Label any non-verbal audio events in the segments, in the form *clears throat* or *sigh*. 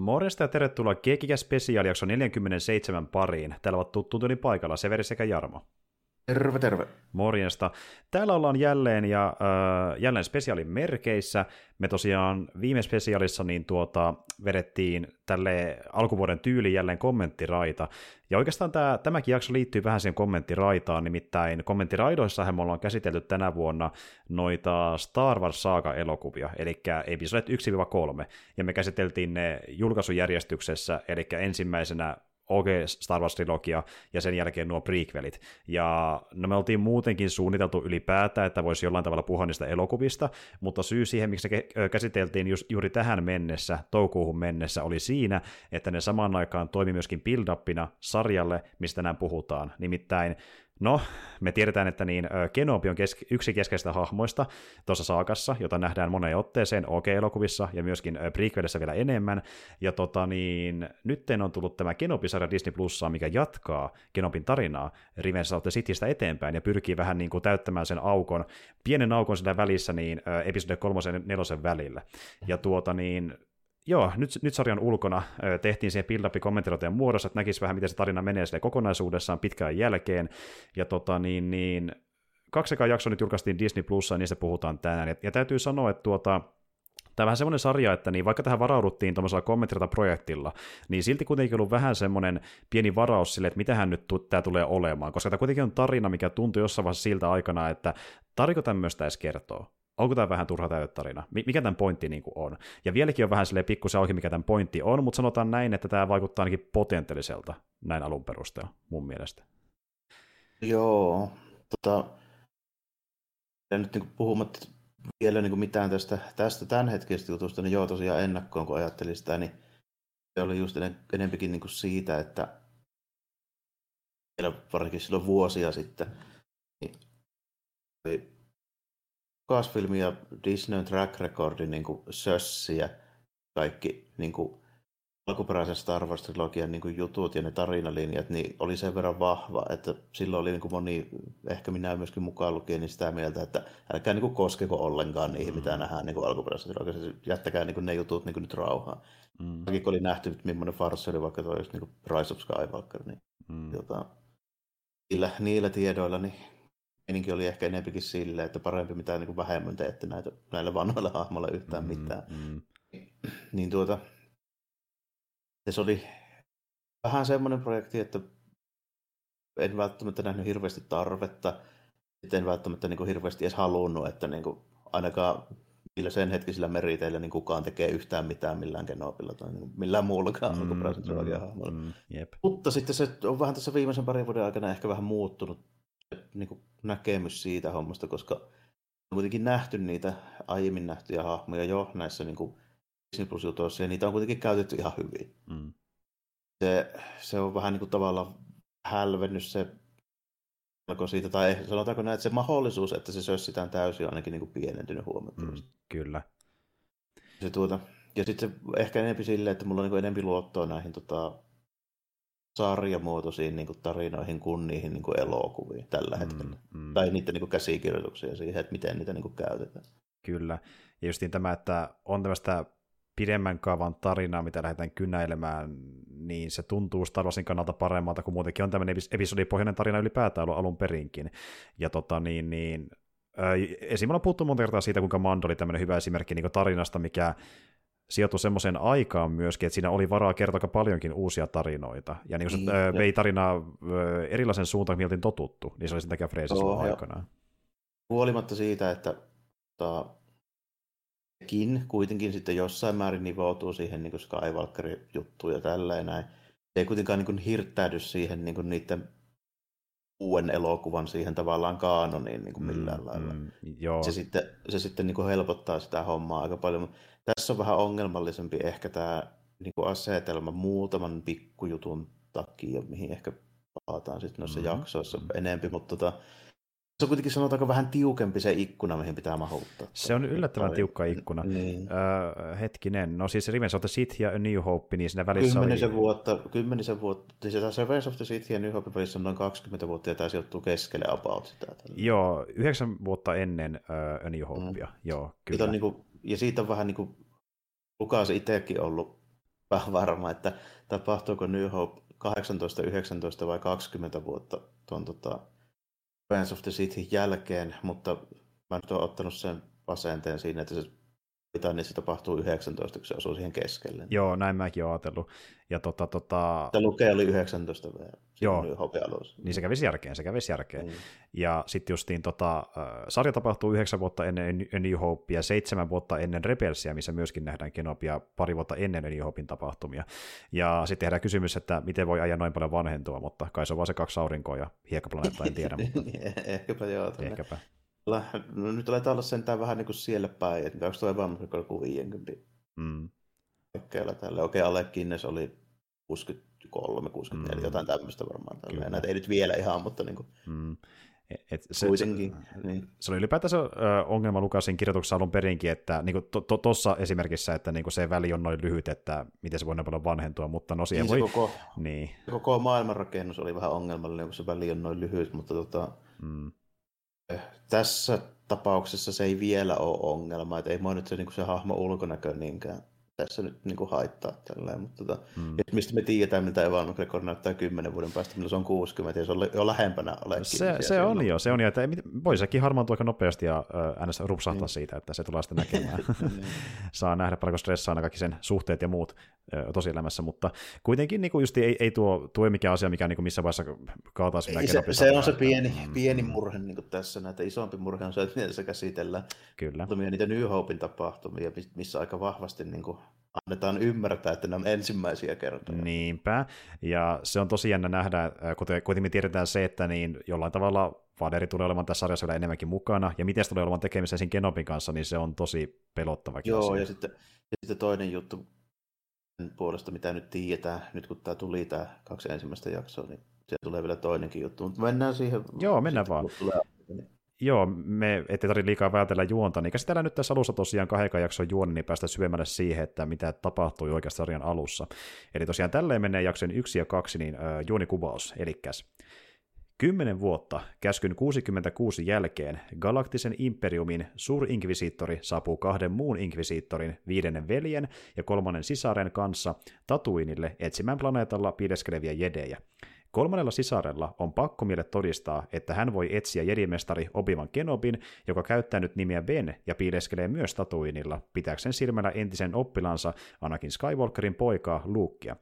Morjesta ja tervetuloa Kekikä Special jakso 47 pariin. Täällä ovat tuttuun paikalla Severi sekä Jarmo. Terve, terve. Morjesta. Täällä ollaan jälleen ja äh, jälleen spesiaalin merkeissä. Me tosiaan viime spesiaalissa niin tuota, vedettiin tälle alkuvuoden tyyli jälleen kommenttiraita. Ja oikeastaan tämä, tämäkin jakso liittyy vähän siihen kommenttiraitaan, nimittäin kommenttiraidoissa me ollaan käsitelty tänä vuonna noita Star Wars Saga-elokuvia, eli episodit 1-3, ja me käsiteltiin ne julkaisujärjestyksessä, eli ensimmäisenä OG Star Wars-trilogia ja sen jälkeen nuo prequelit. Ja no me oltiin muutenkin suunniteltu ylipäätään, että voisi jollain tavalla puhua niistä elokuvista, mutta syy siihen, miksi se käsiteltiin just, juuri tähän mennessä, toukokuuhun mennessä, oli siinä, että ne samaan aikaan toimi myöskin build sarjalle, mistä tänään puhutaan. Nimittäin No, me tiedetään, että niin Kenobi on keske- yksi keskeistä hahmoista tuossa saakassa, jota nähdään moneen otteeseen OK-elokuvissa ja myöskin prequelissä vielä enemmän. Ja tota niin, nyt on tullut tämä Kenobi-sarja Disney Plussa, mikä jatkaa Kenobin tarinaa Revenge of the Citystä eteenpäin ja pyrkii vähän niin kuin täyttämään sen aukon, pienen aukon sillä välissä niin episode 3 ja 4 välillä. Ja tuota niin, joo, nyt, nyt sarjan ulkona tehtiin siihen build kommenttiroteen muodossa, että näkisi vähän, miten se tarina menee sille kokonaisuudessaan pitkään jälkeen. Ja tota, niin, niin, kaksi jaksoa nyt julkaistiin Disney Plussa, ja niistä puhutaan tänään. Ja, ja täytyy sanoa, että tuota, Tämä on vähän semmoinen sarja, että niin vaikka tähän varauduttiin tuollaisella kommenttirata-projektilla, niin silti kuitenkin ollut vähän semmoinen pieni varaus sille, että mitähän nyt tämä tulee olemaan, koska tämä kuitenkin on tarina, mikä tuntuu jossain vaiheessa siltä aikana, että tariko tämmöistä edes kertoo onko tämä vähän turha täyttarina, mikä tämän pointti niin kuin on. Ja vieläkin on vähän silleen pikkusen auki, mikä tämän pointti on, mutta sanotaan näin, että tämä vaikuttaa ainakin potentiaaliselta näin alun perusteella, mun mielestä. Joo, tota, en nyt niin puhumatta vielä niin kuin mitään tästä, tästä tämänhetkisestä jutusta, niin joo tosiaan ennakkoon, kun ajattelin sitä, niin se oli just enempikin niin kuin siitä, että vielä varsinkin silloin vuosia sitten, niin Lucasfilm ja Disneyn track recordin niin sössiä kaikki niin kuin, alkuperäisen Star Wars-trilogian niin kuin, jutut ja ne tarinalinjat, niin oli sen verran vahva, että silloin oli niin kuin moni, ehkä minä myöskin mukaan lukien, niin sitä mieltä, että älkää niin kuin, koskeko ollenkaan niihin, mitä mm. nähdään niin alkuperäisessä trilogiassa. Jättäkää niin kuin, ne jutut niin kuin, nyt rauhaan. Mm. kun oli nähty, että millainen farssi oli vaikka tuo just, niin kuin Rise of Skywalker, niin mm. jota, niillä, niillä tiedoilla niin meininki oli ehkä enempikin silleen, että parempi mitä niin kuin vähemmän teette näitä, näille vanhoille hahmoille yhtään mm, mitään. Mm. Niin tuota, se oli vähän semmoinen projekti, että en välttämättä nähnyt hirveästi tarvetta, en välttämättä niin kuin hirveästi edes halunnut, että niin kuin ainakaan niillä sen hetkisillä meriteillä niin kukaan tekee yhtään mitään millään Kenobilla tai niin millään muullakaan mm, alkuperäisen mm, mm, Mutta sitten se on vähän tässä viimeisen parin vuoden aikana ehkä vähän muuttunut niin kuin näkemys siitä hommasta, koska on kuitenkin nähty niitä aiemmin nähtyjä hahmoja jo näissä niin kuin Disney Plus jutuissa, ja niitä on kuitenkin käytetty ihan hyvin. Mm. Se, se on vähän niin kuin tavallaan hälvennyt se siitä, tai sanotaanko näin, että se mahdollisuus, että se sössitään täysin, on ainakin niin kuin pienentynyt huomattavasti. Mm, kyllä. Se tuota, ja sitten ehkä enemmän silleen, että mulla on niin enemmän luottoa näihin tota, sarjamuotoisiin niin kuin tarinoihin kuin niihin niin kuin elokuviin tällä mm, hetkellä. Mm. Tai niiden niin kuin käsikirjoituksia siihen, että miten niitä niin kuin käytetään. Kyllä. Ja justiin tämä, että on tämmöistä pidemmän kaavan tarinaa, mitä lähdetään kynäilemään, niin se tuntuu Star Warsin kannalta paremmalta, kuin muutenkin on tämmöinen episodipohjainen tarina ylipäätään ollut alun perinkin. Ja tota niin, niin Esimerkiksi ollaan puhuttu monta kertaa siitä, kuinka Mando oli tämmöinen hyvä esimerkki niin tarinasta, mikä sijoittui semmoiseen aikaan myöskin, että siinä oli varaa kertoa aika paljonkin uusia tarinoita. Ja niin kuin se mm, vei tarinaa erilaisen suuntaan, miltä oltiin totuttu, niin se oli sen takia freesi oh, aikana. Huolimatta siitä, että ta, kin kuitenkin sitten jossain määrin nivoutuu siihen niin Skywalkerin juttuun ja tälleen näin. Se ei kuitenkaan niin hirttäydy siihen niin niiden uuden elokuvan siihen tavallaan kaanoniin niin kuin millään mm, lailla. Mm, joo. Se sitten, se sitten niin kuin helpottaa sitä hommaa aika paljon. Tässä on vähän ongelmallisempi ehkä tämä niin kuin asetelma muutaman pikkujutun takia, mihin ehkä palataan sitten noissa mm-hmm. jaksoissa enempi, mutta tota, se on kuitenkin sanotaanko vähän tiukempi se ikkuna, mihin pitää mahuttaa. Se on yllättävän tiukka ikkuna. Niin. Öö, hetkinen, no siis Revenge of the Sith ja New Hope, niin siinä välissä kymmenisen oli... Vuotta, kymmenisen vuotta, siis Revenge of the Sith ja New Hope välissä on noin 20 vuotta, ja tämä sijoittuu keskelle about sitä. Joo, yhdeksän vuotta ennen uh, A New Hopea, mm. joo, kyllä. On niin kuin, ja siitä on vähän niin kuin Lukas itsekin ollut vähän varma, että tapahtuuko New Hope 18, 19 vai 20 vuotta tuon tota, Fans of the City jälkeen, mutta mä nyt olen ottanut sen asenteen siinä, että se niin se tapahtuu 19, kun se osuu siihen keskelle. Joo, näin mäkin olen ajatellut. Ja tota, tota... Tämä lukee oli 19 vielä. Joo, niin se kävisi järkeen, se kävisi järkeen. Mm. Ja sitten justiin tota, sarja tapahtuu yhdeksän vuotta ennen A New Hope ja seitsemän vuotta ennen Rebelsia, missä myöskin nähdään Kenopia pari vuotta ennen A New Hopein tapahtumia. Ja sitten tehdään kysymys, että miten voi ajaa noin paljon vanhentua, mutta kai se on vaan se kaksi aurinkoa ja hiekkaplaneetta, en tiedä. Mutta... *laughs* Ehkäpä joo. Ehkäpä. No, nyt aletaan olla sentään vähän niin kuin siellä päin, että onko tuo vaan joku 50 mm. tälle. Okei, Ale Kinnes oli 63, 64, mm. jotain tämmöistä varmaan. Tällä. Näitä ei nyt vielä ihan, mutta niin kuin... mm. Et se, Kuitenkin. Se, niin. se oli ö, ongelma Lukasin kirjoituksessa alun perinkin, että niin tuossa to, to, esimerkissä, että niin se väli on noin lyhyt, että miten se voi noin paljon vanhentua, mutta no siihen niin voi... Koko, niin. koko maailmanrakennus oli vähän ongelmallinen, kun se väli on noin lyhyt, mutta tota, mm tässä tapauksessa se ei vielä ole ongelma, että ei mua nyt se, niin se hahmo ulkonäkö niinkään tässä nyt niin kuin haittaa tälleen, mutta tota, mm. mistä me tiedetään, miltä Evan McGregor näyttää 10 vuoden päästä, milloin se on 60 ja se on jo lähempänä olekin. Se, se on jo, se on jo, että voi sekin harmaantua aika nopeasti ja ns. rupsahtaa mm. siitä, että se tulee sitten näkemään. *laughs* Niin. Saa nähdä paljonko stressaa aina kaikki sen suhteet ja muut tosielämässä, mutta kuitenkin niin kuin just ei, ei tuo, tuo mikään asia, mikä niin kuin missä vaiheessa kaataisi ei, se, se on se pieni, mm. pieni murhe niin kuin tässä, näitä isompi murhe on se, että miten se käsitellään. Kyllä. Niitä New Hopein tapahtumia, missä aika vahvasti niin kuin annetaan ymmärtää, että ne on ensimmäisiä kertoja. Niinpä, ja se on tosi jännä nähdä, äh, kuten kuitenkin tiedetään se, että niin jollain tavalla Vaderi tulee olemaan tässä sarjassa vielä enemmänkin mukana, ja miten se tulee olemaan tekemisissä siinä Kenopin kanssa, niin se on tosi pelottava. Joo, asia. ja sitten, ja sitten toinen juttu puolesta, mitä nyt tiedetään, nyt kun tämä tuli tämä kaksi ensimmäistä jaksoa, niin se tulee vielä toinenkin juttu, mutta mennään siihen. Joo, mennään vaan. Tulee joo, me ettei tarvitse liikaa päätellä juonta, niin käsitellään nyt tässä alussa tosiaan kahden jakson juoni, niin päästä syvemmälle siihen, että mitä tapahtui oikeasti sarjan alussa. Eli tosiaan tälleen menee jakson yksi ja kaksi, niin äh, juonikuvaus, elikäs. Kymmenen vuotta käskyn 66 jälkeen galaktisen imperiumin suurinkvisiittori saapuu kahden muun inkvisiittorin, viidennen veljen ja kolmannen sisaren kanssa Tatuinille etsimään planeetalla piileskeleviä jedejä. Kolmannella sisarella on pakko miele todistaa, että hän voi etsiä jedimestari Obivan Kenobin, joka käyttää nyt nimeä Ben ja piileskelee myös Tatuinilla, pitääkseen silmällä entisen oppilansa Anakin Skywalkerin poikaa Lukea.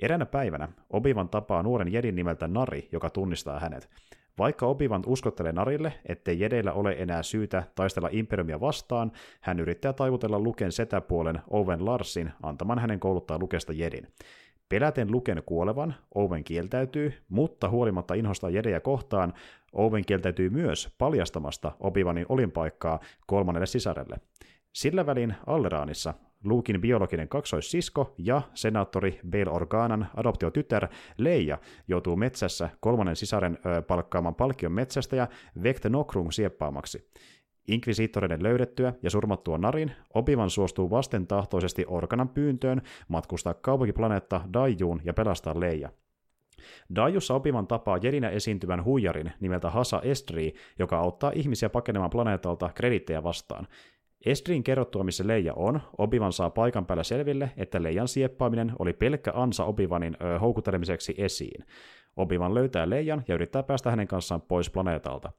Eräänä päivänä Obivan tapaa nuoren jedin nimeltä Nari, joka tunnistaa hänet. Vaikka Obivan uskottelee Narille, ettei jedeillä ole enää syytä taistella Imperiumia vastaan, hän yrittää taivutella Luken setäpuolen Owen Larsin antamaan hänen kouluttaa Lukesta jedin. Peläten Luken kuolevan, Owen kieltäytyy, mutta huolimatta inhosta Jedejä kohtaan, Owen kieltäytyy myös paljastamasta Obivanin olinpaikkaa kolmannelle sisarelle. Sillä välin Alleraanissa Luukin biologinen kaksoissisko ja senaattori Bail Organan adoptiotytär Leija joutuu metsässä kolmannen sisaren palkkaaman palkion metsästä ja Vecte Nokrung sieppaamaksi. Inkvisiittoreiden löydettyä ja surmattua Narin, Obivan suostuu vastentahtoisesti Orkanan pyyntöön matkustaa kaupunkiplaneetta Daijuun ja pelastaa Leija. Dajussa Obivan tapaa Jedinä esiintyvän huijarin nimeltä Hasa Estri, joka auttaa ihmisiä pakenemaan planeetalta kredittejä vastaan. Estrin kerrottua, missä Leija on, Obivan saa paikan päällä selville, että Leijan sieppaaminen oli pelkkä ansa Obivanin ö, houkuttelemiseksi esiin. Obivan löytää Leijan ja yrittää päästä hänen kanssaan pois planeetalta.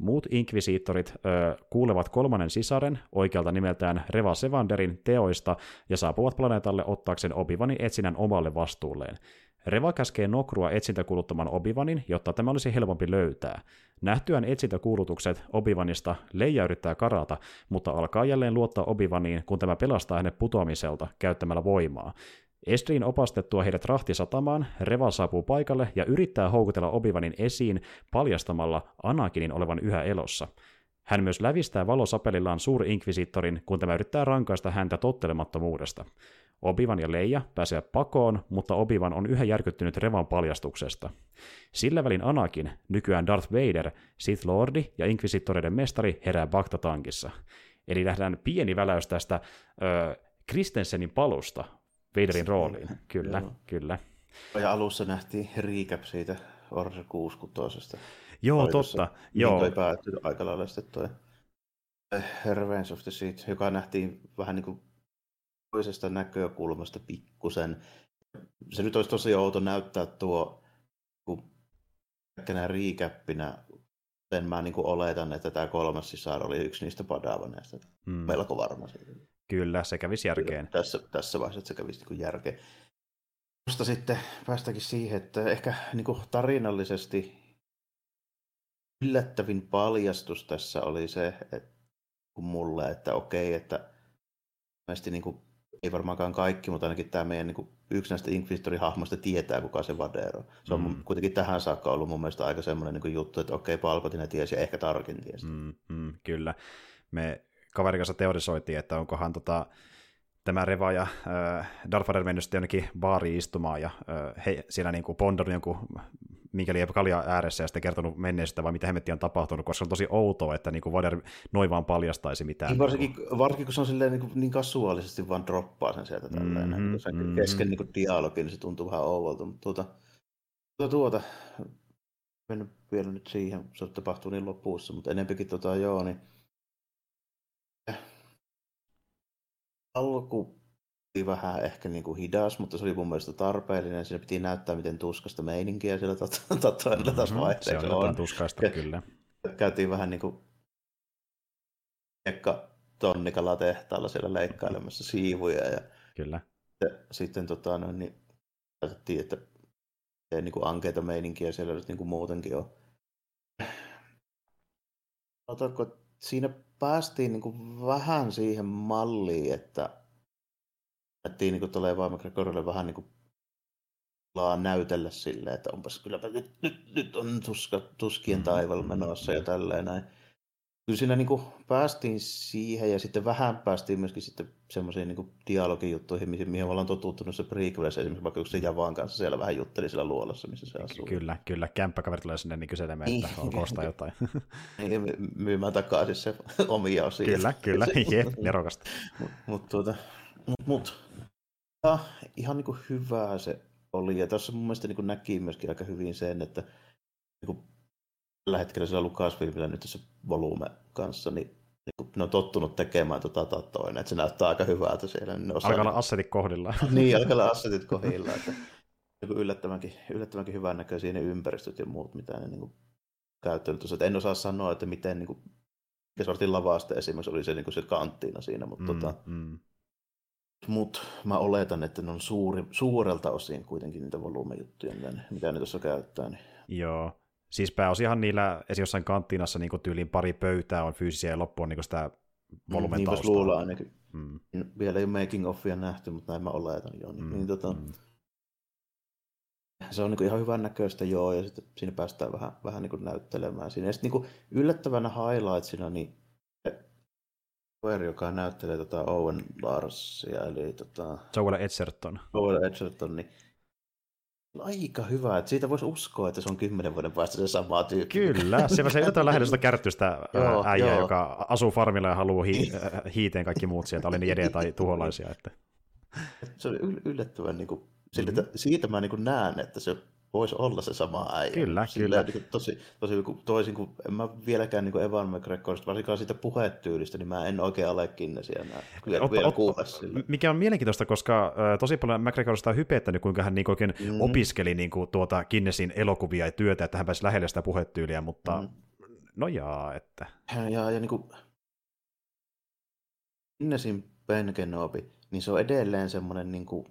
Muut inkvisiittorit ö, kuulevat kolmannen sisaren, oikealta nimeltään Reva Sevanderin, teoista ja saapuvat planeetalle ottaakseen Obivanin etsinnän omalle vastuulleen. Reva käskee Nokrua etsintäkuuluttamaan Obivanin, jotta tämä olisi helpompi löytää. Nähtyään etsintäkuulutukset Obivanista, Leija yrittää karata, mutta alkaa jälleen luottaa Obivaniin, kun tämä pelastaa hänet putoamiselta käyttämällä voimaa. Estrin opastettua heidät rahtisatamaan, Reva saapuu paikalle ja yrittää houkutella Obivanin esiin paljastamalla Anakinin olevan yhä elossa. Hän myös lävistää valosapelillaan suuri inkvisiittorin, kun tämä yrittää rankaista häntä tottelemattomuudesta. Obivan ja Leija pääsevät pakoon, mutta Obivan on yhä järkyttynyt Revan paljastuksesta. Sillä välin Anakin, nykyään Darth Vader, Sith Lordi ja Inquisitoriden mestari herää Bagtatankissa. Eli nähdään pieni väläys tästä ö, Kristensenin palusta Vaderin rooliin. Kyllä, Joo. kyllä. Ja alussa nähtiin recap siitä Order 66. Joo, totta. Joo. Toi päättyi aika lailla sitten toi Revenge of the Sith, joka nähtiin vähän niin kuin toisesta näkökulmasta pikkusen. Se nyt olisi tosi outo näyttää tuo, kun riikäppinä sen mä niin oletan, että tämä kolmas sisar oli yksi niistä padavaneista. Mm. Melko varma siitä. Kyllä, se kävisi järkeen. Kyllä, tässä, tässä vaiheessa se kävisi niin järkeen. Musta sitten päästäkin siihen, että ehkä niin kuin tarinallisesti yllättävin paljastus tässä oli se, että mulle, että okei, että niin kuin, ei varmaankaan kaikki, mutta ainakin tämä meidän niin kuin, yksi näistä Inquisitori-hahmoista tietää, kuka se Vadero. Se on mm. kuitenkin tähän saakka ollut mun mielestä aika semmoinen niin juttu, että okei, Palpatine tiesi ja ehkä Tarkin tiesi. Mm, mm, kyllä. Me kaverin kanssa teorisoitiin, että onkohan tota, tämä Reva ja äh, Darth Vader mennyt sitten jonnekin baariin istumaan ja äh, he, siellä niin kuin pondonut jonkun minkä liian kalja ääressä ja sitten kertonut menneisyyttä vai mitä hemmettiä on tapahtunut, koska on tosi outoa, että niin kuin Vader noin vaan paljastaisi mitään. Niin varsinkin, varsinkin kun se on silleen niin, kuin, niin kasuaalisesti vaan droppaa sen sieltä tälleen, mm-hmm, sen mm-hmm. kesken niin kuin dialogi, niin se tuntuu vähän ouvolta, mutta tuota, tuota, tuota mennä vielä nyt siihen, se tapahtuu niin lopussa, mutta enempikin tota, joo, niin alku oli vähän ehkä niin kuin hidas, mutta se oli mun mielestä tarpeellinen. Siinä piti näyttää, miten tuskasta meininkiä siellä *laughs* Tatooinilla taas mm-hmm. vaihteeksi se on. on. tuskaista, ja, kyllä. Käytiin vähän niin kuin Ekka Tonnikala tehtaalla siellä leikkailemassa siivuja. Ja, kyllä. Ja sitten tota, no, niin, päätettiin, että ei niin kuin ankeita meininkiä siellä nyt niin kuin muutenkin on. Otanko, siinä päästiin niin kuin vähän siihen malliin, että annettiin niin tulee vaan McGregorille vähän niin kuin näytellä silleen, että onpas kylläpä nyt, nyt, nyt on tuska, tuskien taival menossa ja tälleen näin. Kyllä siinä niin kuin päästiin siihen ja sitten vähän päästiin myöskin sitten semmoisiin niin dialogijuttuihin, mihin, mihin ollaan totuttunut se prequelissä, esimerkiksi vaikka se Javaan kanssa siellä vähän jutteli siellä luolassa, missä se asuu. Kyllä, kyllä. Kämppäkaveri tulee sinne niin kyselemään, että niin. onko ostaa jotain. *laughs* niin, myymään takaisin se *laughs* omia osia. Kyllä, kyllä. *laughs* Jep, nerokasta. Mutta mut, tuota, mut, mut, ja, ihan niin kuin hyvää se oli. Ja tässä mun mielestä niin näki myöskin aika hyvin sen, että niin kuin tällä hetkellä sillä Lucasfilmillä nyt tässä volume kanssa, niin, niin ne on tottunut tekemään tota tatoin, että se näyttää aika hyvältä siellä. Niin osaa... Alkaa olla assetit kohdillaan. *laughs* niin, alkaa olla assetit kohdillaan. Että, niin yllättävänkin, yllättävänkin hyvän näköisiä ne ympäristöt ja muut, mitä ne niin käyttänyt. En osaa sanoa, että miten niin kuin, mikä sortin lavasta esimerkiksi oli se, niin kuin se kanttiina siinä, mutta mm, tota, mm. Mutta mä oletan, että ne on suuri, suurelta osin kuitenkin niitä volyymejuttuja, mitä ne, mitä ne tuossa käyttää. Niin. Joo. Siis pääosiahan niillä esi jossain kanttiinassa niin tyyliin pari pöytää on fyysisiä ja loppu on niin sitä volumetausta. Mm, niin luulla ainakin. Mm. Vielä ei ole making offia nähty, mutta näin mä oletan jo. Niin, mm. niin, tota, mm. Se on niin ihan hyvän näköistä joo, ja sitten siinä päästään vähän, vähän niin näyttelemään siinä. Ja sitten niin yllättävänä highlightsina, niin kaveri, joka näyttelee tota Owen Larsia, eli tota... Joel Edgerton. Joel Edgerton, niin aika hyvä, että siitä voisi uskoa, että se on kymmenen vuoden päästä se sama tyyppi. Kyllä, se se jotain lähellä sitä kärtystä äijää, joka asuu farmilla ja haluaa hi- hiiteen kaikki muut sieltä, oli niin tai tuholaisia. Että... Se oli yllättävän, niin kuin, mm-hmm. siitä mä niin kuin näen, että se voisi olla se sama äijä. Kyllä, Sillä kyllä. Niin kuin, tosi, tosi toisin kuin, en mä vieläkään niin kuin Evan McGregorista, varsinkaan siitä puhetyylistä, niin mä en oikein ole Kinnesiä vielä, ot, vielä ot, kuulla sillä. Mikä on mielenkiintoista, koska äh, tosi paljon McGregorista on hypettänyt, kuinka hän niin oikein mm. opiskeli niin kuin, tuota Kinnesin elokuvia ja työtä, että hän pääsi lähelle sitä puhetyyliä, mutta mm. no jaa, että... Ja, ja, ja niin kuin, Kinnesin Ben Kenobi, niin se on edelleen semmoinen niin kuin,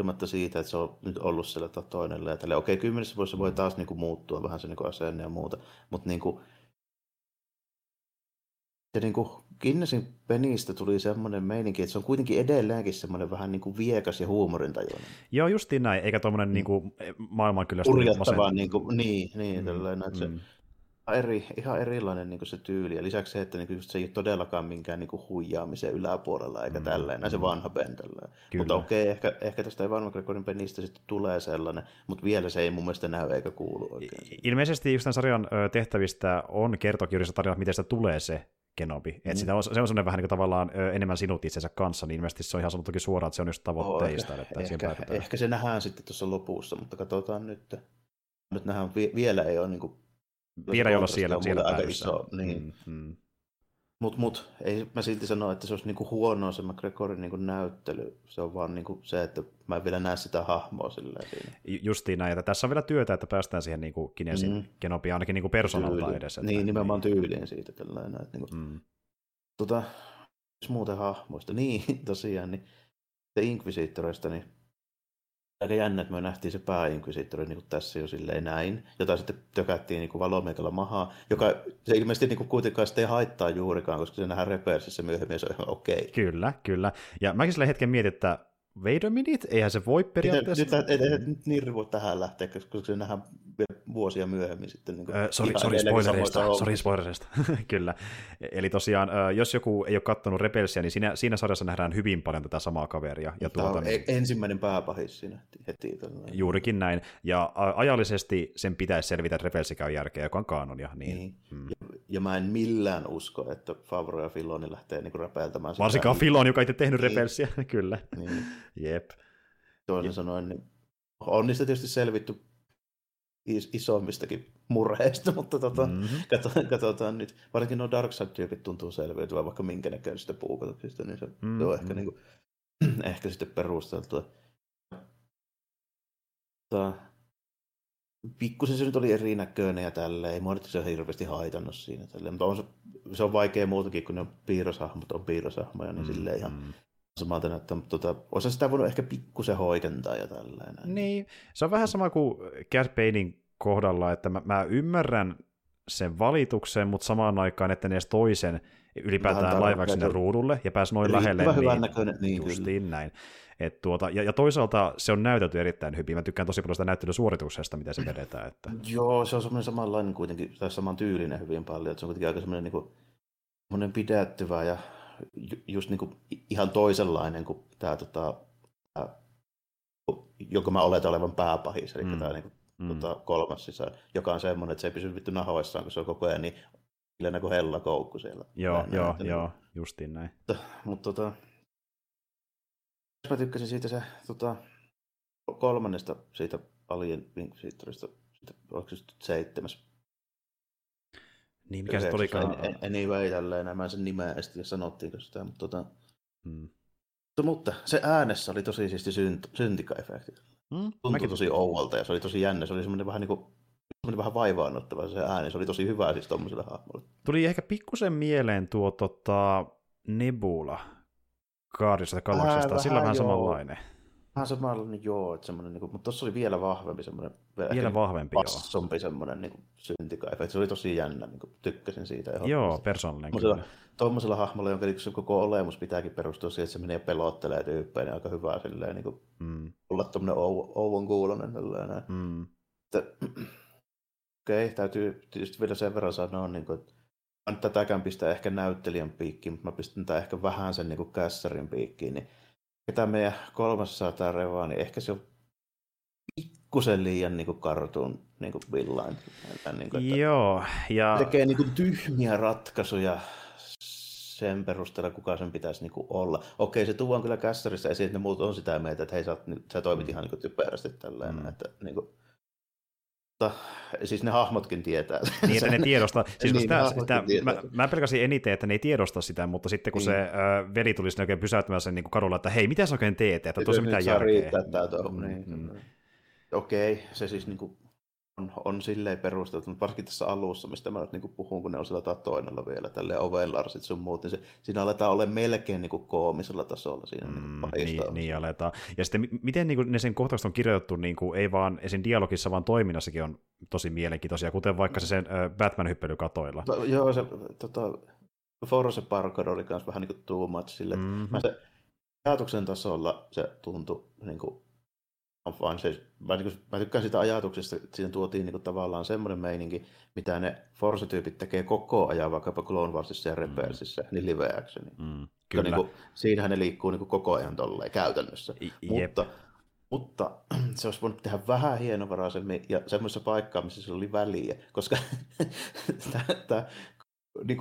huolimatta siitä, että se on nyt ollut siellä toinen ja tälle. Okei, kymmenessä vuodessa voi taas niin kuin, muuttua vähän se niin kuin asenne ja muuta, mutta niin kuin, se niin kuin Guinnessin penistä tuli semmoinen meininki, että se on kuitenkin edelleenkin semmoinen vähän niin kuin viekas ja huumorintajuinen. Joo, justiin näin, eikä tuommoinen niin kuin maailman kyllä... Niin, kuin, niin, niin mm, tällainen, että mm. se, eri, ihan erilainen niin se tyyli. Ja lisäksi se, että niin just se ei ole todellakaan minkään niin huijaamisen yläpuolella, eikä mm. tälleen, se mm. vanha pentällä. Mutta okei, okay, ehkä, ehkä tästä Evan McGregorin penistä sitten tulee sellainen, mutta vielä se ei mun mielestä näy eikä kuulu oikein. Ilmeisesti just tämän sarjan tehtävistä on kertokirjassa tarina, miten sitä tulee se Kenobi. Mm. sitä on, se on sellainen vähän niin kuin tavallaan ö, enemmän sinut itsensä kanssa, niin ilmeisesti se on ihan sanottukin suoraan, että se on just tavoitteista. Oh, ehkä, että ehkä, ehkä, se nähdään sitten tuossa lopussa, mutta katsotaan nyt. Nyt nähdään, vielä ei ole niin kuin vielä ei olla siellä, siellä aika iso, niin. Mm, mm. Mut, mut, ei mä silti sano, että se olisi niinku huonoa se McGregorin niinku näyttely. Se on vaan niinku se, että mä en vielä näe sitä hahmoa silleen siinä. Justiin näin, että tässä on vielä työtä, että päästään siihen niinku Kinesin mm. genopiaan ainakin niinku persoonalta Tyyli. edes. Että, Niin, nimenomaan tyyliin siitä tällainen. Että niinku, Mm. tota, jos muuten hahmoista, *laughs* niin tosiaan, niin se Inquisitorista, niin aika jännä, että me nähtiin se pääinquisitori niin tässä jo silleen näin, jota sitten tökättiin niin valomeikalla mahaa, joka se ilmeisesti niin kuitenkaan sitten ei haittaa juurikaan, koska se nähdään repersissä myöhemmin se on ihan okei. Okay. Kyllä, kyllä. Ja mäkin sillä hetken mietin, että wait a minute, eihän se voi periaatteessa... Nyt, ei, ei, nyt Nirri voi tähän lähteä, koska se nähdään vuosia myöhemmin sitten. Niin sorry, sorry spoilereista, sorry *laughs* spoilereista. kyllä. Eli tosiaan, jos joku ei ole katsonut Rebelsia, niin siinä, siinä sarjassa nähdään hyvin paljon tätä samaa kaveria. Ja Tämä tuota, on niin, e- ensimmäinen pääpahis siinä heti. tällainen. juurikin näin. Ja ajallisesti sen pitäisi selvitä, että Rebelsi käy järkeä, joka on kanonia. Niin, Niin. Mm. Ja, ja mä en millään usko, että Favro ja Filoni lähtee niin räpeltämään. Varsinkaan Filon, joka ei tehnyt Niin. Rebelsia. *laughs* kyllä. Niin. Jep. Toisin sanoen, niin on niistä tietysti selvitty is- isommistakin murheista, *laughs* mutta tota, Mhm. katsotaan, katsotaan nyt. Varsinkin nuo Darkseid-tyypit tuntuu selviytyvän vaikka minkä näköisistä puukotuksista, niin se, mm, se on ehkä, Mhm. niin kuin, ehkä sitten perusteltua. Tota, pikkusen se nyt oli erinäköinen ja tälleen, ei mua nyt se hirveästi haitannut siinä tälleen, mutta on se, se on vaikea muutakin, kun ne on piirroshahmot, on piirroshahmoja, niin silleen ihan Mm. Samalta mutta tota, osa sitä voinut ehkä pikkusen hoikentaa ja tällainen. Niin, se on vähän sama kuin Banein kohdalla, että mä, mä ymmärrän sen valituksen, mutta samaan aikaan, että ne edes toisen ylipäätään laivaksi sinne ruudulle ja pääsi noin lähelle. Niin, näköinen, niin kyllä. justiin näin. Et tuota, ja, ja, toisaalta se on näytelty erittäin hyvin. Mä tykkään tosi paljon sitä näyttelysuorituksesta, miten se vedetään. Että... Joo, se on semmoinen samanlainen kuitenkin, tai saman tyylinen hyvin paljon, että se on kuitenkin aika semmoinen, niin kuin, pidättyvä ja just niin kuin ihan toisenlainen kuin tämä, tota, tämä jonka mä oletan olevan pääpahis, eli Mm. tämä niin kuin, Mm. tota, kolmas sisään, joka on semmoinen, että se ei pysy vittu nahoissaan, kun se on koko ajan niin hiljainen kuin hellakoukku siellä. Joo, Näin, joo, että joo, justiin näin. Mutta tota, mä tykkäsin siitä se tota, kolmannesta siitä Alien Inquisitorista, siitä, oliko se seitsemäs? Niin, mikä se olikaan? an- Anyway, tälleen, mä en sen nimeä tiedä sanottiinko sitä, mutta tota, Mm. mutta- mutta se äänessä oli tosi siisti synt, syntika-efekti. Mm, Tuntui mäkin tosi ouolta ja se oli tosi jännä. Se oli semmoinen vähän, niin kuin, semmoinen vähän vaivaannuttava se ääni. Se oli tosi hyvä siis tommoselle hahmolle. Tuli ehkä pikkusen mieleen tuo tota, Nebula Galaxista. vähän Sillä vähän joo. samanlainen. Vähän samanlainen, joo, että semmoinen, niin kuin, mutta tuossa oli vielä vahvempi semmoinen, Vielä ehkä vahvempi, joo. bassompi semmoinen niin syntika-efekti. Se oli tosi jännä, niin kuin, tykkäsin siitä. Joo, persoonallinen kyllä. tuommoisella hahmolla, jonka niin se koko olemus pitääkin perustua siihen, että se menee pelottelee tyyppejä, niin aika hyvä silleen, niin kuin, Mm, olla tuommoinen ou- ouvon kuulonen. tällainen. mm, *clears throat* okei, okay, täytyy tietysti vielä sen verran sanoa, niin kuin, että nyt tätäkään pistää ehkä näyttelijän piikkiin, mutta mä pistän tätä ehkä vähän sen niin kuin kässärin piikkiin, niin ketä meidän kolmas saa tää revaa, niin ehkä se on pikkusen liian niin kuin kartuun niin kuin villain. Niin kuin, Joo, ja tekee niin kuin tyhmiä ratkaisuja sen perusteella, kuka sen pitäisi niin kuin olla. Okei, se tuodaan kyllä kässärissä esiin, että ne muut on sitä mieltä, että hei, sä, oot, sä toimit ihan niin kuin typerästi tällainen. Mm. Että, niin kuin, mutta, siis ne hahmotkin tietää. niin, että ne tiedostaa. Siis Niin, sitä, sitä, tietää mä, mä pelkäsin eniten, että ne ei tiedosta sitä, mutta sitten kun Niin. se ö, veli tuli sinne oikein pysäyttämään sen niin kuin kadulla, että hei, mitä sä oikein teet, että tuossa mitään järkeä. riittää Mm, niin, mm. mm. Okei, se siis niinku on, on silleen perusteltu, mutta varsinkin tässä alussa, mistä mä nyt niinku puhun, kun ne on sillä tatoinalla vielä, tälleen ovenlarsit sun muut, niin se, siinä aletaan olla melkein niinku koomisella tasolla siinä Mm, niinku niin, pahista niin aletaan. Ja sitten mi- miten niin kuin, ne sen kohtaukset on kirjoitettu, niin kuin, ei vaan esim. dialogissa, vaan toiminnassakin on tosi mielenkiintoisia, kuten vaikka se sen ö, Batman-hyppely katoilla. No, joo, se tota, Force Parkour oli myös vähän niin kuin too much sille. Mm-hmm. Mhm. Mä se ajatuksen tasolla se tuntui niin kuin, vaan se, mä, niin kuin, mä tykkään sitä ajatuksesta, että siinä tuotiin niin kuin, tavallaan semmoinen meininki, mitä ne Force-tyypit tekee koko ajan, vaikkapa Clone Warsissa ja Rebelsissa, niin live actioni. Mm, Kyllä. Niin kuin, siinähän ne liikkuu niin kuin, koko ajan tolleen käytännössä. Jep. Mutta, mutta *clears throat* se olisi voinut tehdä vähän hienovaraisemmin ja semmoisessa paikkaa, missä sillä oli väliä, koska *laughs* tämä niin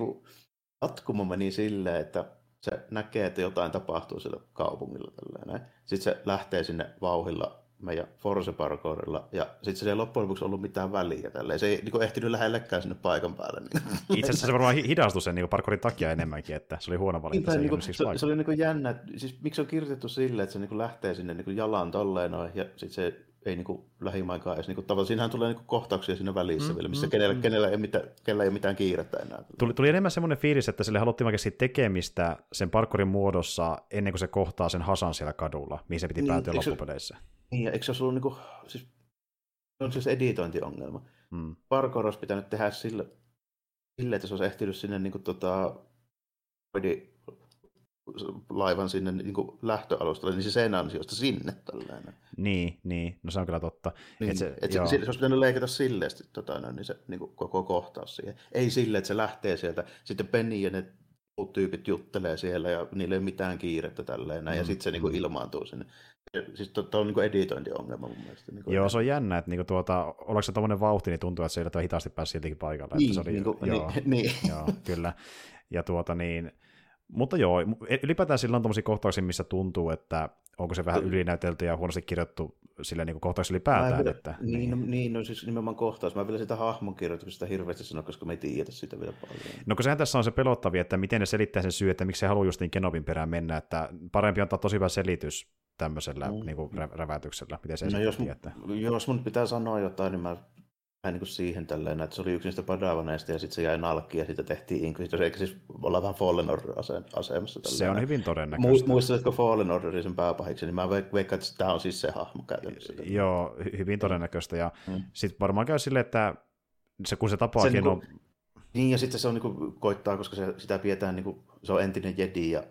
jatkuma meni silleen, että se näkee, että jotain tapahtuu sillä kaupungilla. Tälleen. Sitten se lähtee sinne vauhilla meidän Force Parkourilla, ja sitten se ei loppujen lopuksi ollut mitään väliä. Tälleen. Se ei niin kuin, ehtinyt lähellekään sinne paikan päälle. Niin. *laughs* Itse asiassa se varmaan hidastui sen niin parkourin takia enemmänkin, että se oli huono valinta. Niin, se, niin kuin, se, se, oli niin kuin jännä, siis miksi on kirjoitettu silleen, että se niin kuin lähtee sinne niin kuin jalan tolleen noin, ja sitten se ei niin kuin lähimainkaan edes. Niin kuin, tavallaan siinähän tulee niin kuin kohtauksia siinä välissä mm, vielä, missä mm, kenellä, mm. kenellä, ei mitään, kenellä ei mitään kiirettä enää. Tuli, tuli enemmän semmoinen fiilis, että sille haluttiin oikeasti tekemistä sen parkourin muodossa ennen kuin se kohtaa sen Hasan siellä kadulla, mihin se piti niin, päätyä loppupeleissä. Niin, ja eikö se ollut niin kuin, siis, on siis editointiongelma. Mm. Parkour olisi pitänyt tehdä sille, sille, että se olisi ehtinyt sinne niin kuin, tota, laivan sinne niin kuin lähtöalustalle, niin se sen ansiosta sinne tällainen. Niin, niin, no se on kyllä totta. Niin, et se, et se, se, olisi pitänyt leikata silleen tota, no, niin se niin kuin koko kohtaus siihen. Ei silleen, että se lähtee sieltä, sitten Penny ja ne tyypit juttelee siellä ja niillä ei ole mitään kiirettä tälleen, mm, ja sitten se niin kuin, mm. ilmaantuu sinne. Siis tuo on niin editointiongelma mun mielestä. Niin joo, se on jännä, että niin tuota, ollaanko se tuommoinen vauhti, niin tuntuu, että se ei hitaasti pääsi siltikin paikalle. Niin, että se oli, niin, kuin, joo, niin, *laughs* niin. joo, kyllä. Ja tuota niin, mutta joo, ylipäätään sillä on tämmöisiä kohtauksia, missä tuntuu, että onko se vähän ylinäytelty ja huonosti kirjoittu sille niin kohtauksia ylipäätään. Vielä, että, niin, niin. No, niin, no siis nimenomaan kohtaus. Mä vielä sitä hahmon kirjoituksesta hirveästi sanoa, koska me ei tiedä sitä vielä paljon. No kun sehän tässä on se pelottavia, että miten ne selittää sen syy, että miksi se haluaa just niin Kenobin perään mennä, että parempi antaa tosi hyvä selitys tämmöisellä mm. niin kuin räväytyksellä, miten se no, jos, että... jos mun pitää sanoa jotain, niin mä vähän niin kuin siihen tälleen, että se oli yksi niistä padavaneista ja sitten se jäi nalkki ja siitä tehtiin Inquisitor, eikä siis olla vähän Fallen Order-asemassa. Tälleen. Se on hyvin todennäköistä. Muistatko Fallen Orderin sen pääpahiksi, niin mä veikkaan, että tämä on siis se hahmo käytännössä. Joo, hyvin todennäköistä ja mm. sitten varmaan käy silleen, että se, kun se tapaa se Niin, niin, ja sitten se on niin kuin, koittaa, koska se, sitä pidetään, niin kuin, se on entinen jedi ja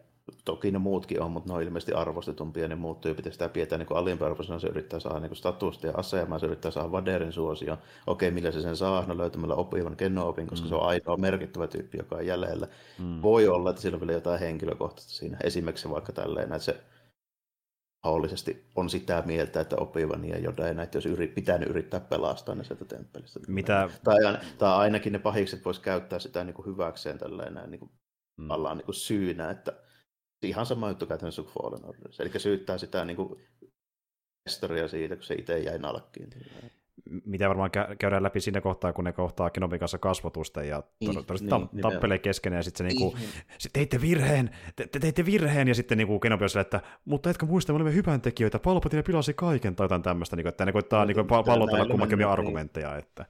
toki ne muutkin on, mutta ne on ilmeisesti arvostetumpia ne muut tyypit, sitä pidetään niin alimpiarvoisena, se yrittää saada niin statusta ja asemaa, se yrittää saada Vaderin suosio. Okei, millä se sen saa? No löytämällä opivan kennoopin, koska mm. se on ainoa merkittävä tyyppi, joka on jäljellä. Mm. Voi olla, että sillä on vielä jotain henkilökohtaista siinä. Esimerkiksi vaikka tälleen, että se mahdollisesti on sitä mieltä, että opivan ja jotain näitä olisi yrit, pitänyt yrittää pelastaa ne sieltä temppelistä. Mitä? Tai, tai ainakin ne pahikset voisi käyttää sitä niin kuin hyväkseen tällainen niin kuin, mm. niin kuin syynä, että ihan sama juttu käytännössä kuin Fallen Order. Eli syyttää sitä niin kuin historiaa siitä, kun se itse jäi nalkkiin. Mitä varmaan käydään läpi siinä kohtaa, kun ne kohtaa Kenobin kanssa kasvotusta ja niin, todennäköisesti niin, ta- tappelee keskenään ja sitten se niinku, niin. sit teitte virheen, te, te, teitte virheen ja sitten niinku Kenobi on sille, että mutta etkö muista, me olemme hyvän tekijöitä, Palpatine pilasi kaiken tai jotain tämmöistä, niinku, että ne koittaa niinku, pallotella kummankin argumentteja. Että...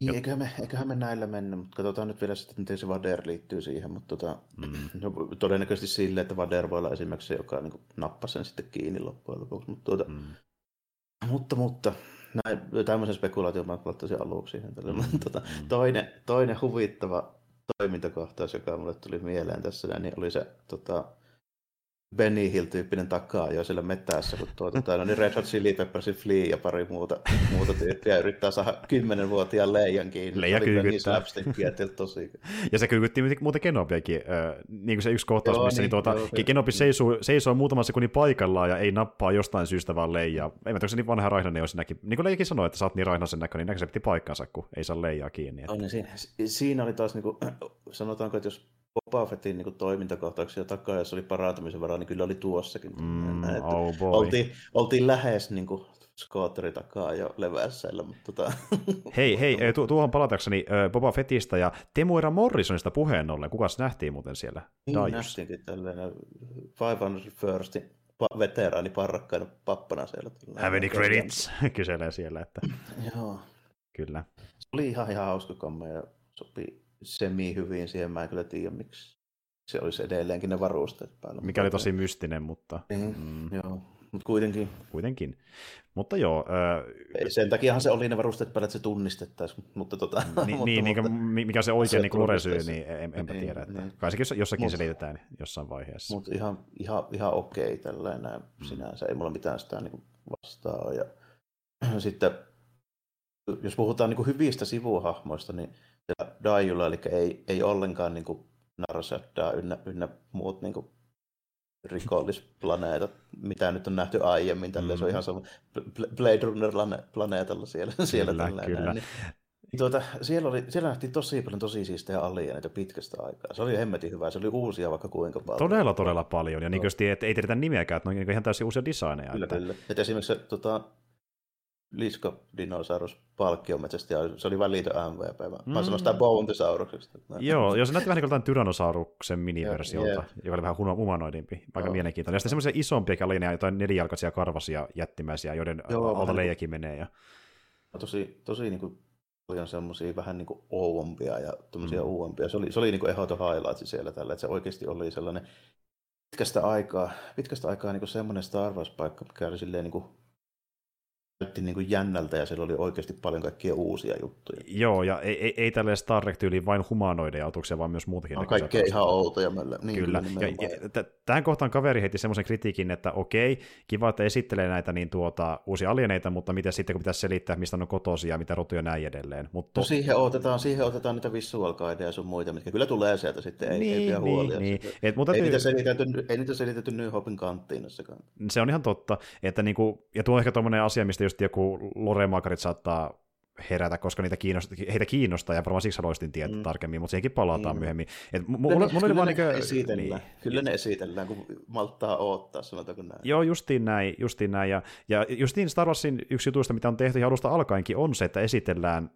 Niin, eiköhän me, eiköhän me näillä mennä, mutta katsotaan nyt vielä sitten, miten se Vader liittyy siihen, mutta tota, mm. *clears throat* no, todennäköisesti sille, että Vader voi olla esimerkiksi se, joka niin nappaa sen sitten kiinni loppujen lopuksi. Mutta, tuota, mm. mutta, mutta näin, tämmöisen spekulaation mä laittaisin aluksi siihen. Mm. tota, toinen, toinen huvittava toimintakohtaus, joka mulle tuli mieleen tässä, niin oli se tota, Benny Hill-tyyppinen takaa jo siellä metässä, kun tuota, tota, niin Red Hot Chili Peppersin Flea ja pari muuta, muuta tyyppiä yrittää saada kymmenenvuotiaan leijan kiinni. Leija kyykyttää. tosi. ja se kyykytti muuten Kenobiakin, äh, niin kuin se yksi kohtaus, joo, missä niin, niin tuota, joo, Kenobi seisoo, seisoo muutaman sekunnin paikallaan ja ei nappaa jostain syystä vaan leijaa. Ei mä tiedä, se niin vanha raihnainen olisi näki. Niin kuin Leijakin sanoi, että sä oot niin raihnaisen näköinen, niin se piti paikkansa, kun ei saa leijaa kiinni. Että... On, niin siinä, siinä oli taas, niin kuin, *clears throat* sanotaanko, että jos Boba Fettin niin toimintakohtauksia takaa, jos oli parantumisen varaa, niin kyllä oli tuossakin. Mm, oh boy. oltiin, oltiin lähes niin kuin, skootteri takaa jo levässäillä. Mutta tota... *laughs* hei, hei, tu- tuohon palatakseni Boba Fettistä ja Temuera Morrisonista puheen ollen. Kukas nähtiin muuten siellä? Niin, Dajus. nähtiinkin tällainen 500 First veteraani parrakkaina pappana siellä. Have any credits? *laughs* Kyselee siellä, että... Joo. Kyllä. Se oli ihan, ihan hauska komme ja sopii semi hyvin siihen. Mä en kyllä tiedä, miksi se olisi edelleenkin ne varusteet päällä. Mikä oli tosi mystinen, mutta... Niin, mm. Joo, mutta kuitenkin. Kuitenkin. Mutta joo. Äh... Sen takiahan se oli ne varusteet päällä, että se tunnistettaisiin. Mutta tota, niin, *laughs* mutta, niin, mutta, mikä se oikein niin kloresyy, niin en, enpä niin, tiedä. Että niin. Kai sekin jossakin mut, selitetään jossain vaiheessa. Mutta ihan, ihan, ihan okei tällainen mm. sinänsä. Ei mulla mitään sitä niin vastaa. Ja *clears throat* sitten jos puhutaan niin hyvistä sivuhahmoista, niin Daijulla, eli ei, ei ollenkaan niin Narsaddaa ynnä, ynnä muut niin kuin rikollisplaneetat, mitä nyt on nähty aiemmin. Tällä mm. se on ihan sama Blade Runner-planeetalla siellä. *laughs* siellä kyllä, kyllä. Näin, niin. Tuota, siellä, oli, siellä nähtiin tosi paljon tosi siistejä alieneita pitkästä aikaa. Se oli hemmetin hyvä, se oli uusia vaikka kuinka paljon. Todella, todella paljon, ja no. niin että ei tiedetä nimeäkään, että ne on ihan täysin uusia designeja. Kyllä, että... kyllä. Että esimerkiksi se tota, Lisko Dinosaurus palkkiometsästä, ja se oli välitön MVP. Mä mm. sanoin sitä Bountisauruksesta. Joo, jos se näytti vähän niin kuin Tyrannosauruksen miniversiolta, yeah. joka oli vähän humanoidimpi, aika no. mielenkiintoinen. Ja sitten semmoisia isompia alineja, jotain nelijalkaisia karvasia jättimäisiä, joiden Joo, alta leijakin menee. Ja... Tosi, tosi niin kuin paljon semmoisia vähän niin kuin ouompia ja tämmöisiä mm. uuempia. Se oli, se oli niin kuin ehdoton highlight siellä tällä, että se oikeasti oli sellainen pitkästä aikaa, pitkästä aikaa niin kuin semmoinen Star Wars-paikka, mikä oli silleen niin kuin näytti niin kuin jännältä ja siellä oli oikeasti paljon kaikkia uusia juttuja. Joo, ja ei, ei, ei tälle Star trek vain humanoideja autuksia, vaan myös muutakin. On kaikkea ihan outoja. Meillä. Niin, kyllä. kyllä ja, ja, t- tähän kohtaan kaveri heitti semmoisen kritiikin, että okei, kiva, että esittelee näitä niin tuota, uusia alieneita, mutta miten sitten, kun pitäisi selittää, mistä on kotosia, mitä rotuja näin edelleen. Mutta... No siihen otetaan, siihen otetaan niitä visual ja sun muita, mitkä kyllä tulee sieltä sitten, ei, niin, ei pidä niin, huolia. Niin. Et, mutta ei, niitä selitetty, ei niitä selitetty New Hopin kanttiin Se on ihan totta, että niinku, ja tuo on ehkä tuommoinen asia, mistä just joku loremaakarit saattaa herätä, koska niitä kiinnostaa, heitä kiinnostaa, ja varmaan siksi haluaisin tietää mm. tarkemmin, mutta siihenkin palataan mm. myöhemmin. Et mulla, mulla, mulla oli vaan niin esitellään. Niin. Kyllä ne esitellään, kun malttaa odottaa, sanotaanko näin. Joo, justiin näin, justiin näin. Ja, ja justiin Star Warsin yksi jutuista, mitä on tehty ihan alusta alkaenkin, on se, että esitellään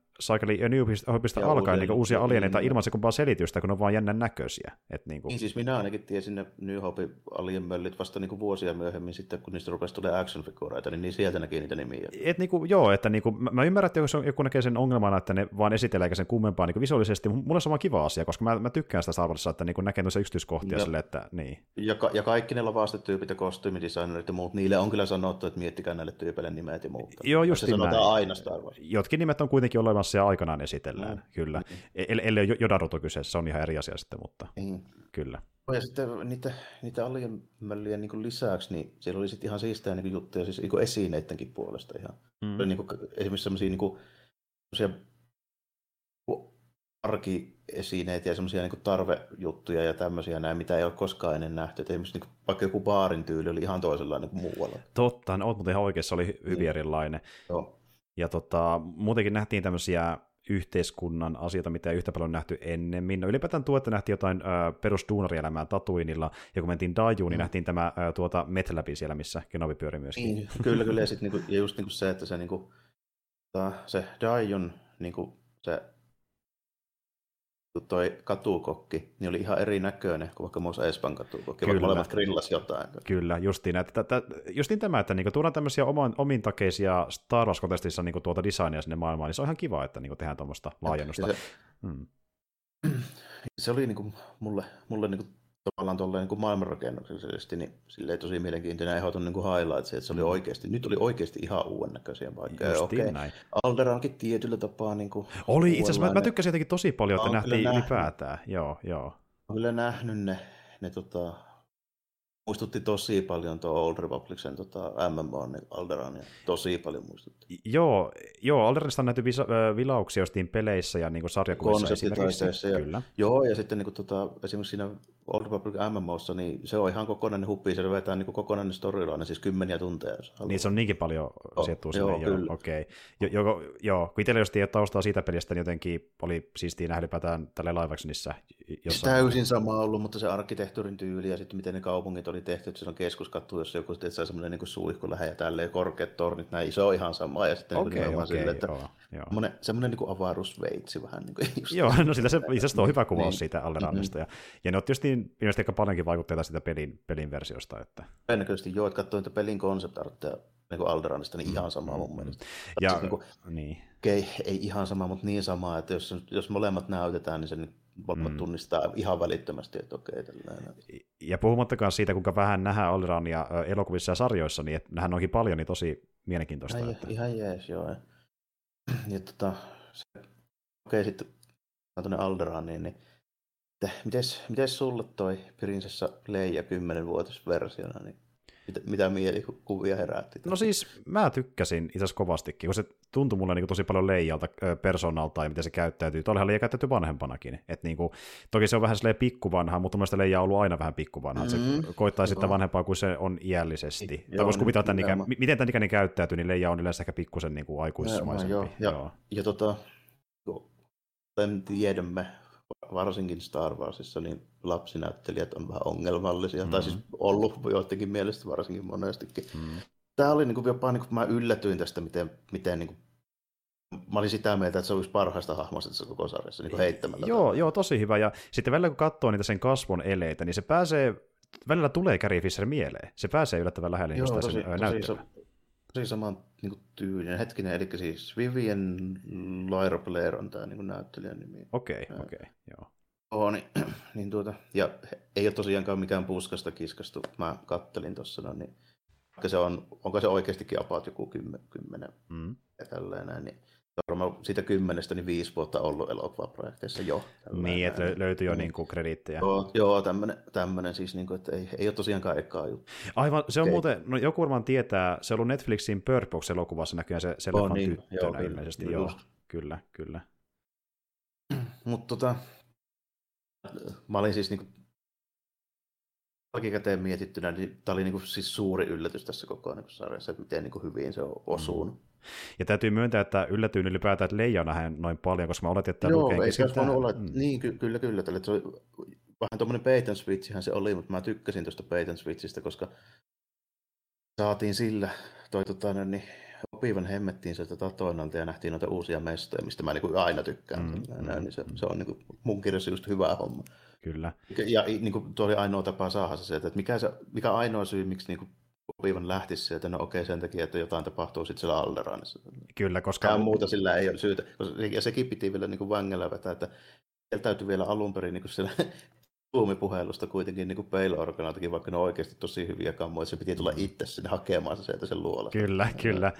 New Hopeista alkaen niin uusia alieneita ilman se kumpaa selitystä, kun ne on vaan jännän näköisiä. Et niin, kuin... niin siis minä ainakin tiesin ne New Hope alienmöllit vasta niin kuin vuosia myöhemmin sitten, kun niistä rupesi tulee action figureita, niin, niin sieltä näki niitä nimiä. Et niin kuin, joo, että niin kuin, mä, mä ymmärrän, että jos joku näkee sen ongelmana, että ne vaan esitellään sen kummempaa niin kuin visuaalisesti, mulla on sama kiva asia, koska mä, mä tykkään sitä Star Warsissa, että niin kuin näkee noissa yksityiskohtia ja, sille, että niin. Ja, ka- ja kaikki ne lavastetyypit ja kostymidesignerit ja muut, niille on kyllä sanottu, että miettikää näille tyypeille nimet ja muuta. Joo, just se sanotaan aina Star Wars. Jotkin nimet on kuitenkin olemassa ja aikanaan esitellään, mm. kyllä. Mm. Ellei ole Jodaruto kyseessä, se on ihan eri asia sitten, mutta mm. kyllä. Ja sitten niitä, niitä alienmöllien niin lisäksi, niin siellä oli sitten ihan siistää niin juttuja siis niin esineidenkin puolesta ihan. Mm. Oli niin kuin, esimerkiksi sellaisia niin arkiesineitä ja semmoisia niin tarvejuttuja ja tämmöisiä näin, mitä ei ole koskaan ennen nähty. Et esimerkiksi niin kuin, vaikka joku baarin tyyli oli ihan toisenlainen kuin muualla. Totta, no, muuten ihan oikeassa, oli hyvin mm. erilainen. Joo. Ja tota, muutenkin nähtiin tämmöisiä yhteiskunnan asioita, mitä ei yhtä paljon nähty ennemmin. No ylipäätään tuo, että nähtiin jotain äh, perusduunarielämää Tatuinilla, ja kun mentiin Dajuun, niin mm. nähtiin tämä äh, tuota Metläpi siellä, missä Kenobi pyöri myöskin. Niin, kyllä, kyllä, ja, sit, niinku, ja just niinku se, että se, niinku, se Dajun niinku, se toi katukokki, niin oli ihan erinäköinen kuin vaikka muussa Espan katukokki, Kyllä. vaikka molemmat grillas jotain. Kyllä, justiin, että, että, justiin tämä, että niinku, tuodaan tämmöisiä oman, omintakeisia Star Wars-kontestissa niinku, tuota designia sinne maailmaan, niin se on ihan kiva, että niinku, tehdään tuommoista laajennusta. Se, hmm. se oli niinku, mulle, mulle niinku, tavallaan tolleen niin maailmanrakennuksellisesti, niin silleen tosi mielenkiintoinen ehdoton niin highlights, että se oli mm. oikeasti, nyt oli oikeasti ihan uuden näköisiä paikkoja. Okei, okay. Alderankin tietyllä tapaa niin kuin Oli, itse asiassa mä, mä tykkäsin jotenkin tosi paljon, että nähtiin nähnyt. ylipäätään. Joo, joo. Olen kyllä nähnyt ne, ne tota, muistutti tosi paljon tuo Old Republicsen tota, MMO, niin Alderania. Tosi paljon muistutti. Joo, joo Alderanista on nähty visa, vilauksia jostain peleissä ja niin sarjakuvissa esimerkiksi. Ja, Kyllä. Joo, ja sitten niin kuin, tota, esimerkiksi siinä Old Republic MMOssa, niin se on ihan kokonainen huppi, se vetää niin kokonainen storyline, siis kymmeniä tunteja. Jos niin se on niinkin paljon oh, sijoittuu sinne, joo, joo okei. Okay. Jo, jo, joo, kun itsellä just taustaa siitä pelistä, niin jotenkin oli siistiä nähdä ylipäätään tälle live actionissa. Jossa... Täysin sama ollut, mutta se arkkitehtuurin tyyli ja sitten miten ne kaupungit oli tehty, että se on keskuskattu, jos joku sitten semmoinen niin suihku lähellä ja tälleen korkeat tornit, näin iso ihan sama. Ja sitten okay, niin okay, sille, että joo, joo. semmoinen, semmoinen niin avaruusveitsi vähän. Niin kuin just joo, no sitä se itse asiassa on hyvä kuvaus niin. siitä Alderannista. Mm-hmm. Ja, ja ne otti just niin, ilmeisesti aika paljonkin vaikutteita siitä pelin, pelin versiosta. Että... Todennäköisesti joo, että katsoin että pelin concept artteja niin Alderanista, niin ihan sama mun mielestä. Ja, siis, niin kuin, niin. Okay, ei ihan sama, mutta niin sama, että jos, jos molemmat näytetään, niin se nyt molemmat mm. tunnistaa ihan välittömästi, että okei. Tällainen. Ja puhumattakaan siitä, kuinka vähän nähdään Alderania elokuvissa ja sarjoissa, niin että nähdään onkin paljon, niin tosi mielenkiintoista. Ihan, että... ihan jees, joo. Ja tota, se, okei, okay, sitten tuonne Alderaniin, niin mites, mites sulle toi Prinsessa Leija 10-vuotisversiona, niin mitä, mitä mielikuvia herätti? No siis mä tykkäsin itse asiassa kovastikin, kun se tuntui mulle niin kuin tosi paljon leijalta persoonalta ja miten se käyttäytyy. Tuollahan leija käyttäytyy vanhempanakin. Et niin kuin, toki se on vähän silleen pikkuvanha, mutta mun leija on ollut aina vähän pikkuvanha. Mm, se mm-hmm. koittaa no. sitten vanhempaa kuin se on iällisesti. tai voisi kuvitella, että ikä, miten tämän ikäinen käyttäytyy, niin leija on yleensä ehkä pikkusen niin aikuismaisempi. Joo, joo. Ja, ja tota, kuten tiedämme, varsinkin Star Warsissa, niin lapsinäyttelijät on vähän ongelmallisia, mm. tai siis ollut joidenkin mielestä varsinkin monestikin. Mm. Tämä oli niin kuin, jopa, niin kuin, mä yllätyin tästä, miten, miten niin kuin, mä olin sitä mieltä, että se olisi parhaista hahmoista tässä koko sarjassa, niin kuin heittämällä. Joo, joo, tosi hyvä, ja sitten välillä kun katsoo niitä sen kasvon eleitä, niin se pääsee, välillä tulee Carrie Fisher mieleen, se pääsee yllättävän lähelle Joo, tosi, sen tosi, näyttelyn. Tosi saman niin kuin, tyylinen. Hetkinen, eli siis Vivian Lyra Blair on tämä niin näyttelijän nimi. Okei, okay, okei, okay, joo. Oo, niin, *clears throat* niin tuota, ja ei ole tosiaankaan mikään puskasta kiskastu. Mä kattelin tuossa, no, niin se on, onko se oikeastikin about joku kymmen, kymmenen Mm. ja tälleen näin, niin varmaan siitä kymmenestä niin viisi vuotta ollut elokuvaprojekteissa jo. Niin, että löytyy jo Mm. niin kuin krediittejä. Joo, joo tämmönen, tämmönen siis, niin kuin, että ei, ei ole tosiaankaan ekaa juttu. Aivan, se on Okei. muuten, no joku varmaan tietää, se on ollut Netflixin Bird Box-elokuvassa näköjään se, se On leffan niin, tyttönä joo, ilmeisesti, kyllä joo, just. kyllä, kyllä. Mutta tota, mä olin siis niinku, jälkikäteen mietittynä, niin tämä oli niinku siis suuri yllätys tässä koko niinku sarjassa, että miten niinku hyvin se on osunut. Ja täytyy myöntää, että yllätyin ylipäätään, että Leija nähdään noin paljon, koska mä oletin, että Joo, ei se sitä- olla, mm. niin ky- kyllä, kyllä, tälle, se oli vähän tuommoinen bait and se oli, mutta mä tykkäsin tuosta bait and switchistä, koska saatiin sillä toi tota, no niin, opivan hemmettiin sieltä tatoinnalta ja nähtiin noita uusia mestoja, mistä mä niinku aina tykkään. Mm, Mm, mm, näin, niin se, se on niinku mun kirjassa just hyvä homma. Kyllä. Ja niin kuin, tuo oli ainoa tapa saada se sieltä, että mikä, se, mikä ainoa syy, miksi niin kuin, Opivan lähtisi sieltä, no okei sen takia, että jotain tapahtuu sitten siellä Alderanissa. Kyllä, koska Mikään muuta sillä ei ole syytä. Ja sekin piti vielä niin kuin vangella vetää, että siellä täytyy vielä alun perin niin kuin siellä *laughs* Zoomi-puhelusta kuitenkin niin kuin Bail-organaltakin, vaikka ne on oikeasti tosi hyviä kammoja, se piti tulla itse sinne hakemaan se sieltä sen luolasta. Kyllä, kyllä.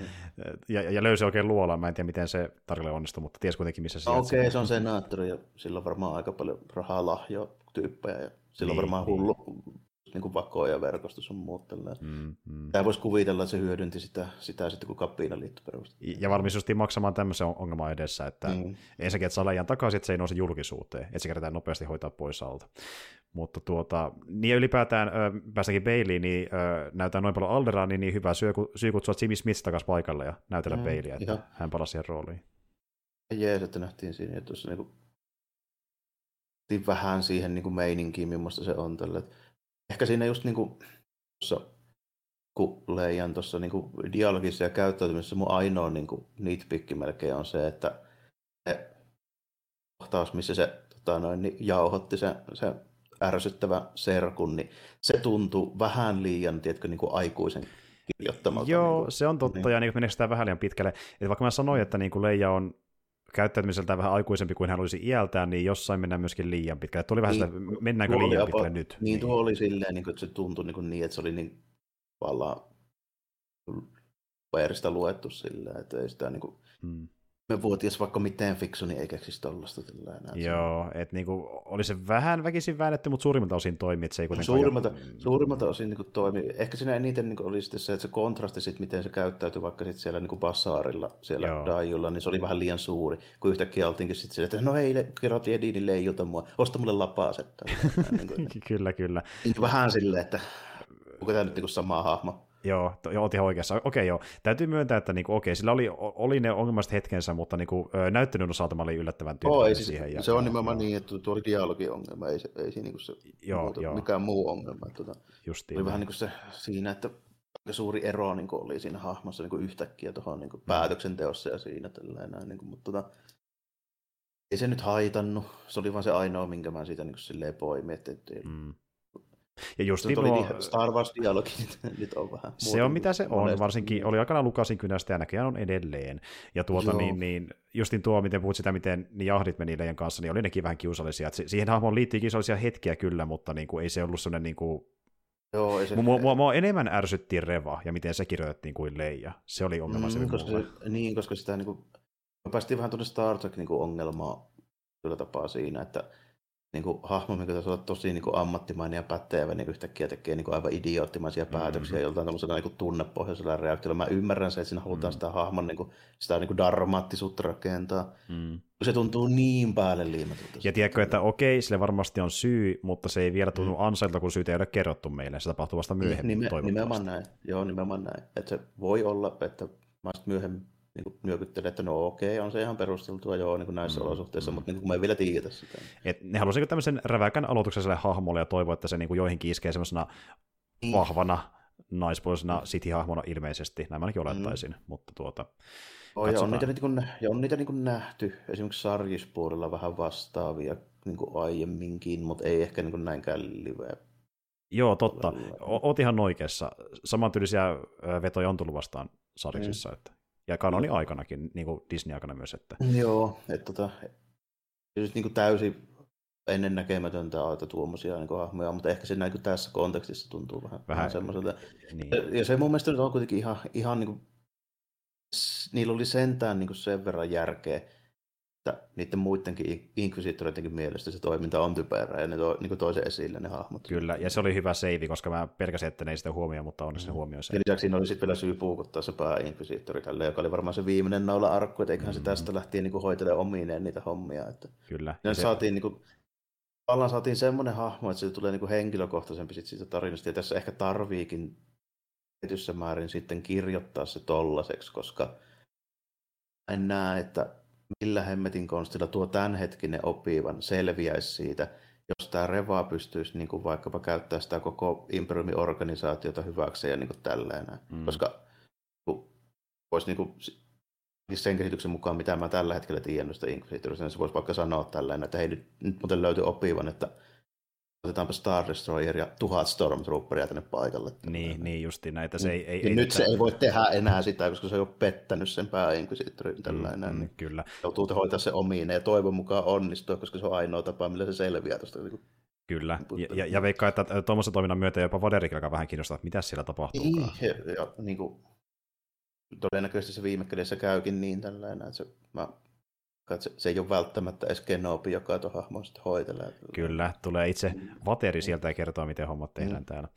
Ja, ja löysi oikein luolaan. Mä en tiedä, miten se tarkalleen onnistui, mutta ties kuitenkin, missä se No. Okei, se on senaattori ja sillä on varmaan aika paljon rahaa lahjoa tyyppejä ja sillä on Niin, varmaan niin. hullu niin kuin vakoja verkosto sun muut. Mm, mm. Tämä voisi kuvitella, että se hyödynti sitä, sitä sitten, kun Kapiinaliitto perustettiin. Ja justiin maksamaan tämmöisen ongelman edessä, että mm. Ensinnäkin, että saa takaisin, että se ei nouse julkisuuteen, että se kerätään nopeasti hoitaa pois alta. Mutta tuota, niin ylipäätään ö, päästäänkin Baileyyn, niin ö, näytetään noin paljon Alderaa, niin, niin hyvä syy, syy kutsua Jimmy Smith takaisin paikalle ja näytellä mm, Baileyä, että ihan. hän palasi siihen rooliin. Jees, että nähtiin siinä, että tuossa niinku, nähtiin vähän siihen niinku meininkiin, millaista se on tällä. Et Ehkä siinä just niinku, tuossa, kun Leijan tuossa niinku dialogissa ja käyttäytymisessä mun ainoa niinku nitpikki melkein on se, että se kohtaus, missä se tota noin, niin jauhotti se, se ärsyttävä serkun, niin se tuntuu vähän liian, tiedätkö, niin kuin aikuisen kirjoittamalta. Joo, niin kuin, se on totta, niin. ja niin meneekö sitä vähän liian pitkälle. Että vaikka mä sanoin, että niin kuin Leija on käyttäytymiseltään vähän aikuisempi kuin hän olisi iältään, niin jossain mennään myöskin liian pitkälle. Tuli vähän Niin, sitä, mennäänkö liian apa- pitkälle nyt? Niin, tuo oli silleen, niin kuin, että se tuntui niin, kuin niin että se oli niin tavallaan paperista luettu silleen, että ei sitä niin kuin, Mm. Me vuotias vaikka mitään fiksu, niin ei keksisi enää. Joo, että niinku, oli se vähän väkisin väännetty, mutta suurimmalta osin toimi, että se ei kuitenkaan... Suurimmalta, Mm. suurimmalta osin niin toimii. Ehkä siinä eniten niin oli sitten se, että se kontrasti, sit, miten se käyttäytyi vaikka sit siellä niin Bassaarilla, siellä Joo. Dajulla, niin se oli vähän liian suuri. Kun yhtäkkiä oltiinkin sitten sille, että no ei, kerrot Edinin leijuta mua, osta mulle lapaset. *laughs* niin kuin, kyllä, kyllä. niin vähän silleen, että onko tämä nyt niin sama hahmo? Joo, to, joo, oot ihan oikeassa. Okei, joo. Täytyy myöntää, että niinku, okei, sillä oli, oli ne ongelmaiset hetkensä, mutta niinku, näyttelyn osalta mä olin yllättävän tyytyväinen ei, siis, siihen. ja- se on nimenomaan niin, että tuo oli dialogiongelma, ei, se, ei siinä niin se Joo, muuta, joo. mikään muu ongelma. Että, tota, Justiin. oli vähän niin kuin se siinä, että aika suuri ero niin kuin oli siinä hahmossa niin kuin yhtäkkiä tuohon niin kuin päätöksenteossa ja siinä tällä näin, niin kuin, mutta tota, ei se nyt haitannut. Se oli vaan se ainoa, minkä mä siitä niin kuin silleen poimin, että, että Mm. Ja se justiin nyt oli nuo, niin, Star Wars-dialogi *laughs* nyt, nyt on vähän. se on mitä se on, monesti. varsinkin oli aikana Lukasin kynästä ja näköjään on edelleen. Ja tuota Joo. niin, niin, justin tuo, miten puhut sitä, miten niin jahdit meni Leijan kanssa, niin oli nekin vähän kiusallisia. Et si- siihen hahmoon liittyy kiusallisia hetkiä kyllä, mutta niin kuin, ei se ollut sellainen, niin kuin, Joo, ei se, mua, mua, mua, enemmän ärsytti Reva ja miten se kirjoitettiin kuin Leija. Se oli ongelma Mm, koska se, niin, koska sitä niin kuin, päästiin vähän tuonne Star Trek niin ongelmaa sillä tapaa siinä, että niin kuin, hahmo, mikä taisi olla tosi niin kuin, ammattimainen ja pätevä, niin yhtäkkiä tekee niin kuin, aivan idioottimaisia päätöksiä Mhm. joltain tämmöisellä niin kuin, tunnepohjaisella reaktiolla. Mä ymmärrän se, että siinä halutaan Mm. sitä hahmon niin kuin, sitä niin kuin, dramaattisuutta rakentaa. Mm. Se tuntuu niin päälle liimatulta. Ja tiedätkö, että okei, sille varmasti on syy, mutta se ei vielä tunnu mm. ansailta, kun syytä ei ole kerrottu meille. Se tapahtuu vasta myöhemmin, Nime, toivottavasti. nimenomaan näin. Joo, nimenomaan näin. Että se voi olla, että mä myöhemmin niin kuin nyökyttelee, että no okei, on se ihan perusteltua joo niin kuin näissä mm, olosuhteissa, mm. mutta niin kuin me ei vielä tiedä sitä. Et ne halusivat tämmöisen räväkän aloituksen sille hahmolle ja toivoa, että se niin kuin joihinkin iskee semmoisena mm. vahvana naispuolisena City-hahmona ilmeisesti, näin ainakin olettaisin, mm. mutta tuota, Oh, ja on niitä, niin kuin, ja on niitä niin kuin nähty esimerkiksi sarjispuolella vähän vastaavia niin kuin aiemminkin, mutta ei ehkä niin kuin näin källiveä. Joo, totta. Oot ihan oikeassa. Samantyylisiä vetoja on tullut vastaan sarjisissa. Mm. Että, ja kanoni aikanakin, niin kuin Disney-aikana myös. Että... Joo, että tota, siis niin kuin täysin ennen näkemätöntä että tuommoisia niin hahmoja, mutta ehkä se näin kuin tässä kontekstissa tuntuu vähän, vähän, vähän semmoiselta. Niin. Ja se mun mielestä nyt on kuitenkin ihan, ihan niin kuin niillä oli sentään niin kuin sen verran järkeä, että niiden muidenkin inkvisitoreidenkin mielestä se toiminta on typerää, ja ne to, niin toisen esille ne hahmot. Kyllä, ja se oli hyvä seivi, koska mä pelkäsin, että ne ei sitä huomioon, mutta onneksi mm. huomioi sen. Ja lisäksi siinä oli sitten vielä syy puukuttaa se pääinkvisiittori tälle, joka oli varmaan se viimeinen naula arkku, että eiköhän mm-hmm. se tästä lähtien niin hoitele omiineen niitä hommia. Että Kyllä. Ja se... saatiin niin kuin, tavallaan saatiin semmoinen hahmo, että se tulee niin kuin henkilökohtaisempi sit siitä tarinasta, ja tässä ehkä tarviikin tietyssä määrin sitten kirjoittaa se tollaseksi, koska en näe, että millä hemmetin konstilla tuo tämänhetkinen opivan selviäisi siitä, jos tämä Reva pystyisi niin kuin vaikkapa käyttää sitä koko Imperiumin organisaatiota hyväkseen ja niin kuin tälleen. Mm. Koska voisi niin kuin, sen käsityksen mukaan, mitä mä tällä hetkellä tiedän noista Inquisitorista, niin se voisi vaikka sanoa tällainen, että hei, nyt, nyt muuten löytyy opivan, että otetaanpa Star Destroyer ja tuhat Stormtrooperia tänne paikalle. Niin, niin justiin näitä. Se ei, ei, ei, nyt tätä... se ei voi tehdä enää sitä, koska se on jo pettänyt sen pääinquisitorin tällainen. Mm, niin kyllä. Joutuu hoitaa se omiin ja toivon mukaan onnistua, koska se on ainoa tapa, millä se selviää tuosta. Niin Kyllä, ja, ja, ja veikkaa, että tuommoisen toiminnan myötä jopa Vaderikin vähän kiinnostaa, että mitä siellä tapahtuu. Niin, ja, ja niin kuin, todennäköisesti se viime kädessä käykin niin tällainen, että se, mä se, se ei ole välttämättä edes Kenobi, joka tuon hahmon sitten hoitelee. Kyllä, tulee itse Vateri sieltä ja kertoo, miten hommat tehdään mm. täällä.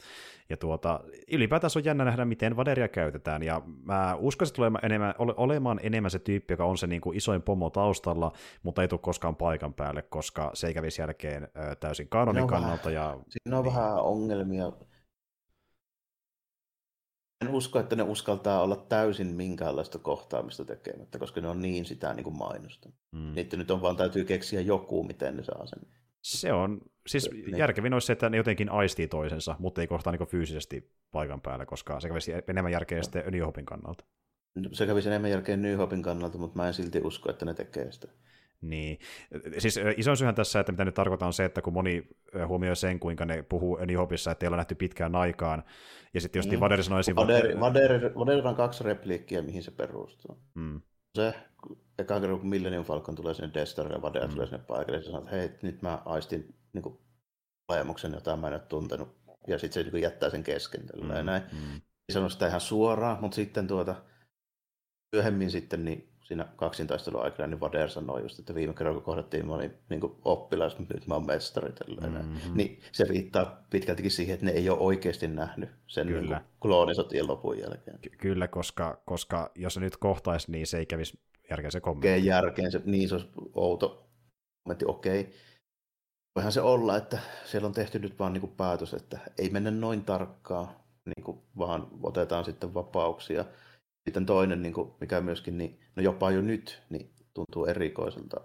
Ja tuota, ylipäätään on jännä nähdä, miten Vaderia käytetään, ja mä uskon, että tulee enemmän, ole, olemaan enemmän se tyyppi, joka on se niin kuin isoin pomo taustalla, mutta ei tule koskaan paikan päälle, koska se ei kävisi jälkeen täysin kanonin kannalta. Ja, siinä on niin. vähän ongelmia en usko, että ne uskaltaa olla täysin minkäänlaista kohtaamista tekemättä, koska ne on niin sitä niin kuin mainosta. Mm. Niitä nyt on vaan täytyy keksiä joku, miten ne saa sen. Se on, siis niin. järkevin olisi se, että ne jotenkin aistii toisensa, mutta ei kohtaa niin fyysisesti paikan päällä, koska se kävisi enemmän järkeä no. sitten New Hopin kannalta. Se kävisi enemmän järkeä New Hopin kannalta, mutta mä en silti usko, että ne tekee sitä. Niin. Siis iso syyhän tässä, että mitä nyt tarkoitan on se, että kun moni huomioi sen, kuinka ne puhuu New Hopissa, että ei ole nähty pitkään aikaan, ja sitten just mm. Vader sanoi Vader, Vader, Vader on kaksi repliikkiä, mihin se perustuu. Mm. Se, eka kerran kun Millennium Falcon tulee sinne Destar ja Vader mm. tulee sinne paikalle, ja se sanoo, että hei, nyt mä aistin niin kuin, ajamuksen, jota mä en ole tuntenut, ja sitten se niin jättää sen kesken. Mm. Ja näin. Mm. Ei sano sitä ihan suoraan, mutta sitten tuota, myöhemmin sitten niin siinä kaksintaistelun aikana, niin Vader sanoi just, että viime kerralla kun kohdattiin, mä olin niin oppilas, mutta nyt mä oon mestari. Mm-hmm. Niin se viittaa pitkältikin siihen, että ne ei ole oikeasti nähnyt sen Kyllä. Niin kloonisotien lopun jälkeen. Ky- kyllä, koska, koska jos se nyt kohtaisi, niin se ei kävisi järkeen se kommentti. Järkeen se, niin se olisi outo kommentti, okei. Voihan se olla, että siellä on tehty nyt vaan niin kuin päätös, että ei mennä noin tarkkaan, niin kuin vaan otetaan sitten vapauksia sitten toinen, niin kuin, mikä myöskin, niin, no jopa jo nyt, niin tuntuu erikoiselta.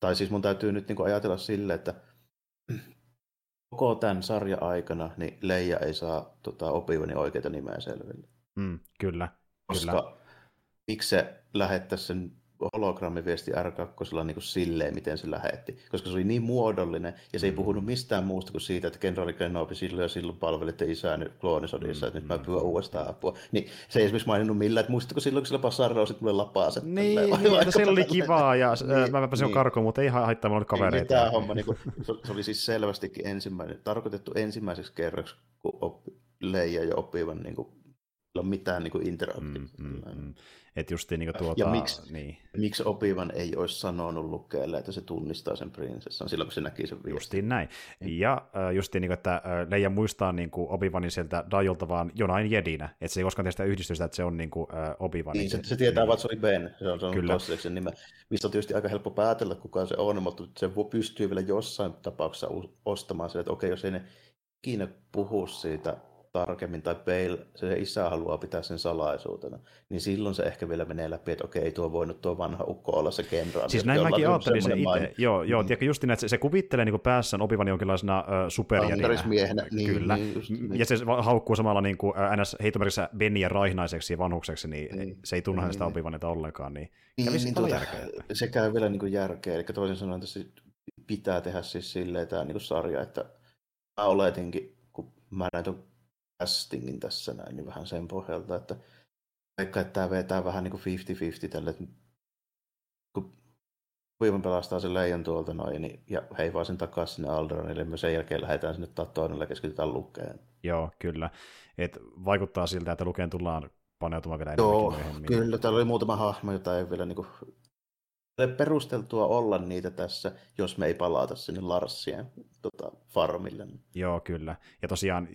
Tai siis mun täytyy nyt niin kuin ajatella sille, että *clears throat* koko tämän sarjan aikana niin Leija ei saa tota, opivani oikeita nimeä selville. Mm, kyllä. Koska kyllä. miksi se lähettäisi sen hologrammiviesti R2 niin kuin silleen, miten se lähetti, koska se oli niin muodollinen, ja se ei mm. puhunut mistään muusta kuin siitä, että kenraali Kenobi silloin ja silloin palvelitte isää kloonisodissa, että nyt mä pyydän uudestaan apua. Niin se ei esimerkiksi maininnut millään, että muistatko silloin, kun sillä passarilla sitten mulle lapaset. Niin, niin että oli kivaa, ja niin, mä pääsin niin. karkuun, mutta ei haittaa, mulla kavereita. Niin, tämä homma, niin kuin, se oli siis selvästikin ensimmäinen, tarkoitettu ensimmäiseksi kerraksi, kun oppi, Leija ja oppivan niin kuin, ole mitään niin interaktiivista. Mm, mm, mm. Et justiin niin tuota, ja miksi, niin. miksi Opivan ei olisi sanonut lukeelle, että se tunnistaa sen prinsessan silloin, kun se näki sen viestin. Justiin näin. Niin. Ja justiin, niin kuin, että Leija muistaa niin kuin Obivanin sieltä Dajolta vaan jonain jedinä, että se ei koskaan tee sitä yhdistystä, että se on niin kuin, Obivan. Niin, se, se tietää niin. vaan, että se oli Ben, se on, se on Kyllä. sen nimen, mistä on tietysti aika helppo päätellä, kuka se on, mutta se pystyy vielä jossain tapauksessa ostamaan sen, että okei, jos ei ne ikinä puhu siitä tarkemmin, tai Bale, se isä haluaa pitää sen salaisuutena, niin silloin se ehkä vielä menee läpi, että okei, tuo voinut tuo vanha ukko olla se kenraali. Siis näin mäkin ajattelin se itse, joo, joo, mm. tiedätkö, just niin, että se, se kuvittelee niin päässään opivan jonkinlaisena uh, superjädinä. Niin, Kyllä, niin, just, niin. ja se haukkuu samalla niin kuin, uh, ns. heittomerissä Benniä raihnaiseksi ja vanhukseksi, niin, niin. se ei tunnu niin, hänestä niin. opivan ollenkaan, niin, niin kävisi niin, tuota. Se käy vielä niin kuin järkeä, eli toisin sanoen tässä pitää tehdä siis silleen tämä niin sarja, että mä oletinkin, kun mä näin tuon castingin tässä näin, niin vähän sen pohjalta, että vaikka että tämä vetää vähän niin kuin 50-50 tälle, että kun Kuivan pelastaa sen leijon tuolta noin, niin, ja heivaa sen takaisin sinne Alderonille, me sen jälkeen lähdetään sinne Tattoonille ja keskitytään lukeen. Joo, kyllä. Et vaikuttaa siltä, että lukeen tullaan paneutumaan vielä Joo, myöhemmin. kyllä. Täällä oli muutama hahmo, jota ei vielä niin kuin ole perusteltua olla niitä tässä, jos me ei palata sinne Larsien tota, farmille. Joo, kyllä. Ja tosiaan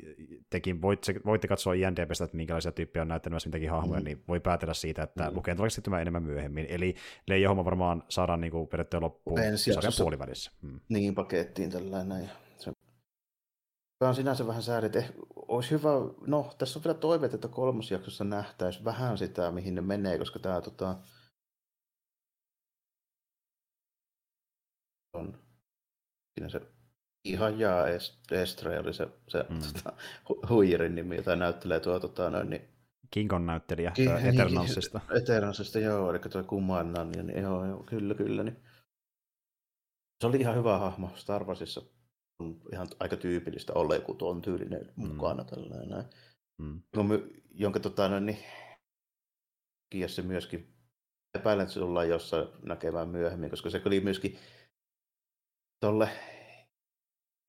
tekin voitte, voitte katsoa INDBstä, että minkälaisia tyyppejä on näyttänyt mitäkin hahmoja, mm. niin voi päätellä siitä, että mm. lukeen tulee sitten enemmän myöhemmin. Eli Leija homma varmaan saadaan niin kuin periaatteessa loppuun sarjan puolivälissä. Mm. Niin, pakettiin tällainen. Se on sinänsä vähän sääli, että olisi hyvä, no tässä on vielä toiveet, että kolmosjaksossa nähtäisiin vähän sitä, mihin ne menee, koska tämä tota, on siinä se ihan jaa Estre oli se, se mm. tota, huijerin nimi, jota näyttelee tuo tota, noin, niin, Kingon näyttelijä Ki- Eternalsista. Niin, Eternalsista, *laughs* joo, eli tuo Kumannan, niin, niin joo, joo, kyllä, kyllä. Niin. Se oli ihan hyvä hahmo Star Warsissa. On ihan aika tyypillistä olla joku tuon tyylinen mm. mukana tällainen näin. Mm. Jonka tota, noin, niin, se myöskin epäilen, että se tullaan jossain näkemään myöhemmin, koska se oli myöskin tuolle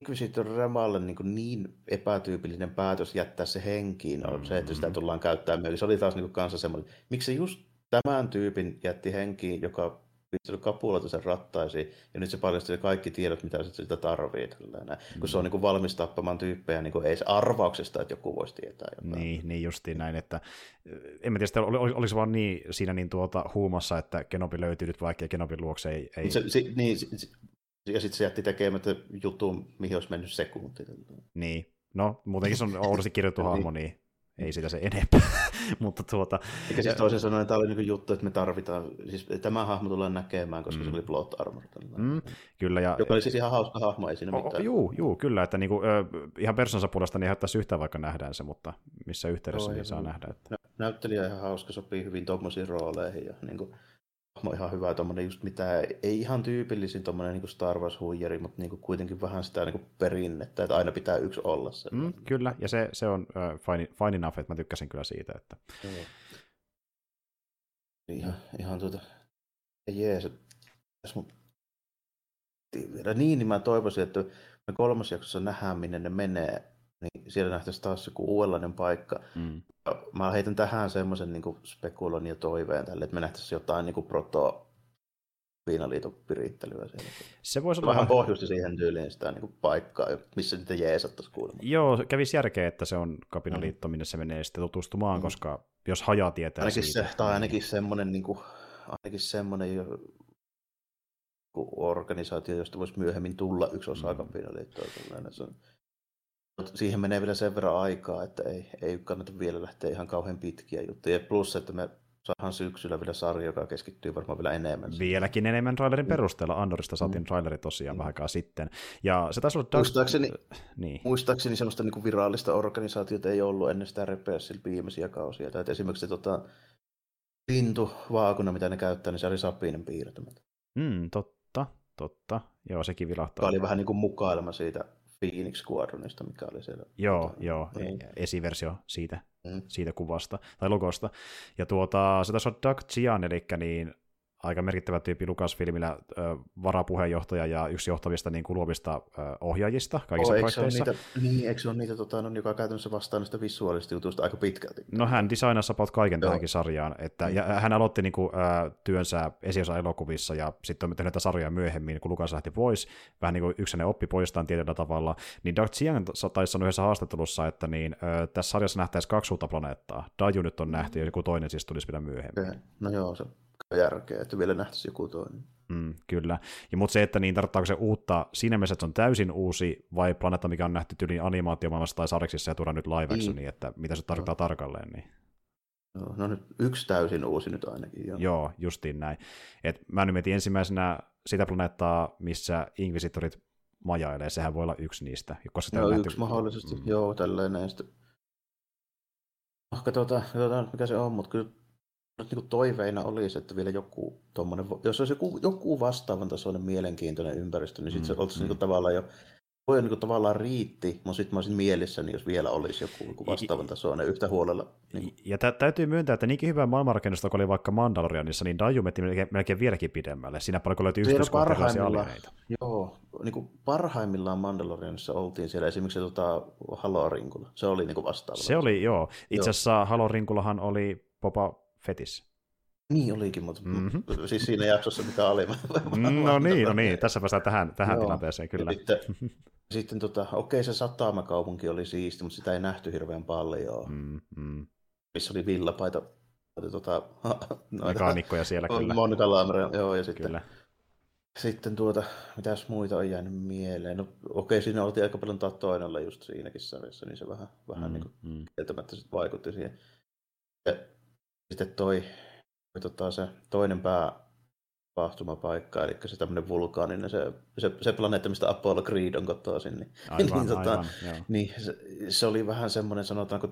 Inquisitor Remalle niin, niin epätyypillinen päätös jättää se henkiin on mm-hmm. se, että sitä mm-hmm. tullaan käyttämään. Eli se oli taas niin kanssa semmoinen, miksi just tämän tyypin jätti henkiin, joka pistänyt kapulata sen rattaisiin, ja nyt se paljasti kaikki tiedot, mitä se sitä tarvii. Tällainen. Mm. Kun se on niin kuin valmis tappamaan tyyppejä, niin kuin ei se arvauksesta, että joku voisi tietää jotain. Niin, niin justiin näin, että en mä tiedä, oli, oliko vaan niin, siinä niin tuota huumassa, että Kenobi löytyy nyt vaikka Kenobin luokse ei... ei... Se, se, niin, se, ja sitten se jätti tekemättä jutun, mihin olisi mennyt sekunti. Niin, no muutenkin se on *laughs* oudosti kirjoitettu niin. hahmo, niin ei sitä se enempää. *laughs* Mutta tuota... Eikä siis toisin sanoen, tämä oli niin juttu, että me tarvitaan, siis tämä hahmo tulee näkemään, koska mm. se oli plot armor. Mm, kyllä. Ja... Joka oli siis ihan hauska hahmo, ei siinä mitään. Juu, juu, kyllä, että niinku, ihan persoonansa puolesta niin hattaisi yhtään vaikka nähdään se, mutta missä yhteydessä Joo, niin saa nähdä. Että... Näyttelijä ihan hauska, sopii hyvin tuommoisiin rooleihin ja niin kuin, on ihan hyvä tommonen just mitä, ei ihan tyypillisin tommonen niin Star Wars huijari, mutta niin kuitenkin vähän sitä niin perinnettä, että aina pitää yksi olla se. Mm, kyllä, ja se, se on uh, fine, fine enough, että mä tykkäsin kyllä siitä. Että... Joo. Ihan, ihan tuota, jees, mun... niin, niin mä toivoisin, että me kolmas jaksossa nähdään, minne ne menee, niin siellä nähtäisiin taas joku uudenlainen paikka. Mm. Mä heitän tähän semmoisen niin spekulon ja toiveen tälle, että me nähtäisiin jotain niin kuin proto Viinaliiton pirittelyä siellä. Se voisi olla vähän pohjusti siihen tyyliin sitä niin kuin paikkaa, missä niitä jeesattaisiin kuulemma. Joo, kävisi järkeä, että se on kapinaliitto, mm. minne se menee sitten tutustumaan, mm. koska jos hajaa tietää ainakin siitä. Se, tai ainakin semmoinen, niin kuin, ainakin semmoinen jo, organisaatio, josta voisi myöhemmin tulla yksi osa mm. kapinaliittoa. Se on, siihen menee vielä sen verran aikaa, että ei, ei kannata vielä lähteä ihan kauhean pitkiä juttuja. Plus, että me saadaan syksyllä vielä sarja, joka keskittyy varmaan vielä enemmän. Vieläkin enemmän trailerin mm. perusteella. Andorista saatiin mm. traileri tosiaan mm. vähän aikaa sitten. Ja se taisi olla... Muistaakseni, niin. muistaakseni sellaista niin kuin virallista organisaatiota ei ollut ennen sitä Repersillä viimeisiä kausia. Tai esimerkiksi se tota, lintu vaakuna, mitä ne käyttää, niin se oli Sapinen piirtämät. Mm, totta, totta. Joo, sekin vilahtaa. Tämä oli vähän niin kuin mukailma siitä Phoenix Squadronista, mikä oli siellä. Joo, joo, niin. esiversio siitä, mm. siitä kuvasta tai logosta. Ja tuota, se taisi olla Doug Chian, eli niin aika merkittävä tyyppi Lucasfilmillä varapuheenjohtaja ja yksi johtavista niin kuin, luovista ohjaajista kaikissa oh, projekteissa. Niitä, niin, eikö se ole niitä, tota, no, joka käytännössä vastaa niistä visuaalista jutuista aika pitkälti? No hän designasi about kaiken Joo. tähänkin sarjaan. Että, mm. ja hän aloitti niin kuin, työnsä esiosa-elokuvissa ja sitten on tehnyt näitä sarjoja myöhemmin, kun Lukas lähti pois. Vähän niin kuin yksi oppi poistaan tietyllä tavalla. Niin Doug Chiang taisi sanoa yhdessä haastattelussa, että niin, tässä sarjassa nähtäisiin kaksi uutta planeettaa. Daju nyt on nähty ja joku toinen siis tulisi vielä myöhemmin. No joo, se järkeä, että vielä nähtäisiin joku toinen. Mm, kyllä. Ja mutta se, että niin tarkoittaako se uutta siinä mielessä, että se on täysin uusi, vai planeetta, mikä on nähty tyyliin animaatiomaailmassa tai sarjaksissa ja tuodaan nyt live niin. niin että mitä se tarkoittaa no. tarkalleen. Niin. No, no nyt yksi täysin uusi nyt ainakin. Joo, joo justiin näin. Et mä nyt mietin ensimmäisenä sitä planeettaa, missä Inquisitorit majailee, sehän voi olla yksi niistä. Koska joo, nähty... yksi mahdollisesti, mm. joo, tälleen näin. Sitten... Oh, katsotaan, katsotaan, mikä se on, mutta kyllä niin toiveina olisi, että vielä joku tommonen, jos olisi joku, joku vastaavan tasoinen mielenkiintoinen ympäristö, niin sitten mm, se olisi mm. niin tavallaan jo voi niin kuin tavallaan riitti, mutta sitten mä olisin mielessäni, jos vielä olisi joku, vastaavan tasoinen yhtä huolella. Niin. Ja tä- täytyy myöntää, että niinkin hyvää maailmanrakennusta kun oli vaikka Mandalorianissa, niin Daju metti melkein, melkein vieläkin pidemmälle. Siinä paljon kun löytyi yksityiskohtaisia Joo, niin kuin parhaimmillaan Mandalorianissa oltiin siellä esimerkiksi tota Halo-rinkulla. Se oli niin kuin vastaava. Se oli, joo. Itse asiassa Halo-rinkulahan oli Popa Fetis. Niin olikin, mutta mm-hmm. siis siinä jaksossa mitä oli. no niin, no niin, tässä päästään tähän, tähän tilanteeseen kyllä. Ja sitten, sitten tota, okei se satamakaupunki oli siisti, mutta sitä ei nähty hirveän paljon. Mm, mm. Missä oli villapaita, tota, *laughs* noita, Mekaanikkoja siellä kyllä. Monika joo, ja sitten, kyllä. sitten tuota, mitäs muita on jäänyt mieleen. No okei, siinä oltiin aika paljon toinella just siinäkin sarjassa, niin se vähän, vähän mm, niin kuin, mm. kieltämättä sit vaikutti siihen. Ja sitten toi, tota, se toinen pää tapahtumapaikka, eli se tämmöinen vulkaaninen, se, se, se planeetta, mistä Apollo Creed on kotoisin. Niin, aivan, niin, tota, aivan, niin se, se, oli vähän semmoinen, sanotaanko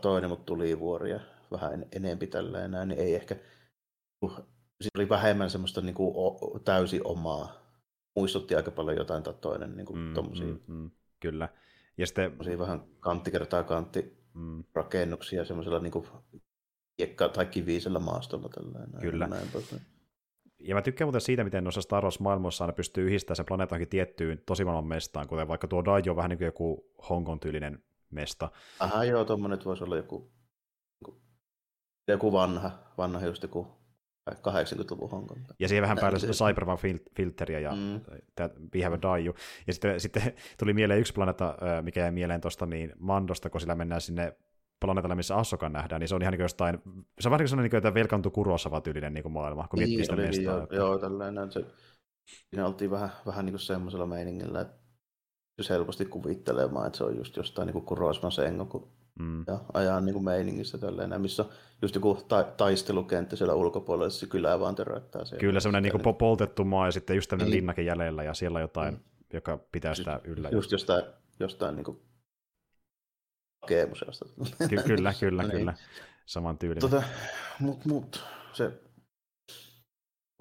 toinen, mutta tuli vuoria vähän en, enempi tällä enää, niin ei ehkä, siinä oli vähemmän semmoista niin kuin, o, täysi omaa. Muistutti aika paljon jotain tai toinen niin kuin, mm, tommosia. Mm, mm, kyllä. Ja sitten... vähän kantti kertaa kantti mm. rakennuksia semmoisella niin kuin, kiekka- tai kivisellä maastolla. Tällainen, Kyllä. Näin, ja mä tykkään muuten siitä, miten noissa Star Wars-maailmassa aina pystyy yhdistämään sen planeetankin tiettyyn tosimaailman mestaan, kuten vaikka tuo Dai on vähän niin kuin joku Hongon tyylinen mesta. Aha, joo, tuommoinen voisi olla joku, joku vanha, vanha just joku 80-luvun Hongkong. Ja siihen vähän päälle Cyberpunk filteriä ja mm. We Have a Daju. Ja sitten, sitten tuli mieleen yksi planeetta, mikä jäi mieleen tuosta niin Mandosta, kun sillä mennään sinne planeetalle, missä Assoka nähdään, niin se on ihan niin jostain, se on vähän niin kuin että velkaantu Kurosava tyylinen niin kuin maailma, kun miettii niin, sitä mestaa. Joo, että... joo tällainen, se, siinä oltiin vähän, vähän niin kuin semmoisella meiningillä, että jos helposti kuvittelemaan, että se on just jostain niin kuin Kurosavan sengo, kun mm. ja ajan niin kuin meiningissä tälleen, missä just joku ta- taistelukenttä siellä ulkopuolella, se kylää vaan töröttää. Siellä. Kyllä, semmoinen niin kuin poltettu maa ja sitten just tämmöinen niin. linnake jäljellä ja siellä jotain, mm. joka pitää sitä yllä. Just jostain, jostain niin kuin G-museosta. Ky- kyllä, *laughs* kyllä, niin. kyllä. Saman tyylinen. Tota, mut, mut, se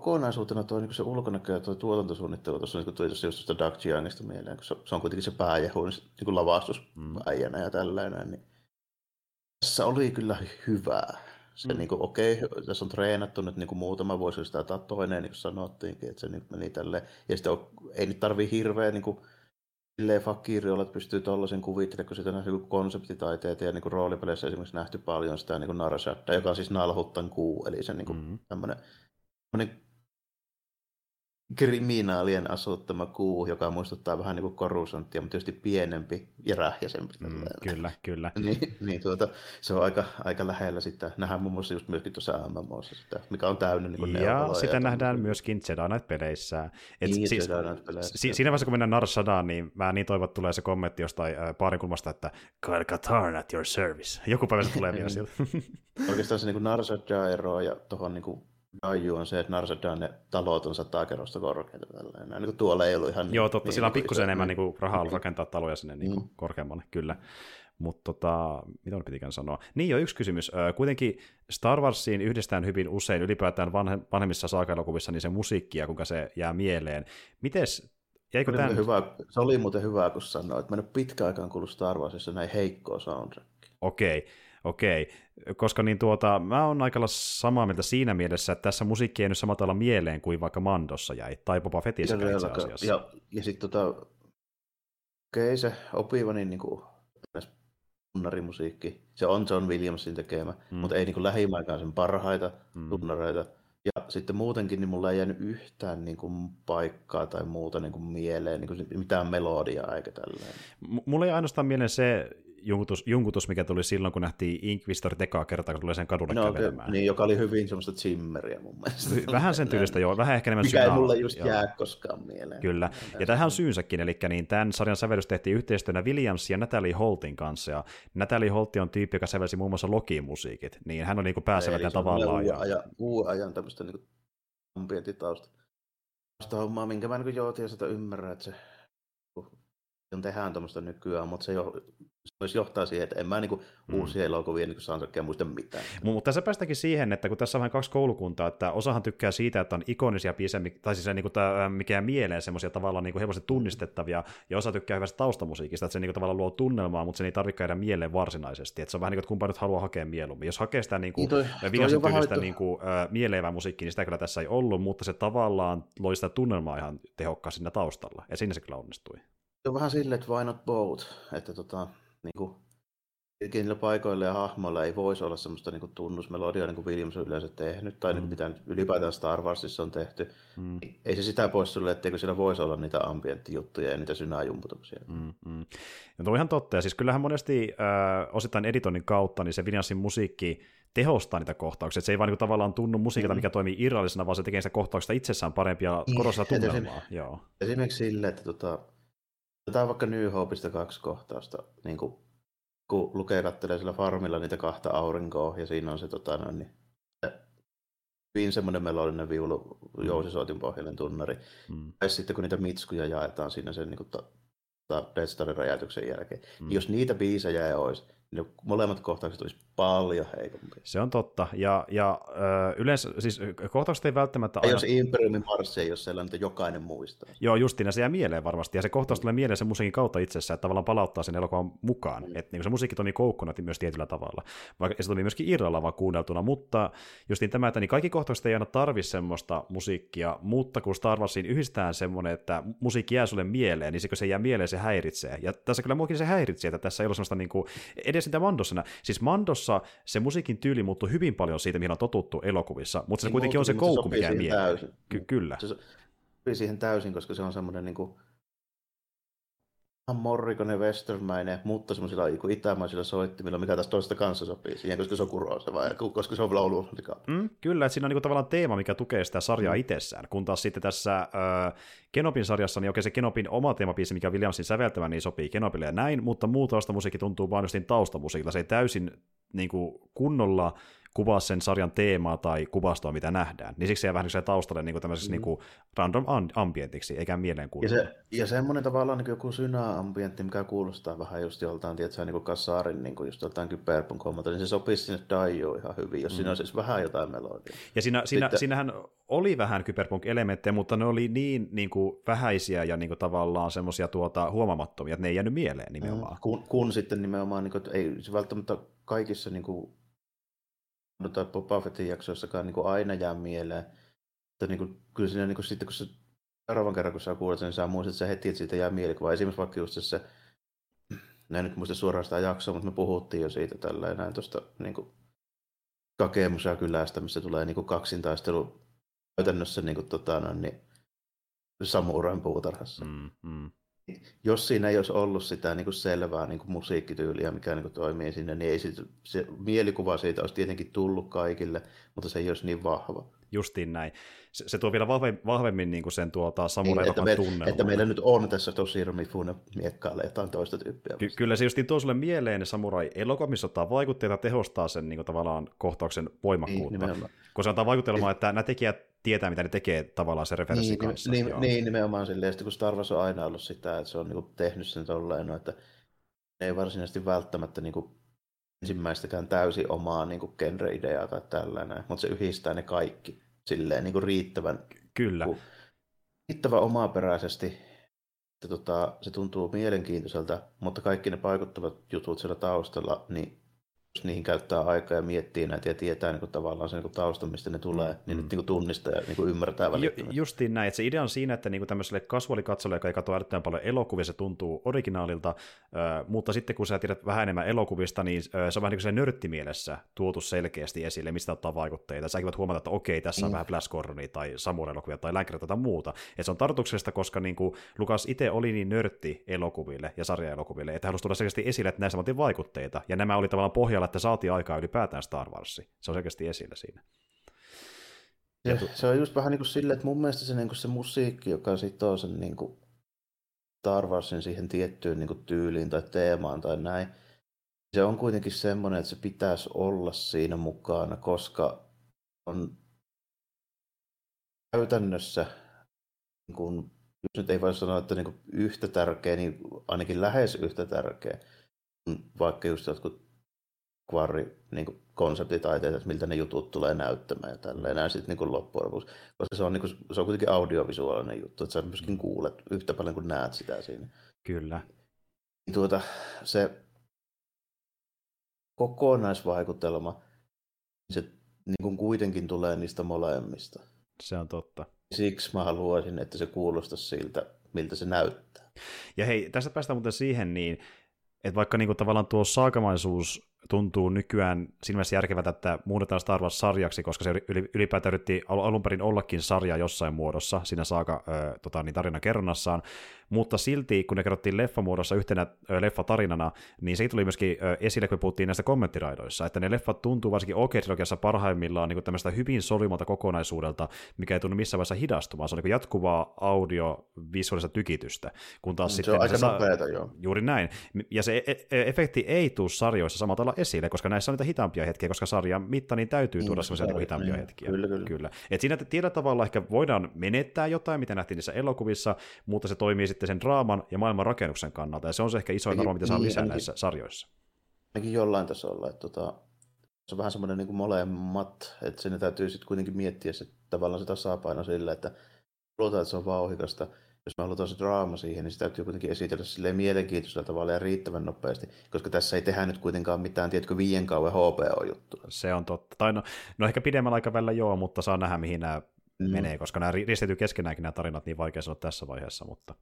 kokonaisuutena tuo niin se ulkonäkö ja tuo tuotantosuunnittelu tuossa niin tuli tuossa just Doug Chiangista mieleen, kun se, se, on kuitenkin se pääjehu, niin, niin kuin lavastuspäijänä mm. ja tällainen, niin tässä oli kyllä hyvää. Se mm. niin kuin, okei, okay, tässä on treenattu nyt niin kuin muutama vuosi sitä toinen, niin kuin sanottiinkin, että se niin meni tälleen. Ja sitten ei nyt tarvii hirveä niin kuin, silleen fakiriolla, että pystyy tuollaisen kuvittelemaan, kun sitä on niin konseptitaiteita ja niin roolipeleissä esimerkiksi nähty paljon sitä niin Narashadda, joka on siis nalhuttan kuu, eli se niin kuin, mm-hmm. tämmöinen, tämmöinen kriminaalien asuttama kuu, joka muistuttaa vähän niin kuin korusanttia, mutta tietysti pienempi ja rähjäsempi. Mm, kyllä, kyllä. *laughs* niin, niin tuota, se on aika, aika lähellä sitä. Nähdään muun muassa just myöskin tuossa MMOssa sitä, mikä on täynnä niin Ja sitä ja nähdään tämän... myöskin Jedi Knight-peleissä. Et niin, siis, peleissä. Si- siinä vaiheessa, kun mennään Narsadaan, niin mä niin toivon, että tulee se kommentti jostain äh, paarin kulmasta, että Kyle Katarn at your service. Joku päivä se tulee *laughs* vielä sieltä. Oikeastaan se niin Narsadja eroa ja tuohon niin Daju on se, että Narsadan ne talot on sata kerrosta korkeita. Tällainen. Niin tuolla ei ollut ihan... Joo, totta, niin, sillä on niinku pikkusen enemmän niin kuin, rahaa ollut rakentaa taloja sinne niin kuin, mm. korkeammalle, kyllä. Mutta tota, mitä on pitikään sanoa? Niin jo yksi kysymys. Kuitenkin Star Warsiin yhdistään hyvin usein ylipäätään vanhe, vanhemmissa saakaelokuvissa niin se musiikki ja kuinka se jää mieleen. Mites, jäikö tämän... hyvä, se oli muuten hyvä, kun sanoit, että mä en ole pitkä aikaan kuullut Star Warsissa näin heikkoa soundtrack. Okei. Okay. Okei, koska niin tuota, mä oon aika samaa mieltä siinä mielessä, että tässä musiikki ei nyt samalla tavalla mieleen kuin vaikka Mandossa jäi, tai Boba Fettissä itse asiassa. Ja, ja sitten tota, okei se opiva niin, kuin, tunnarimusiikki, se on John Williamsin tekemä, mm. mutta ei niin kuin lähimainkaan sen parhaita mm. tunnareita. Ja sitten muutenkin niin mulla ei jäänyt yhtään niin kuin, paikkaa tai muuta niin kuin, mieleen, niin kuin, mitään melodiaa eikä tällainen. M- mulla ei ainoastaan mieleen se, junkutus, junkutus, mikä tuli silloin, kun nähtiin Inquisitor tekaa kertaa, kun tuli sen kadulle no, kävelemään. Niin, joka oli hyvin semmoista Zimmeriä mun mielestä. Vähän sen tyylistä, joo, vähän ehkä enemmän Mikä ei mulle just joo. jää koskaan mieleen. Kyllä, ja tähän on syynsäkin, eli niin tämän sarjan sävellys tehtiin yhteistyönä Williams ja Natalie Holtin kanssa, ja Natalie Holt on tyyppi, joka sävelsi muun muassa Lokiin musiikit, niin hän on niin pääsevä tämän tavallaan. Uuden ajan, uuden ajan tämmöistä niin ambientitausta. Hommaa, minkä mä niin joo, sitä ymmärrän, että se kun tehdään tuommoista nykyään, mutta se, jo, se myös johtaa siihen, että en mä niinku mm. uusia elokuvia niin soundtrackia muista mitään. Mutta tässä päästäkin siihen, että kun tässä on vähän kaksi koulukuntaa, että osahan tykkää siitä, että on ikonisia biisejä, tai siis niin kuin tämä, mikä jää mieleen semmoisia tavallaan niin kuin helposti tunnistettavia, ja osa tykkää hyvästä taustamusiikista, että se niin kuin tavallaan luo tunnelmaa, mutta se ei tarvitse käydä mieleen varsinaisesti. Että se on vähän niin kuin, että kumpa nyt haluaa hakea mieluummin. Jos hakee sitä niin kuin, niin toi, tyylistä niin kuin, uh, mieleivää musiikkia, niin sitä kyllä tässä ei ollut, mutta se tavallaan loi sitä tunnelmaa ihan tehokkaasti siinä taustalla, ja siinä se kyllä onnistui on vähän silleen, että why not both, että tota, niin kuin, niillä paikoilla ja hahmoilla ei voisi olla semmoista niin kuin tunnusmelodiaa, niin kuin Williams on yleensä tehnyt, tai mm. niin mitä ylipäätään Star Warsissa on tehty. Mm. Ei se sitä pois sulle, etteikö siellä voisi olla niitä ambienttijuttuja ja niitä synäjumputuksia. Mm, mm. Ja tuo on ihan totta, ja siis kyllähän monesti äh, osittain editoinnin kautta, niin se Williamsin musiikki tehostaa niitä kohtauksia, että se ei vaan niin kuin, tavallaan tunnu musiikilta, mm. mikä toimii irrallisena, vaan se tekee sitä kohtauksesta itsessään parempia, niin, korostaa tunnelmaa. Esim- Joo. Esimerkiksi sille, että tota, Otetaan vaikka New Hopeista kaksi kohtausta, niin kuin, kun lukee kattelee sillä farmilla niitä kahta aurinkoa, ja siinä on se, tota, noin, niin, hyvin semmoinen melodinen viulu, mm. jousisoitin pohjainen tunnari. Mm. Ja sitten kun niitä mitskuja jaetaan siinä sen niin kuin, ta, ta, Death Starin räjäytyksen jälkeen, mm. niin jos niitä biisejä ei olisi, niin molemmat kohtaukset olisi paljon heikompi. Se on totta, ja, ja ö, yleensä, siis kohtaukset ei välttämättä aina... Jos Imperiumin marssi ei ole sellainen, että jokainen muistaa. Joo, justiin, se jää mieleen varmasti, ja se kohtaus tulee mieleen sen musiikin kautta itsessään, että tavallaan palauttaa sen elokuvan mukaan, mm. että niin se musiikki toimii koukkuna myös tietyllä tavalla, vaikka se toimii myöskin irralla vaan kuunneltuna, mutta justiin tämä, että niin kaikki kohtaukset ei aina tarvi semmoista musiikkia, mutta kun Star Warsiin yhdistetään semmoinen, että musiikki jää sulle mieleen, niin se kun se jää mieleen, se häiritsee, ja tässä kyllä muakin se häiritsee, että tässä ei ole semmoista niin kuin, edes sitä Mandossa. Siis Mandossa se musiikin tyyli muuttui hyvin paljon siitä, mihin on totuttu elokuvissa, mutta se, se kuitenkin on se koukku, mikä. Ky- kyllä. Se sopii siihen täysin, koska se on semmoinen niin kuin, morrikonen westernmäinen, mutta semmoisilla itämaisilla soittimilla, mikä taas toista kanssa sopii siihen, koska se on kurosa vai koska se on laulu. Mm, kyllä, että siinä on niin kuin, tavallaan teema, mikä tukee sitä sarjaa mm. itsessään, kun taas sitten tässä äh, Kenopin sarjassa, niin okei se Kenopin oma teemapiisi, mikä Williamsin säveltämä, niin sopii Kenopille ja näin, mutta muu musiikki tuntuu vain just taustamusiikilla, se ei täysin niin kuin, kunnolla kuvaa sen sarjan teemaa tai kuvastoa, mitä nähdään. Niin siksi se jää vähän niin taustalle niin kuin tämmöisessä mm. niin kuin random ambientiksi, eikä mieleen Ja, se, ja semmoinen tavallaan niin joku synä-ambientti, mikä kuulostaa vähän just joltain, tiedätkö, niin kuin Kassarin, niin kuin just joltain kyberpunk niin se sopisi sinne Daioon ihan hyvin, jos mm. siinä olisi siis vähän jotain melodiaa. Ja siinä, siinä, Sitten... siinähän oli vähän kyberpunk-elementtejä, mutta ne oli niin, niin kuin vähäisiä ja niin kuin tavallaan semmoisia tuota, huomaamattomia, että ne ei jäänyt mieleen nimenomaan. Mm. Kun, kun sitten nimenomaan, niin kuin, että ei se välttämättä kaikissa niin kuin, tai Boba Fettin jaksoissakaan niin kuin aina jää mieleen. Että niin kuin, kyllä siinä niin kuin, sitten, kun se seuraavan kerran, kun sä kuulet sen, niin sä muistat se heti, että siitä jää mielikuva. Esimerkiksi vaikka just se, näin nyt muista suoraan sitä jaksoa, mutta me puhuttiin jo siitä tällä näin tuosta niin kuin, Kakemus ja kylästä, missä tulee niin kuin kaksintaistelu käytännössä niin kuin, tota, no, niin, samurain puutarhassa. Mm, mm jos siinä ei olisi ollut sitä niin kuin selvää niin kuin musiikkityyliä, mikä niin kuin toimii sinne, niin ei sit, se mielikuva siitä olisi tietenkin tullut kaikille, mutta se ei olisi niin vahva. Justiin näin. Se, se tuo vielä vahvemmin, vahvemmin niin kuin sen tuota samurai niin, että, me, että meillä nyt on tässä tosi Mifune miekkailla jotain toista tyyppiä. Ky- kyllä se justiin tuo sulle mieleen samurai-elokuva, missä ottaa vaikutteita tehostaa sen niin kuin, tavallaan kohtauksen voimakkuutta. Niin, kun se antaa vaikutelmaa, että nämä tekijät tietää, mitä ne tekee tavallaan se referenssi niin, kanssa. Niin, niin, nimenomaan silleen, kun Star Wars on aina ollut sitä, että se on niin tehnyt sen tolleen, no, että ei varsinaisesti välttämättä niin kuin, ensimmäistäkään täysin omaa niin kuin genre-ideaa tai tällainen, mutta se yhdistää ne kaikki silleen niin kuin riittävän, Kyllä. Niin kuin, riittävän omaperäisesti, että tota, se tuntuu mielenkiintoiselta, mutta kaikki ne vaikuttavat jutut siellä taustalla, niin jos niihin käyttää aikaa ja miettii näitä ja tietää niin kuin, tavallaan se niin tausta, mistä ne tulee, mm. niin mm. niin tunnistaa ja niin kuin ymmärtää välittömästi. Ju, justiin näin, että se idea on siinä, että niin kuin tämmöiselle kasuaalikatsojalle, joka ei katso älyttömän paljon elokuvia, se tuntuu originaalilta, äh, mutta sitten kun sä tiedät vähän enemmän elokuvista, niin äh, se on vähän niin kuin se nörttimielessä tuotu selkeästi esille, mistä ottaa vaikutteita. Säkin voit huomata, että okei, tässä on mm. vähän Flash tai samurai-elokuvia tai Länkärä tai muuta. Et se on tarkoituksesta, koska niin kuin Lukas itse oli niin nörtti elokuville ja sarjaelokuville, että halusi tuoda selkeästi esille, että näissä vaikutteita. Ja nämä oli tavallaan pohjalla, että saatiin aikaa ylipäätään Star Warsi. Se on selkeästi esillä siinä. Ja, tu- se on just vähän niin kuin silleen, että mun mielestä se, niin kuin se musiikki, joka sitoo sen niin kuin Star Warsin siihen tiettyyn niin kuin tyyliin tai teemaan tai näin, se on kuitenkin semmoinen, että se pitäisi olla siinä mukana, koska on käytännössä, niin kuin, jos nyt ei voi sanoa, että niin kuin yhtä tärkeä, niin ainakin lähes yhtä tärkeä, vaikka just jotkut kvarri niin konseptitaiteet, että miltä ne jutut tulee näyttämään ja tälleen näin sitten niin loppujen lopuksi. Koska se on, niin kuin, se on kuitenkin audiovisuaalinen juttu, että sä myöskin kuulet yhtä paljon kuin näet sitä siinä. Kyllä. Tuota, se kokonaisvaikutelma, se niin kuin kuitenkin tulee niistä molemmista. Se on totta. Siksi mä haluaisin, että se kuulostaisi siltä, miltä se näyttää. Ja hei, tästä päästään muuten siihen niin, että vaikka niinku tavallaan tuo saakamaisuus tuntuu nykyään siinä mielessä järkevältä, että muunnetaan Star Wars-sarjaksi, koska se ylipäätään yritti alun perin ollakin sarja jossain muodossa siinä saaka äh, tota, niin kerronnassaan, mutta silti kun ne kerrottiin leffamuodossa yhtenä äh, leffatarinana, niin se tuli myöskin äh, esille, kun puhuttiin näistä kommenttiraidoissa, että ne leffat tuntuu varsinkin OK-trilogiassa parhaimmillaan niin tämmöistä hyvin solimalta kokonaisuudelta, mikä ei tunnu missään vaiheessa hidastumaan, se on niin jatkuvaa audiovisuaalista tykitystä, kun taas se sitten... On aika sa- nopeata, joo. Juuri näin, ja se e- e- efekti ei tule sarjoissa samalla tavalla esille, koska näissä on niitä hitaampia hetkiä, koska sarjan mitta niin täytyy tuoda sellaisia niin, hitaampia niin, hetkiä. Kyllä, kyllä. kyllä. Et siinä tietyllä tavalla ehkä voidaan menettää jotain, mitä nähtiin niissä elokuvissa, mutta se toimii sitten sen draaman ja maailman rakennuksen kannalta, ja se on se ehkä isoin arvo, mitä saa niin, lisää ainakin, näissä sarjoissa. Ainakin jollain tasolla, että tota, se on vähän semmoinen niin kuin molemmat, että sinne täytyy sitten kuitenkin miettiä se, tavallaan se tasapaino sillä, että luotaan, että se on vauhikasta, jos me halutaan se draama siihen, niin se täytyy kuitenkin esitellä silleen mielenkiintoisella tavalla ja riittävän nopeasti, koska tässä ei tehdä nyt kuitenkaan mitään, tiedätkö, viien kauan HBO-juttua. Se on totta. Tai no, no ehkä pidemmällä aikavälillä joo, mutta saa nähdä, mihin nämä mm. menee, koska nämä risteytyy keskenäänkin nämä tarinat, niin vaikea sanoa tässä vaiheessa, mutta,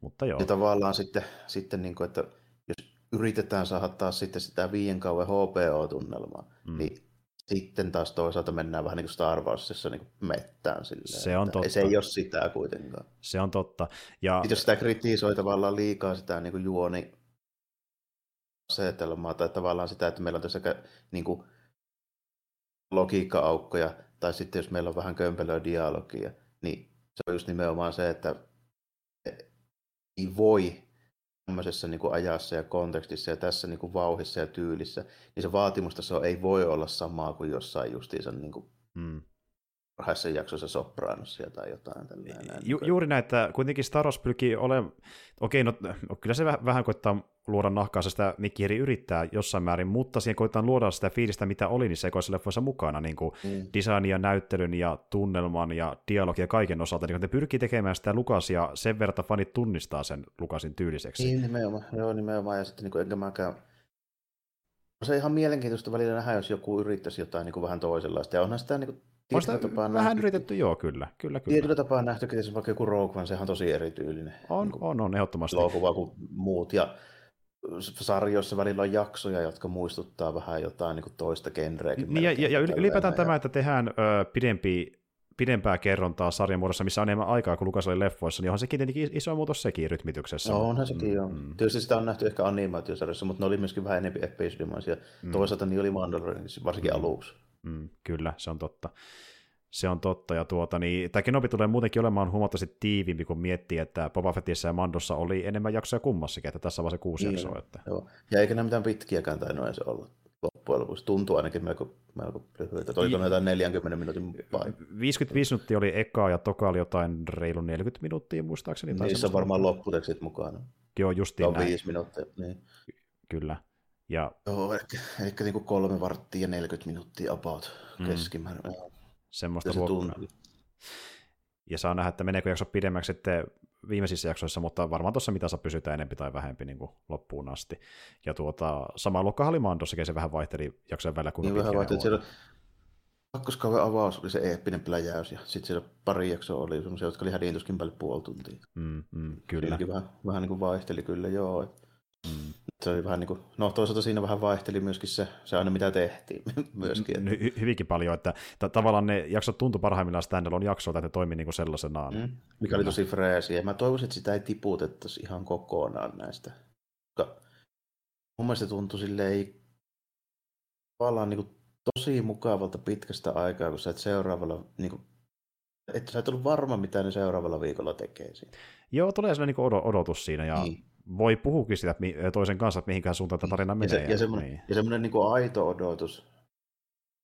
mutta joo. Ja tavallaan sitten, sitten niin kuin, että jos yritetään saada taas sitten sitä viien kauan HBO-tunnelmaa, mm. niin sitten taas toisaalta mennään vähän niin kuin Star Warsissa niin kuin mettään. Silleen, se on totta. Se ei ole sitä kuitenkaan. Se on totta. Ja... Sitten jos sitä kritisoi tavallaan liikaa sitä niin kuin juoni asetelmaa tai tavallaan sitä, että meillä on tässä niin kuin logiikka-aukkoja, tai sitten jos meillä on vähän kömpelöä dialogia, niin se on just nimenomaan se, että ei voi tämmöisessä niin kuin ajassa ja kontekstissa ja tässä niin kuin vauhissa ja tyylissä, niin se vaatimustaso ei voi olla samaa kuin jossain justiinsa niin kuin hmm parhaissa jaksoissa Sopranosia tai jotain tällainen. Ju, juuri näin, että kuitenkin Star Wars pyrkii olemaan, okei, no, no kyllä se vähän koittaa luoda nahkaa, sitä Mikki eri yrittää jossain määrin, mutta siihen koittaa luoda sitä fiilistä, mitä oli niissä ekoissa leffoissa mukana, niin kuin mm. design ja näyttelyn ja tunnelman ja dialogia ja kaiken osalta, niin ne pyrkii tekemään sitä Lukasia sen verran, että fanit tunnistaa sen Lukasin tyyliseksi. Niin, nimenomaan, joo, nimenomaan, ja sitten niin kuin, enkä mäkään se ihan mielenkiintoista välillä nähdä, jos joku yrittäisi jotain niin kuin vähän toisenlaista. Ja onhan sitä niin kuin on sitä tapaa vähän nähty. yritetty, joo, kyllä. kyllä, kyllä. Tietyllä tapaa nähty, että vaikka joku Rogue One, sehän on tosi erityylinen. On, niin on, on, ehdottomasti. Elokuva kuin muut, ja sarjoissa välillä on jaksoja, jotka muistuttaa vähän jotain niin kuin toista genreä. Niin, ja, ja, ja ylipäätään tämä, että tehdään ö, pidempi, pidempää kerrontaa sarjan muodossa, missä on enemmän aikaa kuin Lukas oli leffoissa, niin onhan sekin tietenkin iso muutos sekin rytmityksessä. No onhan sekin mm, joo. Mm. Tietysti sitä on nähty ehkä animaatiosarjassa, mutta ne oli myöskin vähän enemmän episodimaisia. Mm. Toisaalta niin oli Mandalorian, varsinkin mm. aluksi. Mm, kyllä, se on totta. Se on totta, ja tuota, niin, tämä Kenobi tulee muutenkin olemaan huomattavasti tiiviimpi, kun miettii, että Boba Fettissä ja Mandossa oli enemmän jaksoja kummassakin, että tässä on se kuusi niin, jaksoa. Että... Joo. Ja eikä nämä mitään pitkiäkään tainnut edes olla loppujen lopuksi. Tuntuu ainakin melko, melko lyhyitä. Oliko ne jotain 40 minuutin vai? 55 minuuttia oli eka ja toka oli jotain reilu 40 minuuttia muistaakseni. Niissä on varmaan lopputekstit mukana. Joo, justiin näin. viisi minuuttia, niin. Kyllä. Ja... Joo, ehkä, ehkä niin kuin kolme varttia ja 40 minuuttia about mm. keskimäärin. Semmoista luokkaa. Ja saa nähdä, että meneekö jakso pidemmäksi sitten viimeisissä jaksoissa, mutta varmaan tuossa mitassa pysytään enempi tai vähempi niin kuin loppuun asti. Ja tuota, sama luokka oli Mandossakin, se vähän vaihteli jaksojen välillä, kuinka niin vähän vaihteli, siellä kakkoskauden avaus oli se eeppinen pläjäys, ja sitten siellä pari jaksoa oli semmoisia, jotka oli hädintuskin päälle puoli tuntia. Mm, mm, kyllä. vähän, vähän niin kuin vaihteli kyllä, joo. Mm. Se oli vähän niin kuin, no toisaalta siinä vähän vaihteli myöskin se, se aina mitä tehtiin *laughs* myöskin. Että... Hy- hyvinkin paljon, että t- tavallaan ne jaksot tuntui parhaimmillaan standalone jaksolta, että ne toimi niin kuin sellaisenaan. Mm. Mikä oli tosi freesiä. Mä toivoisin, että sitä ei tiputettaisi ihan kokonaan näistä. Koska mun mielestä tuntui silleen tavallaan niin kuin tosi mukavalta pitkästä aikaa, kun sä et seuraavalla, niin kuin, että sä et ollut varma, mitä ne seuraavalla viikolla tekee siinä. Joo, tulee sellainen niin odotus siinä, ja niin. Voi puhukin sitä toisen kanssa, että mihinkään suuntaan tämä tarina menee. Ja, se, ja semmoinen, niin. ja semmoinen niin kuin aito odotus,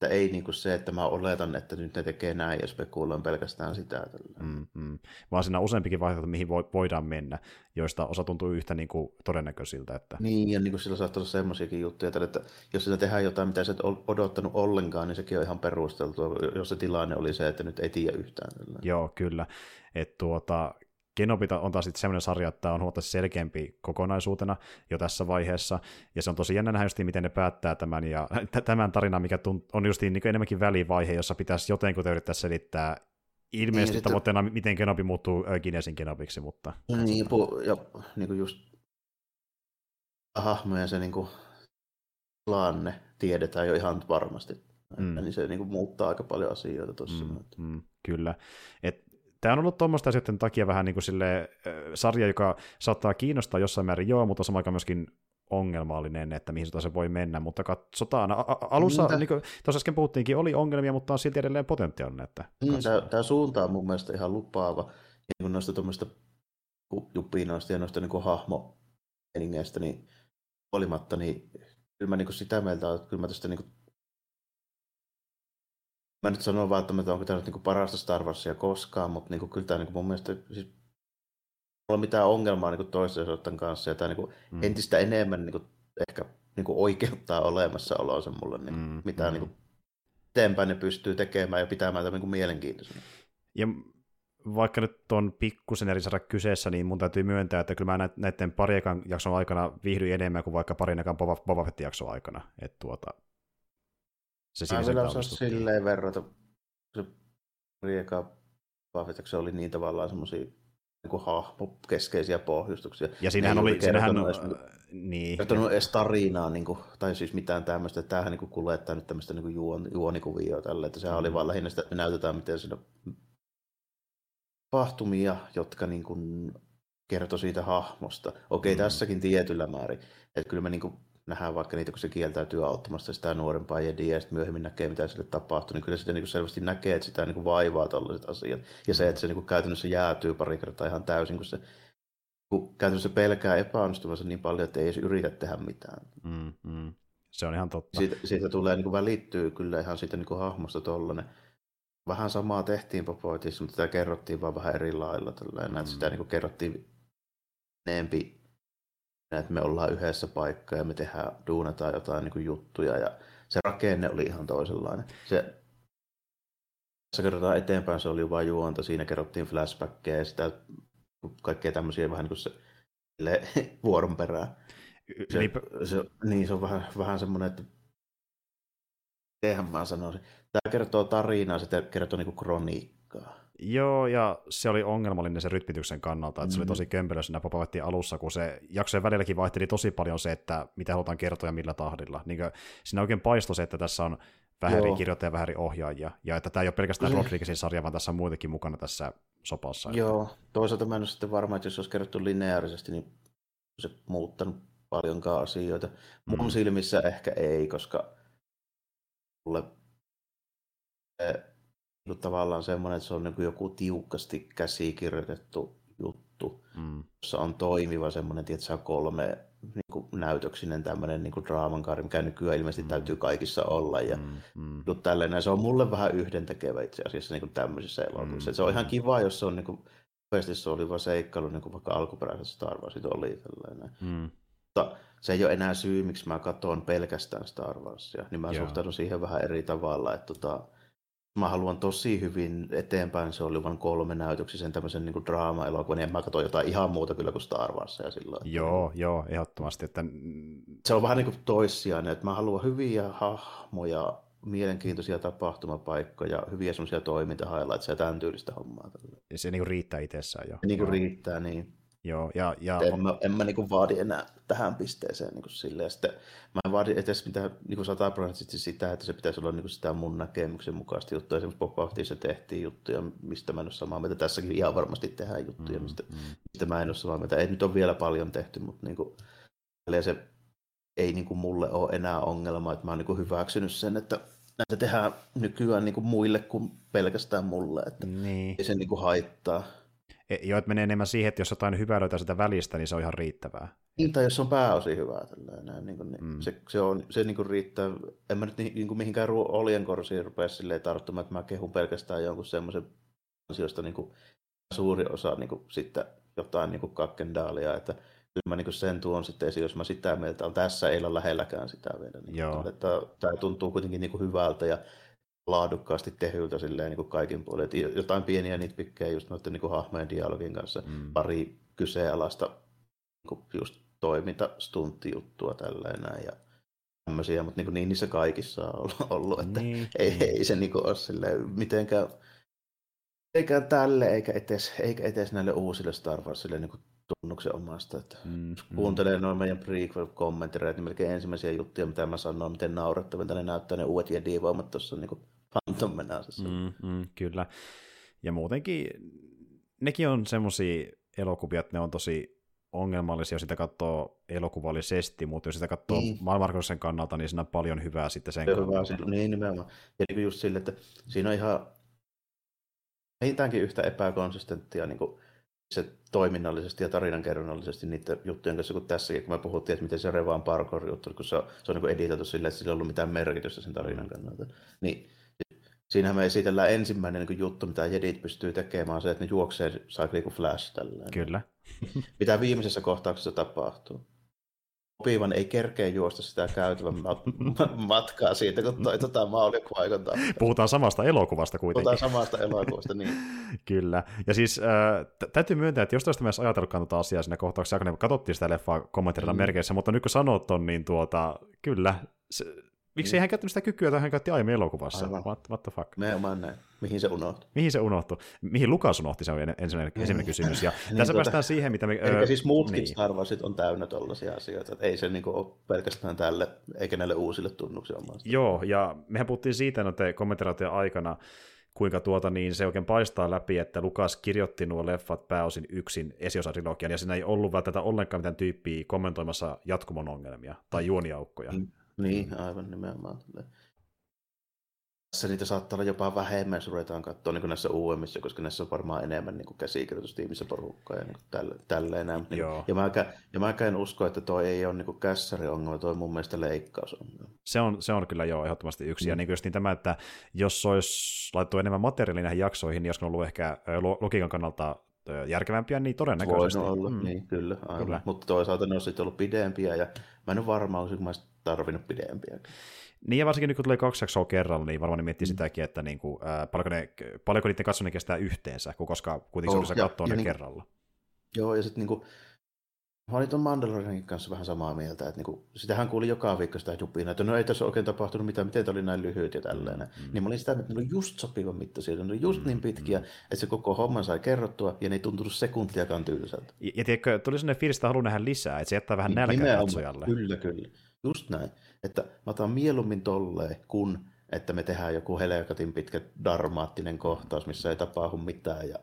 että ei niin kuin se, että mä oletan, että nyt ne tekee näin ja spekuloin pelkästään sitä. Mm, mm. Vaan siinä on useampikin vaihtoehto, mihin voidaan mennä, joista osa tuntuu yhtä niin kuin todennäköisiltä. Että... Niin, ja niin kuin sillä saattaa olla semmoisiakin juttuja, että jos sitä tehdään jotain, mitä sä et odottanut ollenkaan, niin sekin on ihan perusteltua, jos se tilanne oli se, että nyt ei tiedä yhtään. Tällä. Joo, kyllä. Että tuota, Genobita on taas sitten semmoinen sarja, että tämä on huomattavasti selkeämpi kokonaisuutena jo tässä vaiheessa, ja se on tosi jännä nähdä justiin, miten ne päättää tämän, ja tämän tarinan, mikä on justiin niin enemmänkin välivaihe, jossa pitäisi jotenkin yrittää selittää ilmeisesti niin, tavoitteena, sitten... miten Genobi muuttuu Kinesin Genobiksi, mutta... Niin, pu- ja niin kuin just hahmo ja se niin kuin, tilanne tiedetään jo ihan varmasti. Mm. Niin se niin kuin, muuttaa aika paljon asioita tuossa. Mm, mm, kyllä. Et tämä on ollut tuommoista sitten takia vähän niin kuin sille, sarja, joka saattaa kiinnostaa jossain määrin, joo, mutta samaan aikaan myöskin ongelmallinen, että mihin se voi mennä, mutta katsotaan. A- alussa, niin kuin tuossa äsken puhuttiinkin, oli ongelmia, mutta on silti edelleen potentiaalinen. Että mm, tämä, tämä suunta on mun mielestä ihan lupaava. Niin noista tuommoista jupinoista ja noista niin hahmo niin huolimatta, niin kyllä mä niin sitä mieltä että kyllä mä tästä niin mä nyt sanon vaan, että onko tämä nyt niin parasta Star Warsia koskaan, mutta niin kuin, kyllä tämä niin kuin mun mielestä siis on mitään ongelmaa niin toisten kanssa ja tämä niin mm. entistä enemmän niin kuin, ehkä niin kuin oikeuttaa olemassaolonsa mulle, niin mm. mitä mm. niin kuin, eteenpäin ne pystyy tekemään ja pitämään tämän niin mielenkiintoisena. Ja vaikka nyt on pikkusen eri sarja kyseessä, niin mun täytyy myöntää, että kyllä mä näiden pariekan jakson aikana viihdyin enemmän kuin vaikka parinakaan Boba, Boba Fettin jakson aikana. Että tuota, se Mä vielä osaa silleen verrata, se Rieka se oli niin tavallaan semmoisia niin hahmokeskeisiä pohjustuksia. Ja siinähän oli, siinähän, edes, äh, niin. kertonut edes tarinaa, niin kuin, tai siis mitään tämmöistä, että tämähän niin kuljettaa nyt tämmöistä niin juon, juonikuvioa tällä, että sehän mm. oli vaan lähinnä sitä, että me näytetään, miten siinä tapahtumia, jotka niin kuin kertoi siitä hahmosta. Okei, mm. tässäkin tietyllä määrin. Että kyllä me niin kuin nähdään vaikka niitä, kun se kieltäytyy auttamasta sitä nuorempaa ja ja sitten myöhemmin näkee, mitä sille tapahtuu, niin kyllä sitä niin selvästi näkee, että sitä niin vaivaa tällaiset asiat. Ja se, että se niin käytännössä jäätyy pari kertaa ihan täysin, kun se kun käytännössä pelkää epäonnistuvansa niin paljon, että ei edes yritä tehdä mitään. Mm, mm. Se on ihan totta. Siitä, siitä tulee, niin kuin välittyy kyllä ihan siitä niin kuin hahmosta tollainen. Vähän samaa tehtiin Popoitissa, mutta sitä kerrottiin vaan vähän eri lailla. Tällainen, mm. että sitä niin kuin kerrottiin enempi että me ollaan yhdessä paikka ja me tehdään, duunataan jotain niin kuin juttuja ja se rakenne oli ihan toisenlainen. Se, tässä kerrotaan eteenpäin, se oli vain juonta, siinä kerrottiin flashbackkejä ja sitä kaikkea tämmöisiä vähän niin kuin se *laughs* vuoron perään. Se, niin, se, niin, se on vähän, vähän semmoinen, että mitenhän mä sanoisin. Tämä kertoo tarinaa, se kertoo niin kuin kroniikkaa. Joo, ja se oli ongelmallinen se rytmityksen kannalta, että mm-hmm. se oli tosi kömpelö siinä Popavatin alussa, kun se jaksojen välilläkin vaihteli tosi paljon se, että mitä halutaan kertoa ja millä tahdilla. Niin kuin, siinä oikein paistoi se, että tässä on vähän eri kirjoittajia ja vähän eri ohjaajia, ja että tämä ei ole pelkästään Rodriguezin sarja, vaan tässä on muitakin mukana tässä sopassa. Joo, että... toisaalta mä en ole sitten varma, että jos olisi kerrottu lineaarisesti, niin se muuttanut paljonkaan asioita. Mun mm. silmissä ehkä ei, koska mulle niin tavallaan semmoinen, että se on niin kuin joku tiukasti käsikirjoitettu juttu, mm. jossa on toimiva semmoinen, että se on kolme niin kuin näytöksinen tämmöinen niin kuin draaman kaari, mikä nykyään ilmeisesti mm. täytyy kaikissa olla. Ja mm. Mm. Tällainen, se on mulle vähän yhdentekevä itse asiassa niin kuin tämmöisissä elokuvissa. Mm. Se on ihan kiva, jos se on niin kuin, se oli vaan seikkailu, niin kuin vaikka alkuperäisessä Star Warsit oli. Tällainen. Mm. Mutta se ei ole enää syy, miksi mä katson pelkästään Star Warsia, niin mä Joo. suhtaudun siihen vähän eri tavalla. Että tota, mä haluan tosi hyvin eteenpäin, se oli vain kolme näytöksiä sen tämmöisen niin draama-elokuvan, niin mä katsoin jotain ihan muuta kyllä kuin Star Warsia silloin. Joo, joo, ehdottomasti. Että... Se on vähän niin kuin toissijainen, että mä haluan hyviä hahmoja, mielenkiintoisia tapahtumapaikkoja, hyviä semmoisia toimintahighlightsia ja tämän tyylistä hommaa. Se niin kuin riittää itsessään jo. Niin kuin riittää, niin. Joo, ja, ja... En, mä, en mä niin vaadi enää tähän pisteeseen niin silleen. Sitten mä en vaadi edes mitään niin sataprosenttisesti sitä, että se pitäisi olla niin sitä mun näkemyksen mukaista juttua. Esimerkiksi pop se tehtiin juttuja, mistä mä en ole samaa mieltä. Tässäkin ihan varmasti tehdään juttuja, mm, mistä, mm. mistä mä en ole samaa mieltä. Ei nyt ole vielä paljon tehty, mutta niin kuin, se ei niin kuin mulle ole enää ongelma, että mä oon niin kuin hyväksynyt sen, että näitä tehdään nykyään niin kuin muille kuin pelkästään mulle, että niin. ei se niin kuin haittaa. E, joo, että menee enemmän siihen, että jos jotain hyvää löytää sitä välistä, niin se on ihan riittävää. Niin, tai jos on pääosin hyvää. Tällainen, niin kuin, niin mm. se, se, on, se niin kuin riittää. En mä nyt niin, niin kuin mihinkään oljenkorsiin rupea silleen tarttumaan, että mä kehun pelkästään jonkun semmoisen asioista niin kuin suuri osa niin kuin, sitten jotain niin kuin kakkendaalia, että kyllä mä niin sen tuon sitten esiin, jos mä sitä mieltä on. Tässä ei ole lähelläkään sitä vielä. Niin Joo. Että, tämä tuntuu kuitenkin niin kuin hyvältä ja laadukkaasti tehyltä silleen niin kuin kaikin puolin. Että jotain pieniä nitpikkejä just noiden niin kuin hahmojen dialogin kanssa, mm. pari kyseenalaista niin kuin just toiminta, stunttijuttua tällainen ja tämmöisiä, mutta niin, kuin niin niissä kaikissa on ollut, että niin. ei, ei se niin kuin ole silleen mitenkään eikä tälle, eikä etes, eikä etes näille uusille Star Warsille niin kuin tunnuksen omasta. Että mm, jos kuuntelee mm. noin meidän prequel-kommenttereita, niin melkein ensimmäisiä juttuja, mitä mä sanoin, miten naurettavilta ne näyttää ne uudet jedi-voimat tuossa niin Phantom Menasessa. Mm, mm, kyllä. Ja muutenkin nekin on semmoisia elokuvia, että ne on tosi ongelmallisia, jos sitä katsoo elokuvallisesti, mutta jos sitä katsoo niin. maailmanmarkkinoiden kannalta, niin siinä on paljon hyvää sitten sen kannalta. Hyvää, niin nimenomaan. Ja niin just sille, että siinä on ihan vähintäänkin yhtä epäkonsistenttia niin kuin se toiminnallisesti ja tarinankerronnallisesti niiden juttujen kanssa kuin tässäkin, kun me puhuttiin, että miten se Revan parkour juttu, kun se on, se on niin editoitu silleen, että sillä ei ollut mitään merkitystä sen tarinan kannalta. Niin siinähän me esitellään ensimmäinen niin juttu, mitä Jedit pystyy tekemään, on se, että ne juoksee cycle kuin Flash. Tällainen. Kyllä. mitä viimeisessä kohtauksessa tapahtuu opivan ei kerkeä juosta sitä käytävän matkaa siitä, kun toi tota vaikuttaa. Puhutaan samasta elokuvasta kuitenkin. Puhutaan samasta elokuvasta, niin. *laughs* Kyllä. Ja siis äh, t- täytyy myöntää, että jos toista myös ajatellutkaan tuota asiaa siinä kohtauksessa, kun katsottiin sitä leffaa kommenttirina mm. merkeissä, mutta nyt kun sanot on, niin tuota, kyllä, se, Miksi niin. hän käyttänyt sitä kykyä, jota hän käytti aiemmin elokuvassa? What, what the fuck? Näin. Mihin se unohtui? Mihin se unohtui? Mihin Lukas unohti, se on ensimmäinen, mm. ensimmäinen kysymys. Ja *laughs* niin, tässä tuota, päästään siihen, mitä me... Eli siis muutkin niin. Star Warsit on täynnä tällaisia asioita. Että ei se niinku ole pelkästään tälle, eikä näille uusille tunnuksille. Joo, ja mehän puhuttiin siitä noiden kommentiraatioiden aikana, kuinka tuota, niin se oikein paistaa läpi, että Lukas kirjoitti nuo leffat pääosin yksin esiosarilogian, ja siinä ei ollut välttämättä ollenkaan mitään tyyppiä kommentoimassa jatkumon ongelmia tai juoniaukkoja. Mm. Niin, aivan nimenomaan. Tässä niitä saattaa olla jopa vähemmän, jos ruvetaan katsoa niin näissä uudemmissa, koska näissä on varmaan enemmän niin käsikirjoitustiimissä porukkaa ja niin tälle, tälleen näin. Niin, ja, mä, ja mä en usko, että toi ei ole niin kässäriongelma, toi on mun mielestä leikkausongelma. Se on, se on kyllä jo ehdottomasti yksi. Mm. Ja niin just niin tämä, että jos olisi laittu enemmän materiaalia näihin jaksoihin, niin olisi ollut ehkä logiikan kannalta järkevämpiä, niin todennäköisesti. Voinut olla, mm. niin kyllä, aivan. kyllä. Mutta toisaalta ne on sitten ollut pidempiä, ja mä en ole varma, olisiko mä tarvinnut pidempiä. Niin ja varsinkin nyt kun tulee kaksi jaksoa kerralla, niin varmaan ne miettii mm. sitäkin, että niin kuin, ää, paljonko, ne, paljonko niiden katsominen kestää yhteensä, koska kuitenkin oh, se katsoo ne niin, kerralla. Joo, ja sitten niin Mä olin tuon Mandalorianin kanssa vähän samaa mieltä, että niinku, sitähän kuuli joka viikko sitä jupina, että no ei tässä oikein tapahtunut mitään, miten tämä oli näin lyhyt ja tälleen. Mm. Niin mä olin sitä, että ne oli just sopivan mittaisia, ne oli just mm. niin pitkiä, mm. että se koko homma sai kerrottua ja ne ei tuntunut sekuntiakaan tylsältä. Ja, ja tiedätkö, tuli sellainen fiilis, että haluan nähdä lisää, että se jättää vähän nälkää katsojalle. Kyllä, kyllä. Just näin. Että mä otan mieluummin tolleen, kun että me tehdään joku helekatin pitkä darmaattinen kohtaus, missä ei tapahdu mitään ja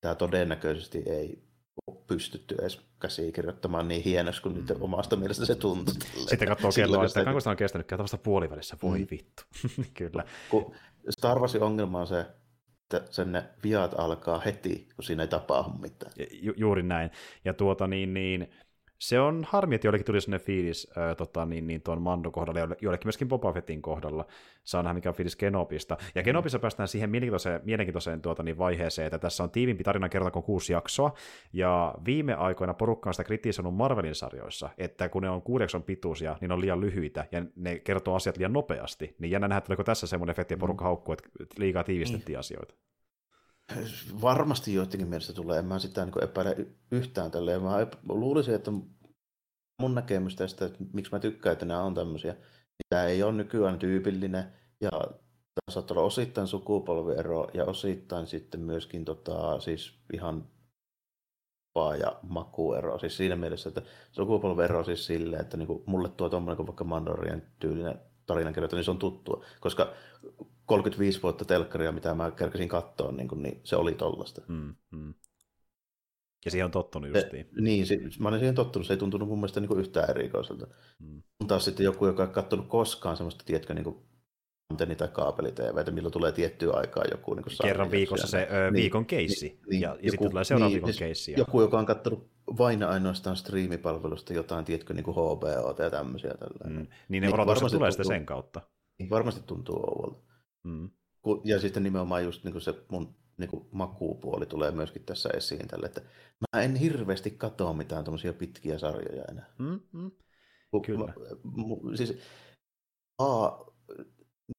tämä todennäköisesti ei pystytty edes käsikirjoittamaan niin hienosti kuin mm. nyt omasta mielestä se tuntuu. Sitten katsoo kelloa, että kanko sitä on kestänyt vasta puolivälissä, voi mm. vittu. *laughs* Kyllä. Kun Star Warsin ongelma on se, että sen ne viat alkaa heti, kun siinä ei tapahdu mitään. Ju- juuri näin. Ja tuota niin, niin se on harmi, että joillekin tuli sellainen fiilis äh, tota, niin, niin tuon Mando kohdalla, ja joillekin myöskin Boba Fettin kohdalla. Saa nähdä, mikä on fiilis Genopista. Ja Genopissa päästään siihen mielenkiintoiseen, mielenkiintoiseen tuota, niin vaiheeseen, että tässä on tiivimpi tarina kerta kuin kuusi jaksoa, ja viime aikoina porukka on sitä kritisoinut Marvelin sarjoissa, että kun ne on kuudekson pituisia, niin ne on liian lyhyitä, ja ne kertoo asiat liian nopeasti. Niin jännä nähdä, tuleeko tässä semmoinen efekti, porukka mm. haukkuu, että liikaa tiivistettiin mm. asioita. Varmasti joidenkin mielestä tulee, en mä sitä niin epäile yhtään tälleen. Mä luulisin, että mun näkemys tästä, että miksi mä tykkään, että nämä on tämmöisiä, niin tämä ei ole nykyään tyypillinen, ja tämä saattaa olla osittain sukupolviero, ja osittain sitten myöskin tota, siis ihan ja makuero. Siis siinä mielessä, että sukupolvero siis silleen, että niinku mulle tuo tuommoinen vaikka Mandalorian tyylinen tarinan niin se on tuttua. Koska 35 vuotta telkkaria, mitä mä kerkesin katsoa, niin, kuin, niin se oli tollasta. Mm, mm. Ja siihen on tottunut justiin. Se, niin, se, mä olen siihen tottunut, se ei tuntunut mun mielestä niin kuin yhtään erikoiselta. Mm. taas sitten joku, joka ei katsonut koskaan semmoista, tiedätkö, niin kuin antenni- tai kaapeli-TVtä, milloin tulee tiettyä aikaa joku niin Kerran viikossa se ö, niin, viikon keissi, niin, niin, ja, ja joku, sitten tulee seuraava niin, viikon siis keissi. Ja... Joku, joka on katsonut vain ainoastaan striimipalvelusta jotain, tiedätkö, niin kuin HBO ja tämmöisiä. Tällä. Mm. Niin ne niin odotukset tulee tuntuu, sen kautta. Niin varmasti tuntuu ouvolta. Mm. Ja sitten nimenomaan just niin kuin se mun niin kuin makuupuoli tulee myöskin tässä esiin tälle, että mä en hirveästi katoa mitään tuommoisia pitkiä sarjoja enää. Mm, mm. Kyllä. Mä, siis, a,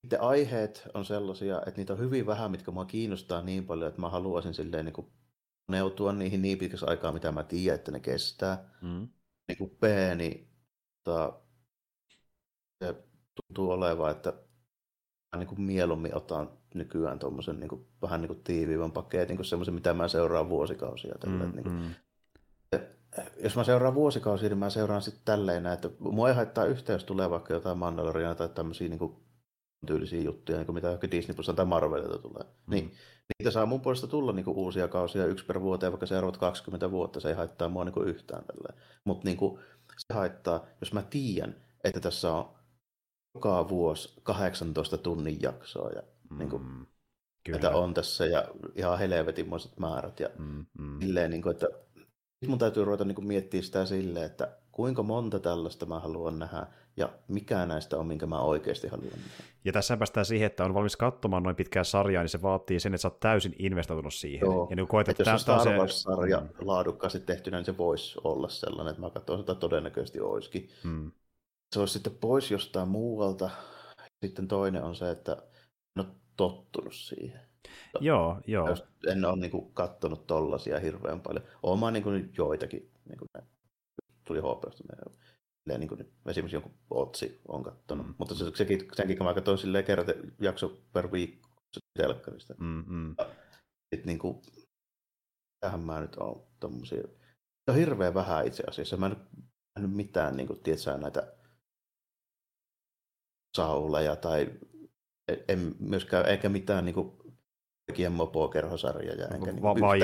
niiden aiheet on sellaisia, että niitä on hyvin vähän, mitkä mua kiinnostaa niin paljon, että mä haluaisin silleen niin kuin neutua niihin niin pitkäksi aikaa, mitä mä tiedän, että ne kestää. Mm. Niin kuin B, niin ta, se tuntuu olevan, että niin kuin mieluummin otan nykyään tuommoisen niin kuin, vähän niin kuin tiiviivän paketin kuin semmoisen, mitä mä seuraan vuosikausia. Tällä, mm, niin kuin, mm. Jos mä seuraan vuosikausia, niin mä seuraan sitten tälleen, että mua ei haittaa yhtä, jos tulee vaikka jotain Mandaloriana tai tämmöisiä niin kuin, tyylisiä juttuja, niin kuin mitä ehkä Disney Plus tai Marvelilta tulee. Mm. Niin, niitä saa mun puolesta tulla niin kuin, uusia kausia yksi per vuoteen, vaikka seuraavat 20 vuotta, se ei haittaa mua niin kuin, yhtään tälleen. Mutta niin se haittaa, jos mä tiedän, että tässä on joka vuosi 18 tunnin jaksoa ja mm. niin kuin, Kyllä. on tässä ja ihan helvetinmoiset määrät ja mm, mm. silleen, niin kuin, että nyt mun täytyy ruveta niin kuin, miettiä sitä silleen, että kuinka monta tällaista mä haluan nähdä ja mikä näistä on, minkä mä oikeasti haluan nähdä. Ja tässä päästään siihen, että on valmis katsomaan noin pitkää sarjaa, niin se vaatii sen, että sä oot täysin investoitunut siihen. Joo. Ja niin koet, että, että jos on Star Wars-sarja se... laadukkaasti tehtynä, niin se voisi olla sellainen, että mä katson sitä todennäköisesti olisikin. Mm. Se olisi sitten pois jostain muualta. Sitten toinen on se, että en ole tottunut siihen. Joo, joo. En ole niin kuin, kattonut tollasia hirveän paljon. Oma niin kuin, joitakin, niin kuin, tuli HBOsta niin kuin, esimerkiksi jonkun Otsi on katsonut, mm. mutta se, sekin, senkin mä katsoin silleen kerran jakso per viikko telkkarista. Mm, mm. Sitten niin kuin, tähän mä nyt on tommosia, se on hirveän vähän itse asiassa. Mä en nähnyt mitään, niin kuin, tiedätkö, näitä sauleja tai en myöskään, eikä mitään niin kuin, mopo-kerhosarjoja. Enkä, niin Va-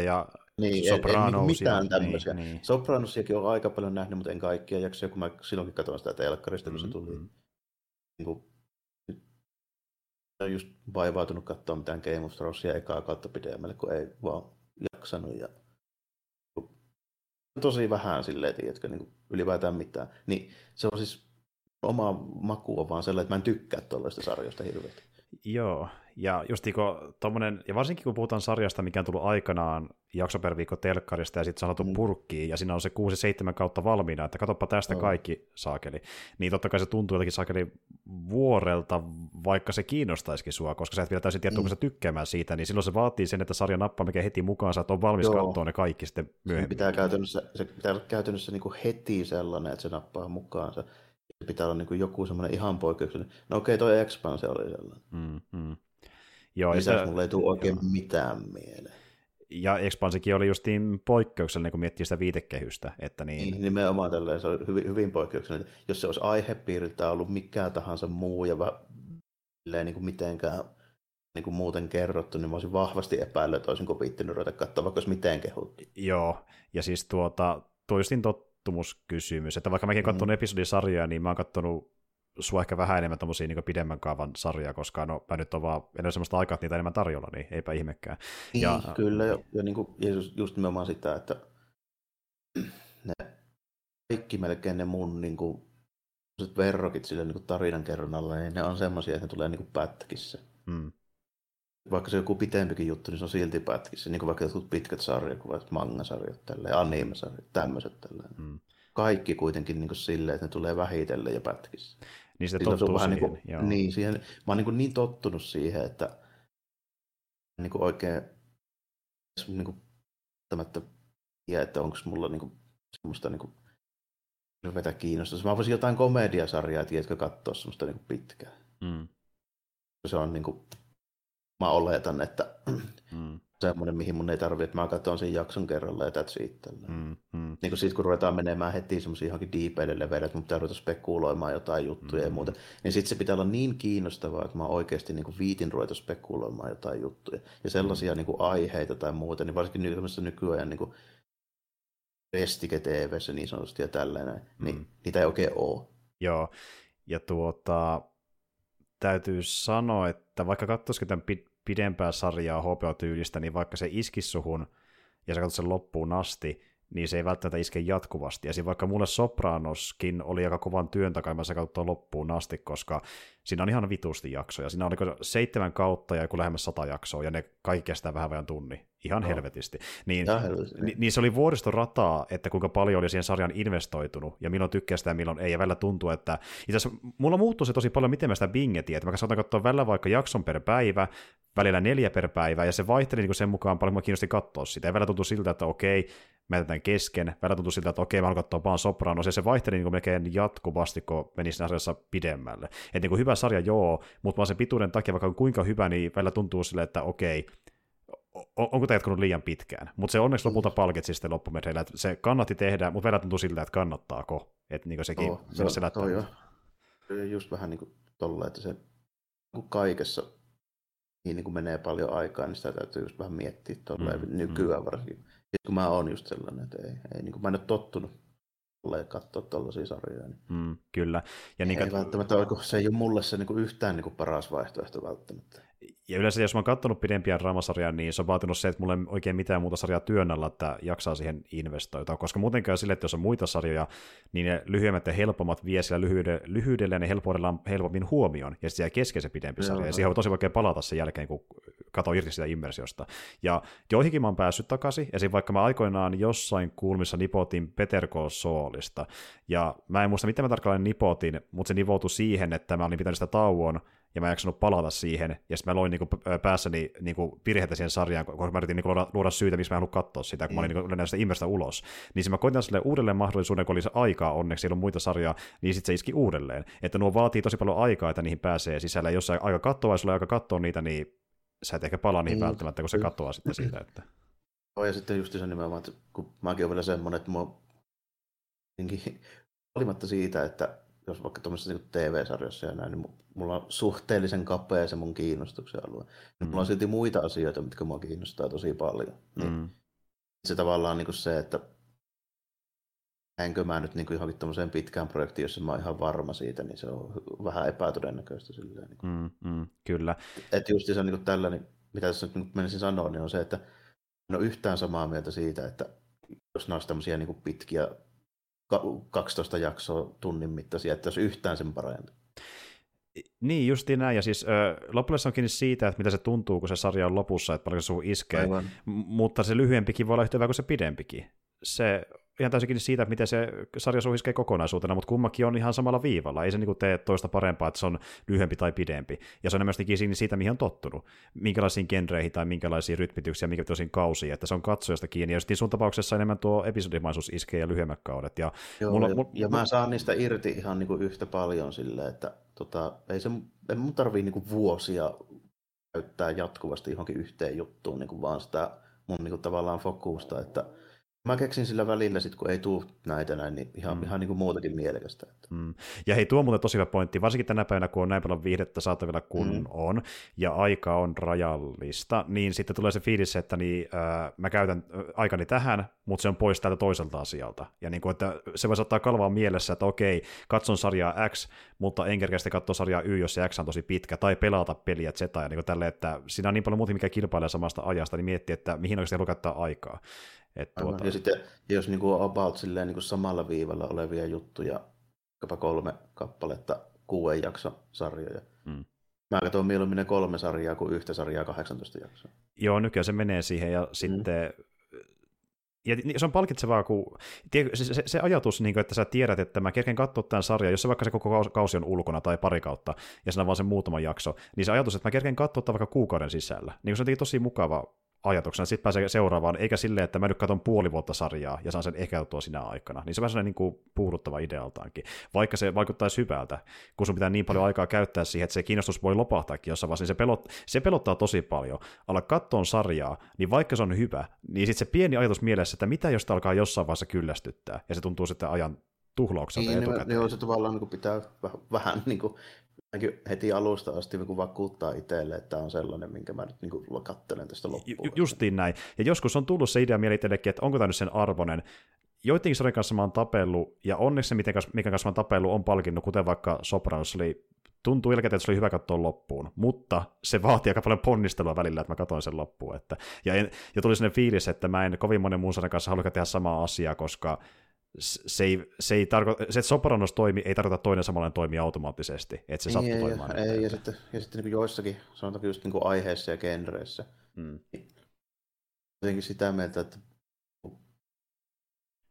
ja niin, Sopranos. En, mitään tämmöisiä. Niin, niin. Sopranosiakin on aika paljon nähnyt, mutta en kaikkia jaksoja, kun mä silloinkin katsoin sitä telkkarista, kun mm-hmm. se tuli. Niin kuin, just vaivautunut katsoa mitään Game of Thronesia ekaa kautta pidemmälle, kun ei vaan jaksanut. Ja... Tosi vähän silleen, tiedätkö, niin ylipäätään mitään. Niin se on siis oma maku on vaan sellainen, että mä en tykkää tuollaista sarjoista hirveästi. Joo, ja just tommonen, ja varsinkin kun puhutaan sarjasta, mikä on tullut aikanaan jakso per viikko telkkarista ja sitten sanottu mm. purkkiin, ja siinä on se 6-7 kautta valmiina, että katoppa tästä oh. kaikki saakeli, niin totta kai se tuntuu jotenkin saakeli vuorelta, vaikka se kiinnostaisikin sua, koska sä et vielä täysin tiedä, mm. tykkäämään siitä, niin silloin se vaatii sen, että sarja nappaa mikä heti mukaan, sä on valmis katsoa ne kaikki sitten myöhemmin. Se pitää käytännössä, se pitää olla käytännössä niin kuin heti sellainen, että se nappaa mukaansa. Pitää olla niin kuin joku semmoinen ihan poikkeuksellinen. No okei, okay, toi Expanse oli sellainen. Mm, mm. Joo, Lisäksi se, mulle ei tule oikein joo. mitään mieleen. Ja Expansikin oli justiin poikkeuksellinen, kun miettii sitä viitekehystä. Että niin... niin nimenomaan tälleen, se oli hyvin, hyvin poikkeuksellinen. Jos se olisi aihepiiriltä ollut mikä tahansa muu ja va- niin kuin mitenkään niin kuin muuten kerrottu, niin mä olisin vahvasti epäillyt, että olisin viittinyt ruveta katsoa, vaikka olisi miten kehuttu. Joo, ja siis tuota, tuo justiin tottumuskysymys, että vaikka mäkin mm. katsonut episodisarjoja, niin mä oon katsonut sua ehkä vähän enemmän tommosia niin pidemmän kaavan sarjaa, koska no, mä nyt on vaan enää semmoista aikaa, että niitä enemmän tarjolla, niin eipä ihmekään. Niin, ja, kyllä, ja, ja, niin kuin, ja just, just nimenomaan sitä, että *clears throat* ne kaikki melkein ne mun niin kuin, verrokit sille niin tarinan kerronnalla, niin ne on semmoisia, että ne tulee niin kuin pätkissä. Mm. Vaikka se on joku pitempikin juttu, niin se on silti pätkissä. Niin kuin vaikka jotkut pitkät sarjakuvat, mangasarjat, tälleen, anime-sarjat, tämmöiset tälleen. Mm. Kaikki kuitenkin niin kuin silleen, että ne tulee vähitellen ja pätkissä. Niin se tottuu siihen, niin kuin. Niin, siihen, mä oon niin, niin tottunut siihen, että niin kuin oikein niin kuin, tiedä, että onko mulla niin kuin, semmoista niin kuin, ruveta kiinnostaa. Mä voisin jotain komediasarjaa, tiedätkö, katsoa semmoista niin kuin pitkää. Mm. Se on niin kuin, mä oletan, että *clears throat* mm. semmoinen, mihin mun ei tarvitse, että mä katson sen jakson kerralla ja that's it. Mm, mm. Niin kuin siitä, kun ruvetaan menemään heti semmoisiin johonkin deepeille leveille, että mun pitää ruveta spekuloimaan jotain juttuja mm. ja muuta, niin sitten se pitää olla niin kiinnostavaa, että mä oikeasti niin kuin viitin ruveta spekuloimaan jotain juttuja. Ja sellaisia mm. niin kuin aiheita tai muuta, niin varsinkin nykyajan niin kuin Vestike TVssä niin sanotusti ja tällainen, niin mm. niitä ei oikein ole. Joo, ja tuota, täytyy sanoa, että vaikka katsoisikin tämän pidempää sarjaa HBO-tyylistä, niin vaikka se iskisi suhun ja sä katsot sen loppuun asti, niin se ei välttämättä iske jatkuvasti. Ja vaikka mulle Sopranoskin oli aika kovan työn takana, se katsoo loppuun asti, koska siinä on ihan vitusti jaksoja. Siinä on niin seitsemän kautta ja joku lähemmäs sata jaksoa, ja ne kaikki kestää vähän vähän tunni. Ihan no. helvetisti. Niin, helvetisti. Ni, niin se oli vuoristorataa, että kuinka paljon oli siihen sarjan investoitunut, ja milloin tykkää sitä ja milloin ei, ja välillä tuntuu, että itse asiassa mulla muuttuu se tosi paljon, miten mä sitä bingetin, että mä saatan katsoa välillä vaikka jakson per päivä, välillä neljä per päivä, ja se vaihteli niin sen mukaan paljon, mä kiinnosti katsoa sitä, ja välillä tuntuu siltä, että okei, mä jätän kesken, välillä tuntuu siltä, että okei, mä haluan katsoa vaan Sopranos, ja se vaihteli niin melkein jatkuvasti, kun meni siinä asiassa pidemmälle. Että niin kuin hyvä sarja joo, mutta vaan sen pituuden takia, vaikka kuinka hyvä, niin välillä tuntuu silleen, että okei, onko tämä jatkunut liian pitkään. Mutta se onneksi lopulta mm. palkitsi sitten loppumetreillä, että se kannatti tehdä, mutta välillä tuntuu siltä, että kannattaako. Että niin sekin oh, se, se toi jo. Just vähän niin kuin tolle, että se niin kaikessa niin, niin kuin menee paljon aikaa, niin sitä täytyy just vähän miettiä tolleen mm, nykyään mm. varsinkin. Sitten kun mä oon just sellainen, että ei, ei niin kuin mä en ole tottunut katsoa tuollaisia sarjoja. Niin mm, kyllä. Ja niin, ei välttämättä, se ei ole mulle se niin kuin yhtään niin kuin paras vaihtoehto välttämättä ja yleensä jos mä oon katsonut pidempiä draamasarjaa, niin se on vaatinut se, että mulla ei oikein mitään muuta sarjaa työn alla, että jaksaa siihen investoida, koska muuten käy sille, että jos on muita sarjoja, niin ne lyhyemmät ja helpommat vie sillä lyhyydellä, lyhyydellä ja ne helpoudella helpommin huomioon, ja sitten jää kesken se pidempi Joo, sarja, ja siihen on tosi vaikea palata sen jälkeen, kun katsoo irti sitä immersiosta. Ja joihinkin mä oon päässyt takaisin, esim. vaikka mä aikoinaan jossain kulmissa nipotin Peter K. Soolista, ja mä en muista, mitä mä tarkalleen nipotin, mutta se nivoutui siihen, että mä olin pitänyt sitä tauon, ja mä en jaksanut palata siihen, ja sitten mä loin niinku päässäni niinku virheitä siihen sarjaan, koska mä yritin niinku luoda, luoda syytä, miksi mä en halua katsoa sitä, kun mm. mä olin niinku sitä immerstä ulos. Niin mä koitin sille uudelleen mahdollisuuden, kun oli se aikaa onneksi, siellä on muita sarjaa, niin sitten se iski uudelleen. Että nuo vaatii tosi paljon aikaa, että niihin pääsee sisälle, jos sä aika katsoa, ja sulla aika katsoa niitä, niin sä et ehkä palaa niihin mm. välttämättä, kun se katoaa sitten siitä. Että... Joo, ja sitten just se nimenomaan, että kun mäkin olen vielä semmoinen, että mua olimatta siitä, että jos vaikka tuommoisessa niin TV-sarjassa ja näin, niin mulla on suhteellisen kapea se mun kiinnostuksen alue. Mm. Mulla on silti muita asioita, mitkä mua kiinnostaa tosi paljon. Niin mm. Se tavallaan niin kuin se, että enkö mä nyt niin kuin johonkin tuommoiseen pitkään projektiin, jossa mä oon ihan varma siitä, niin se on vähän epätodennäköistä. Silleen, niin kuin. Mm, mm, kyllä. Että just se on niin tällä, niin, mitä tässä nyt menisin sanoa, niin on se, että en ole yhtään samaa mieltä siitä, että jos nämä olisi tämmöisiä niin kuin pitkiä 12 jaksoa tunnin mittaisia, että jos yhtään sen parempi. Niin, justiin näin. Ja siis loppujen on kiinni siitä, että mitä se tuntuu, kun se sarja on lopussa, että paljonko se iskee. Aivan. M- mutta se lyhyempikin voi olla yhtä hyvä kuin se pidempikin. Se ihan täysin siitä, miten se sarja suhiskee kokonaisuutena, mutta kummakin on ihan samalla viivalla. Ei se niin tee toista parempaa, että se on lyhyempi tai pidempi. Ja se on enemmän kiinni siitä, mihin on tottunut. Minkälaisiin genreihin tai minkälaisiin rytmityksiä, minkä tosin kausia, että se on katsojasta kiinni. Ja sitten sun tapauksessa enemmän tuo episodimaisuus iskee ja lyhyemmät kaudet. Ja, Joo, mulla, ja, mulla, ja mä saan niistä irti ihan niin kuin yhtä paljon silleen, että tota, ei, se, ei mun tarvii niin kuin vuosia käyttää jatkuvasti johonkin yhteen juttuun, niin kuin vaan sitä mun niin kuin tavallaan fokusta, että Mä keksin sillä välillä, sit, kun ei tule näitä näin, niin ihan, mm. ihan niin kuin muutakin mielekästä. Että. Mm. Ja hei, tuo on muuten tosi hyvä pointti, varsinkin tänä päivänä, kun on näin paljon viihdettä saatavilla kuin mm. on, ja aika on rajallista, niin sitten tulee se fiilis, että niin, äh, mä käytän aikani tähän, mutta se on pois täältä toiselta asialta. Ja niin kuin, että se voi saattaa kalvaa mielessä, että okei, katson sarjaa X, mutta en kerkeästi katsoa sarjaa Y, jos se X on tosi pitkä, tai pelata peliä Z, ja niin kuin tälle, että siinä on niin paljon muuta, mikä kilpailee samasta ajasta, niin miettii, että mihin oikeasti haluaa käyttää aikaa. Et Aivan. tuota, Ja sitten jos niin kuin about silleen niin kuin samalla viivalla olevia juttuja, vaikkapa kolme kappaletta kuuden jakson sarjoja. Mm. Mä katson mieluummin ne kolme sarjaa kuin yhtä sarjaa 18 jaksoa. Joo, nykyään se menee siihen ja sitten... Ja ni- se on palkitsevaa, kun se, se, se ajatus, niin kuin, että sä tiedät, että mä kerken katsoa tämän sarjan, jos se vaikka se koko kaus- kausi on ulkona tai pari kautta, ja siinä on vaan se muutama jakso, niin se ajatus, että mä kerken katsoa tämän vaikka kuukauden sisällä, niin se on tosi mukava ajatuksena, sitten pääsee seuraavaan, eikä silleen, että mä nyt katson puoli vuotta sarjaa ja saan sen ehkä katsoa sinä aikana. Niin se on vähän sellainen niin kuin puuduttava idealtaankin. Vaikka se vaikuttaisi hyvältä, kun sun pitää niin paljon aikaa käyttää siihen, että se kiinnostus voi lopahtaakin jossain vaiheessa, niin se, pelot, se pelottaa tosi paljon. Alla kattoon sarjaa, niin vaikka se on hyvä, niin sitten se pieni ajatus mielessä, että mitä jos alkaa jossain vaiheessa kyllästyttää, ja se tuntuu sitten ajan tuhlaukselta Niin, etukäteen. niin, joo, se tavallaan niin pitää vähän, vähän niin kuin, heti alusta asti niin vakuuttaa itselle, että tämä on sellainen, minkä mä nyt niin kuin katselen tästä loppuun. Ju- justiin näin. Ja joskus on tullut se idea mieli itsellekin, että onko tämä nyt sen arvoinen. Joidenkin sarjan kanssa mä oon tapellut, ja onneksi se, miten kanssa, mikä kanssa mä oon tapellut, on palkinnut, kuten vaikka Sopranos oli tuntuu jälkeen, että se oli hyvä katsoa loppuun, mutta se vaatii aika paljon ponnistelua välillä, että mä katsoin sen loppuun. Että, ja, en, ja tuli sellainen fiilis, että mä en kovin monen muun sarjan kanssa halua tehdä samaa asiaa, koska se, ei, se, ei tarko- se, että Sopranos toimi, ei tarkoita toinen samanlainen toimi automaattisesti, että se sattuu ei, toimimaan. ei, ja sitten, ja sitten niin joissakin, sanotaanko just niin kuin aiheissa ja genreissä, Mm. jotenkin sitä mieltä, että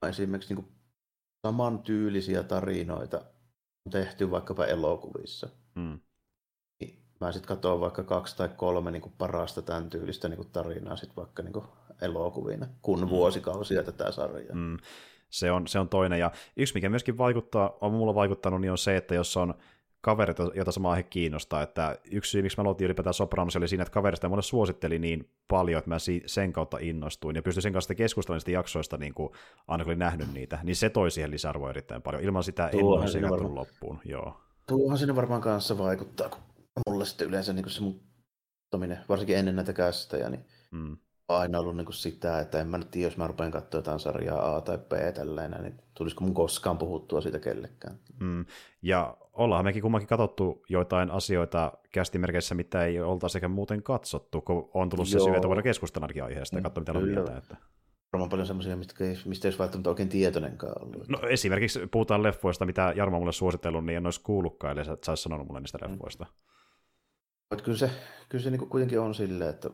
esimerkiksi niin kuin samantyylisiä tarinoita on tehty vaikkapa elokuvissa. Mm. Niin mä sitten katson vaikka kaksi tai kolme niin kuin parasta tämän tyylistä niin kuin tarinaa sit vaikka niin kuin elokuvina, kun vuosikausia tätä sarjaa. Mm. Se, on, se on toinen. Ja yksi, mikä myöskin vaikuttaa, on mulla vaikuttanut, niin on se, että jos on kaverit, joita sama aihe kiinnostaa, että yksi syy, miksi mä aloitin ylipäätään Sopranos, oli siinä, että kaverista mulle suositteli niin paljon, että mä sen kautta innostuin, ja pystyin sen kanssa keskustelemaan niistä jaksoista, niin kuin aina kun olin nähnyt niitä, niin se toi siihen lisäarvoa erittäin paljon. Ilman sitä en Tuohan olisi varmaan. loppuun. Joo. Tuohan sinne varmaan kanssa vaikuttaa, kun mulle sitten yleensä niin kuin se mun varsinkin ennen näitä kästejä, niin Mm. Aina ollut niin kuin sitä, että en mä nyt tiedä, jos mä rupean katsoa jotain sarjaa A tai B tällainen, niin tulisiko mun koskaan puhuttua siitä kellekään. Mm. Ja ollaan mekin kummankin katsottu joitain asioita kästimerkeissä, mitä ei oltaisi ehkä muuten katsottu, kun on tullut se syy, että voidaan keskustella aiheesta ja Mm, katsoa, mitä on mieltä. Että... Varmaan paljon semmoisia, mistä ei, mistä ei olisi välttämättä oikein tietoinenkaan ollut. No esimerkiksi puhutaan leffoista, mitä Jarmo mulle suositellut, niin en olisi kuullutkaan, eli sä et sanonut mulle niistä Mm. leffoista. Mutta kyllä se, kyllä se niin kuitenkin on silleen, että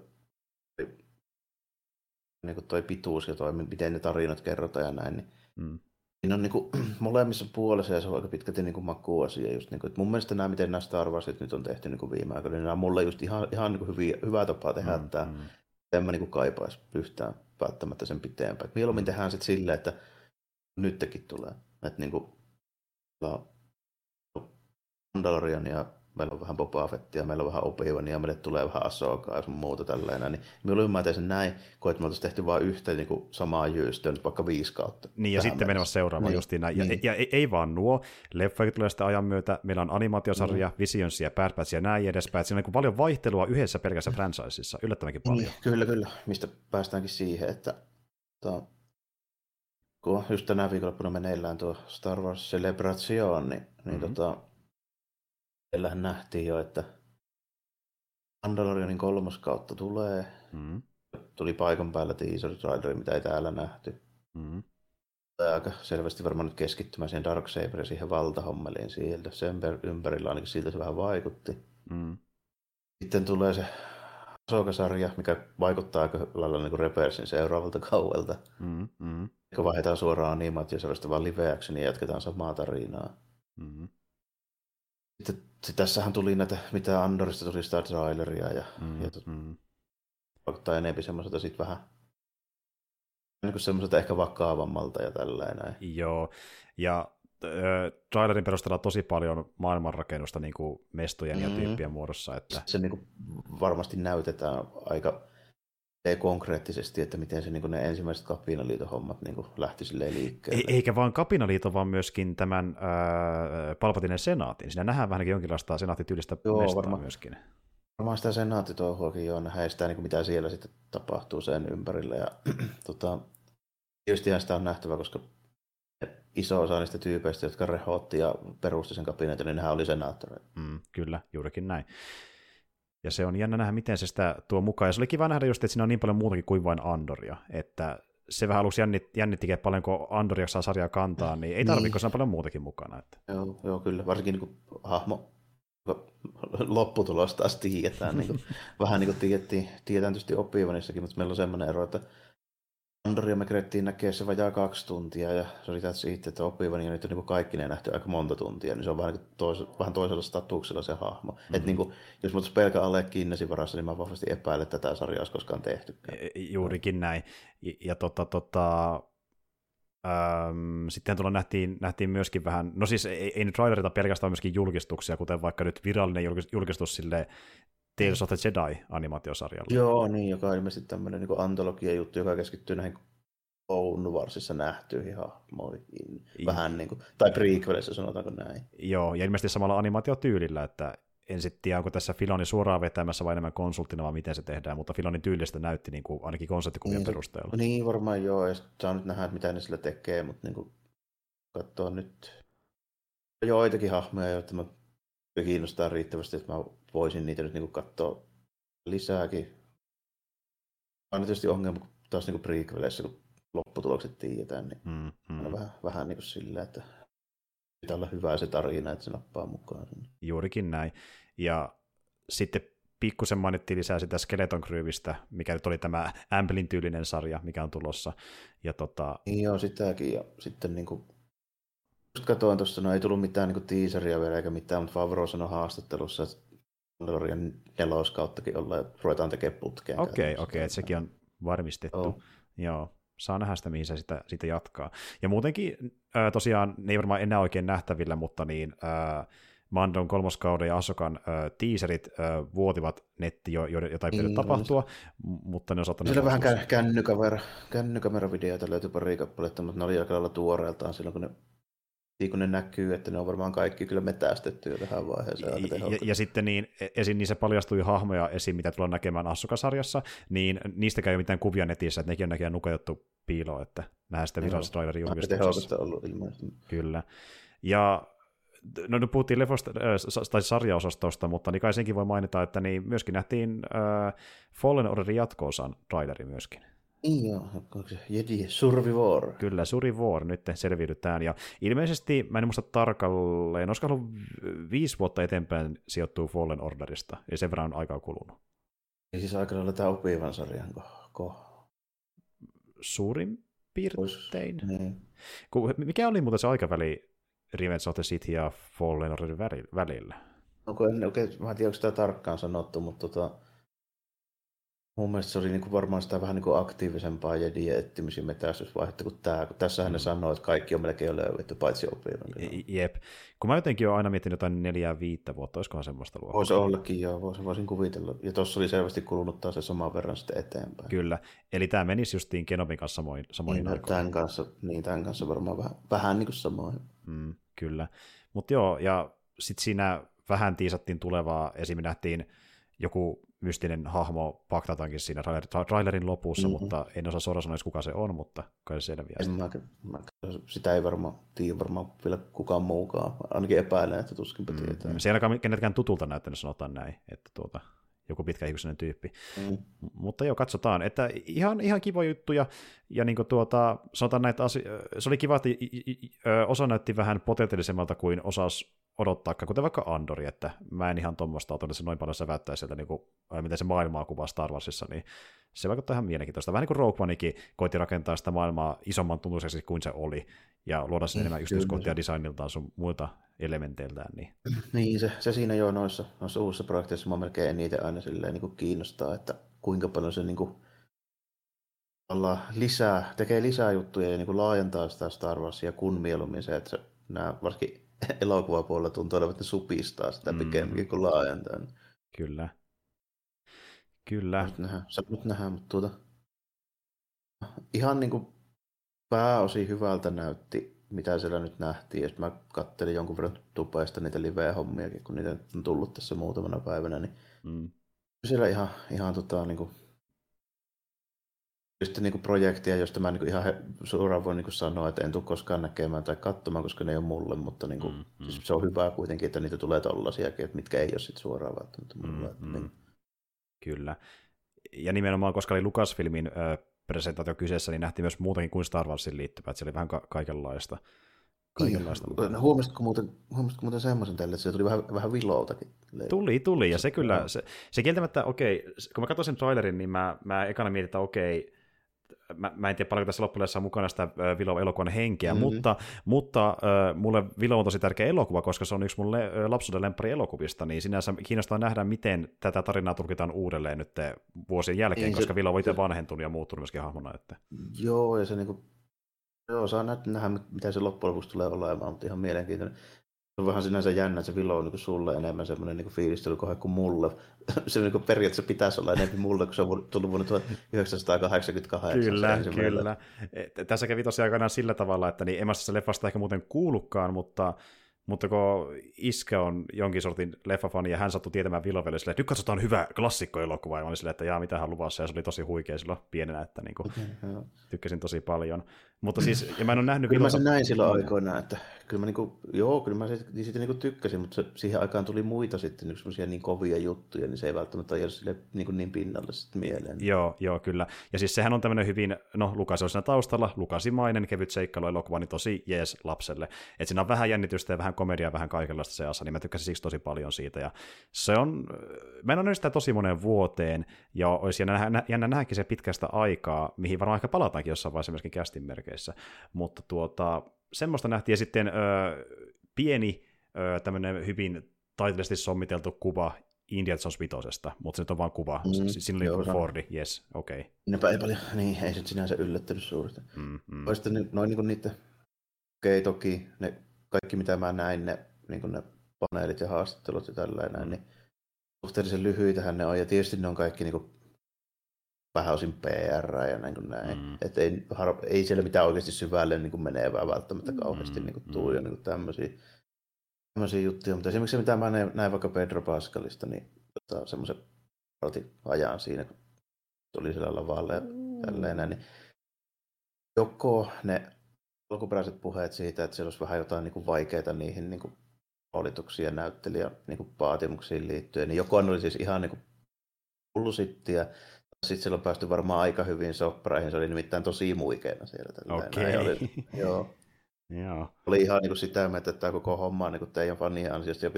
niin kuin toi pituus ja toi, miten ne tarinat kerrotaan ja näin, niin Mm. siinä on niin kuin, *clears throat* molemmissa puolissa ja se on aika pitkälti niin kuin makuasia. Just niin kuin, että mun mielestä nämä, miten nämä Star Warsit nyt on tehty niin kuin viime aikoina, niin nämä on mulle just ihan, ihan niin kuin hyviä, hyvä tapa tehdä mm, tämä. mm. En mä niin kuin kaipaisi yhtään välttämättä sen pitempään. Et mieluummin tehdään sitten silleen, että nytkin tulee. Että niin kuin, on Mandalorian ja meillä on vähän Boba Fettia, meillä on vähän obi ja meille tulee vähän Asokaa ja sun muuta tällainen. Niin mä teen sen näin, kun että me oltaisiin tehty vain yhtä niin kuin samaa jyystöä, nyt vaikka viisi kautta. Niin, ja sitten menemässä seuraavaan Niin, justiin näin. Ja, niin. ja, ei, ei vaan nuo, leffoja tulee sitä ajan myötä, meillä on animaatiosarja, mm. Visionsia, Bad Batch ja näin edespäin. Siinä on niin paljon vaihtelua yhdessä pelkässä franchiseissa, yllättävänkin paljon. Niin, kyllä, kyllä. Mistä päästäänkin siihen, että to, kun just tänä viikonloppuna meneillään tuo Star Wars Celebration, niin, niin Mhm. tota, siellähän nähtiin jo, että Mandalorianin kolmoskautta tulee. Mm. Tuli paikan päällä teaser traileri, mitä ei täällä nähty. Mm. Tämä aika selvästi varmaan nyt keskittymään siihen Darksaber ja siihen valtahommeliin sieltä. Sen ympärillä ainakin siltä se vähän vaikutti. Mm. Sitten tulee se Ahsoka-sarja, mikä vaikuttaa aika lailla niin kuin Rebelsin seuraavalta kauelta. Mm. Mm. kun vaihdetaan suoraan animaatiosarjasta vaan live actionia ja jatketaan samaa tarinaa. Mm. Sitten sit tässähän tuli näitä, mitä Andorista tuli sitä traileria ja, Mm. ja Mm. vaikuttaa enemmän semmoiselta sitten vähän niin kuin semmoiselta ehkä vakavammalta ja tällainen. Joo, ja äh, trailerin perusteella tosi paljon maailmanrakennusta niin kuin mestojen ja Mhm. tyyppien muodossa. Että, Se niin kuin varmasti näytetään aika ei konkreettisesti, että miten se niin kuin ne ensimmäiset kapinaliiton hommat niin kuin lähti silleen liikkeelle. Ei- eikä vaan kapinaliiton, vaan myöskin tämän äh, Palpatinen senaatin. Siinä nähdään vähän jonkinlaista senaattityylistä Joo, mestaa varmaan. myöskin. Varmaan sitä senaattitouhuakin jo nähdään sitä, niin kuin mitä siellä sitten tapahtuu sen ympärillä. Ja, *clears throat* tota, tietysti sitä on nähtävä, koska iso osa niistä tyypeistä, jotka rehotti ja perusti sen kabinetin, niin nehän oli senaattoreita. Mm, kyllä, juurikin näin. Ja se on jännä nähdä, miten se sitä tuo mukaan. Ja se oli kiva nähdä just, että siinä on niin paljon muutakin kuin vain Andoria. Että se vähän aluksi jännit, jännittikin paljon, kun Andor jaksaa sarjaa kantaa, niin ei tarvitse, niin. paljon muutakin mukana. Että. Joo, joo, kyllä. Varsinkin niin kun hahmo lopputulosta taas tiedetään. niin kuin, *laughs* vähän niin kuin tiedettiin, tiedetään tietysti oppivanissakin, mutta meillä on semmoinen ero, että Andoria me kerettiin näkee se vajaa kaksi tuntia ja se oli siitä, että oppivani ja nyt on niin kaikki ne nähty aika monta tuntia, niin se on vähän, niin tois, vähän toisella statuksella se hahmo. Mm-hmm. Että niin kuin, jos mä pelkä alle Kinnesin varassa, niin mä vahvasti epäilen, että tätä sarjaa olisi koskaan tehty. E, e, juurikin näin. Ja, ja tota, tota, Öm, sitten tuolla nähtiin, nähtiin myöskin vähän, no siis ei, ei nyt trailerita pelkästään myöskin julkistuksia, kuten vaikka nyt virallinen julkistus sille Tales of the Jedi-animaatiosarjalle. Joo, niin, joka on ilmeisesti tämmöinen niin antologia-juttu, joka keskittyy näihin Clone Warsissa nähtyihin hahmoihin. Vähän niin kuin, tai prequelissa sanotaanko näin. Joo, ja ilmeisesti samalla animaatiotyylillä, että en sitten tiedä, onko tässä Filoni suoraan vetämässä vai enemmän konsulttina, vai miten se tehdään, mutta Filonin tyylistä näytti niin kuin, ainakin konseptikuvien niin, perusteella. Niin, varmaan joo, ja saa nyt nähdä, mitä ne sillä tekee, mutta niin kuin, katsoa nyt joitakin hahmoja, joita mä kiinnostaa riittävästi, että mä voisin niitä nyt niin katsoa lisääkin. On tietysti ongelma taas niin prequeleissä, kun lopputulokset tiedetään, niin mm, mm. vähän, vähän niin kuin sillä, että pitää olla hyvä se tarina, että se nappaa mukaan. Juurikin näin. Ja sitten pikkusen mainittiin lisää sitä Skeleton Crewista, mikä nyt oli tämä Amblin tyylinen sarja, mikä on tulossa. Ja tota... Niin joo, sitäkin. Ja sitten niin kuin Just katsoin tuossa, no ei tullut mitään niin teaseria vielä eikä mitään, mutta Favro sanoi haastattelussa, että Mandalorian neloskauttakin ollaan ja ruvetaan tekemään putkeen. Okei, okay, okei, okay, että sekin on varmistettu. Oh. Joo, saa nähdä sitä, mihin se sitä, sitä jatkaa. Ja muutenkin äh, tosiaan, ne ei varmaan enää oikein nähtävillä, mutta niin, äh, Mandon kolmoskauden ja Asokan äh, teaserit äh, vuotivat netti, jo, jota ei pitänyt niin, tapahtua, mutta ne on saattanut... Siellä vähän kännykamera, kännykameravideoita löytyi pari kappaletta, mutta ne oli aika lailla tuoreeltaan silloin, kun ne niin kun ne näkyy, että ne on varmaan kaikki kyllä metästetty jo tähän vaiheeseen. Ja, ja, ja sitten niin, esim. niissä paljastui hahmoja esiin, mitä tullaan näkemään Assuka-sarjassa, niin niistäkään ei ole mitään kuvia netissä, että nekin on näköjään nuketettu piiloon, että nähdään sitten virallisessa trailerin julkistuksessa. ollut ilmeisesti. Kyllä. Ja no nyt puhuttiin lefosta, äh, tai sarjaosastosta, mutta niin kai senkin voi mainita, että niin myöskin nähtiin äh, Fallen Orderin jatko-osan traileri myöskin. Niin joo, Jedi Survivor? Kyllä, Survivor, nyt selviydytään. Ja ilmeisesti, mä en muista tarkalleen, olisiko ollut viisi vuotta eteenpäin sijoittuu Fallen Orderista, ja sen verran on aikaa kulunut. Ja siis aika lailla tämä opivan sarjan ko. Suurin piirtein. Niin. Mikä oli muuten se aikaväli Revenge of the City ja Fallen Orderin välillä? Onko en oikein, mä en tiedä, onko sitä tarkkaan sanottu, mutta tota, Mun mielestä se oli niin kuin varmaan sitä vähän niin kuin aktiivisempaa jedien etsimisen metästysvaihetta kuin tämä, kun tässähän mm. ne sanoo, että kaikki on melkein jo löydetty, paitsi opivan. Jep. Kun mä jotenkin olen aina miettinyt jotain neljää viittä vuotta, olisikohan semmoista luokkaa? Voisi ollakin, joo, voisin, voisin kuvitella. Ja tuossa oli selvästi kulunut taas se saman verran sitten eteenpäin. Kyllä, eli tämä menisi justiin Kenobin kanssa samoin, samoin niin, tämän kanssa, niin, tämän kanssa varmaan vähän, vähän niin kuin samoin. Mm, kyllä, mutta joo, ja sitten siinä vähän tiisattiin tulevaa, esim. nähtiin joku mystinen hahmo Bagdatankin siinä trailerin lopussa, mm-hmm. mutta en osaa suoraan sanoa, kuka se on, mutta kai se selviää. En mä, mä, sitä ei varmaan tiedä varmaan vielä kukaan muukaan, ainakin epäilen, että tuskinpä mm-hmm. tietää. Se ei ainakaan kenetkään tutulta näyttänyt, sanotaan näin, että tuota, joku pitkäihmisinen tyyppi. Mm. Mutta joo, katsotaan, että ihan, ihan kiva juttu, ja, ja niin tuota, sanotaan näitä asioita, se oli kiva, että osa näytti vähän potentiaalisemmalta kuin osas odottaa, kuten vaikka Andori, että mä en ihan tuommoista että se noin paljon säväyttää sieltä, niin kuin, miten se maailmaa kuvaa Star Warsissa, niin se vaikuttaa ihan mielenkiintoista. Vähän niin kuin Rogue Oneikin koitti rakentaa sitä maailmaa isomman tuntuiseksi kuin se oli, ja luoda sen mm, enemmän yksityiskohtia designiltaan sun muilta elementeiltään. Niin, niin se, se, siinä jo noissa, noissa uusissa projekteissa mä melkein eniten aina silleen, niin kuin kiinnostaa, että kuinka paljon se niin kuin, lisää, tekee lisää juttuja ja niin kuin laajentaa sitä Star Warsia, kun mieluummin se, että se, nämä varsinkin *laughs* elokuvapuolella tuntuu olevan, että ne supistaa sitä mm. pikemminkin kuin laajentaa. Kyllä. Kyllä. Nyt nähdään, nyt nähdään, mutta tuota, ihan niin kuin pääosin hyvältä näytti, mitä siellä nyt nähtiin. Ja mä kattelin jonkun verran tupeesta niitä live-hommiakin, kun niitä on tullut tässä muutamana päivänä, niin mm. siellä ihan, ihan tota, niin kuin sitten niin projektia, josta mä niin ihan suoraan voin niin sanoa, että en tule koskaan näkemään tai katsomaan, koska ne ei ole mulle, mutta niin kuin, mm, mm. Siis se on hyvä kuitenkin, että niitä tulee tollasiakin, että mitkä ei ole sit suoraan välttämättä mulle. Mm, mm. Niin. Kyllä. Ja nimenomaan, koska oli Lucasfilmin ö, presentaatio kyseessä, niin nähtiin myös muutakin kuin Star Warsin liittyvät, se oli vähän ka- kaikenlaista. kaikenlaista. No, huomasitko muuten, huomasitko muuten semmoisen tälle, että se tuli vähän, vähän viloutakin? Tuli, tuli, ja se kyllä, se, se kieltämättä, okei, kun mä katsoin sen trailerin, niin mä, mä ekana mietin, että okei, mä, mä en tiedä paljonko tässä loppujen on mukana sitä Vilo-elokuvan henkeä, mm-hmm. mutta, mutta äh, mulle Vilo on tosi tärkeä elokuva, koska se on yksi mun le- lapsuuden lemppari elokuvista, niin sinänsä kiinnostaa nähdä, miten tätä tarinaa tulkitaan uudelleen nyt vuosien jälkeen, Ei, koska se, Vilo on itse vanhentunut ja muuttunut myöskin hahmona. Että... Joo, ja se niinku, joo, saa nähdä, mitä se loppujen lopuksi tulee olemaan, mutta ihan mielenkiintoinen on vähän sinänsä jännä, että se Vilo on niin sulle enemmän semmoinen niin fiilistelykohe kuin mulle. *laughs* se niin periaatteessa pitäisi olla enemmän mulle, kun se on tullut vuonna 1988. Kyllä, kyllä. Tässä kävi tosiaan aikanaan sillä tavalla, että niin en mä se leffasta ehkä muuten kuullutkaan, mutta mutta kun iskä on jonkin sortin leffafani ja hän sattui tietämään Vilovelle silleen, että nyt katsotaan hyvä klassikkoelokuva, ja mä olin silleen, että jaa, mitä hän luvassa, ja se oli tosi huikea silloin pienenä, että niin kuin, okay, tykkäsin tosi paljon. Mutta siis, ja mä en ole nähnyt Kyllä mä sen näin silloin aikoina, että kyllä mä niinku, joo, kyllä mä siitä, siitä niinku tykkäsin, mutta se, siihen aikaan tuli muita sitten niin semmoisia niin kovia juttuja, niin se ei välttämättä jäänyt sille niin, niin pinnalle sitten mieleen. Joo, joo, kyllä. Ja siis sehän on tämmöinen hyvin, no Lukas on siinä taustalla, Lukasimainen, kevyt seikkailuelokuva, niin tosi jees lapselle. Että siinä on vähän jännitystä ja vähän komediaa, vähän kaikenlaista seassa, niin mä tykkäsin siksi tosi paljon siitä. Ja se on, mä en ole sitä tosi moneen vuoteen, ja olisi jännä, jännä, jännä nähdäkin se pitkästä aikaa, mihin varmaan ehkä palataankin jossain vaiheessa myöskin kästin merkeissä. Mutta tuota, semmoista nähtiin, ja sitten ö, pieni ö, tämmöinen hyvin taiteellisesti sommiteltu kuva Indiana Jones vitosesta, mutta se nyt on vain kuva. Mm, Siinä oli Fordi, yes, okei. Okay. ei paljon, *laughs* niin, ei se sinänsä yllättänyt suurta. Mm, mm. Sitten noin niin niitä, okei okay, toki ne kaikki mitä mä näin, ne, niin ne paneelit ja haastattelut ja tällainen, mm. niin suhteellisen lyhyitähän ne on, ja tietysti ne on kaikki niin kuin vähän osin PR ja näin kuin näin. Mm. Et ei, har, ei siellä mitään oikeasti syvälle niin kuin menevää välttämättä kauheasti mm. niin kuin tuu mm. ja niin kuin tämmöisiä, tämmöisiä juttuja. Mutta esimerkiksi se, mitä mä näin, näin vaikka Pedro Pascalista, niin tota, semmoisen ajan siinä, kun tuli siellä lavalla ja mm. tälleen niin joko ne alkuperäiset puheet siitä, että siellä olisi vähän jotain niin kuin vaikeita niihin niin kuin ja näyttelijä niin kuin vaatimuksiin liittyen, niin joko ne oli siis ihan niin kuin hullusittia, sitten on päästy varmaan aika hyvin soppraihin, se oli nimittäin tosi muikeena siellä. Okei. Okay. Oli, joo. Joo. Oli ihan niin kuin sitä mieltä, että tämä koko homma on niin kuin teidän fanien ansiosta ja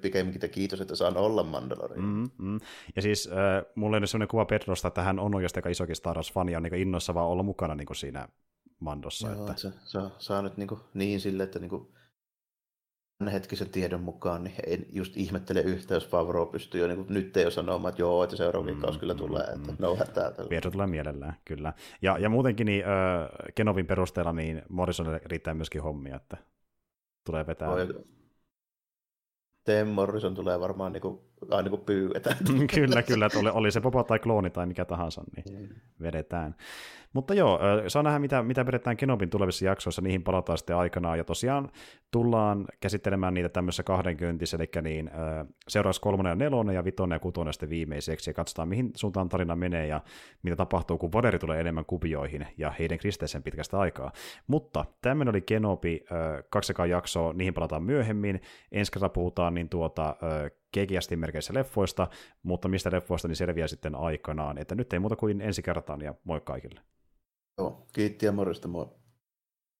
pikemminkin kiitos, että saan olla Mandalorian. Mm, mm. Ja siis äh, mulla on sellainen kuva Pedrosta, että hän on oikeasti aika isokin Star Wars-fani ja on niin innoissa vaan olla mukana niin kuin siinä Mandossa. Joo, että... se saa, saa nyt niin, kuin, niin sille, että niin kuin hetkisen tiedon mukaan, niin en just ihmettele yhtä, jos Favro pystyy jo niin nyt jo sanomaan, että joo, että seuraava mm, kyllä tulee, mm, että no hätää. Vierto tulee mielellään, kyllä. Ja, ja muutenkin niin, äh, Kenovin perusteella niin Morrisonille riittää myöskin hommia, että tulee vetää. Tim Morrison tulee varmaan niin kuin, aina kuin pyydetään. *laughs* kyllä, kyllä, että oli, oli se popo tai klooni tai mikä tahansa, niin mm. vedetään. Mutta joo, saa nähdä, mitä, mitä vedetään Kenobin tulevissa jaksoissa, niihin palataan sitten aikanaan, ja tosiaan tullaan käsittelemään niitä tämmöisessä kahdenkyntissä, eli niin seuraavaksi kolmonen ja nelonen ja vitonen ja kutonen sitten viimeiseksi, ja katsotaan, mihin suuntaan tarina menee, ja mitä tapahtuu, kun Vaderi tulee enemmän kuvioihin, ja heidän kristeisen pitkästä aikaa. Mutta tämmöinen oli Kenobi, kaksikaan jaksoa, niihin palataan myöhemmin, ensi kertaa puhutaan niin tuota, kekiästi merkeissä leffoista, mutta mistä leffoista niin selviää sitten aikanaan. Että nyt ei muuta kuin ensi kertaan ja moi kaikille. Joo, kiitti ja morjesta moi.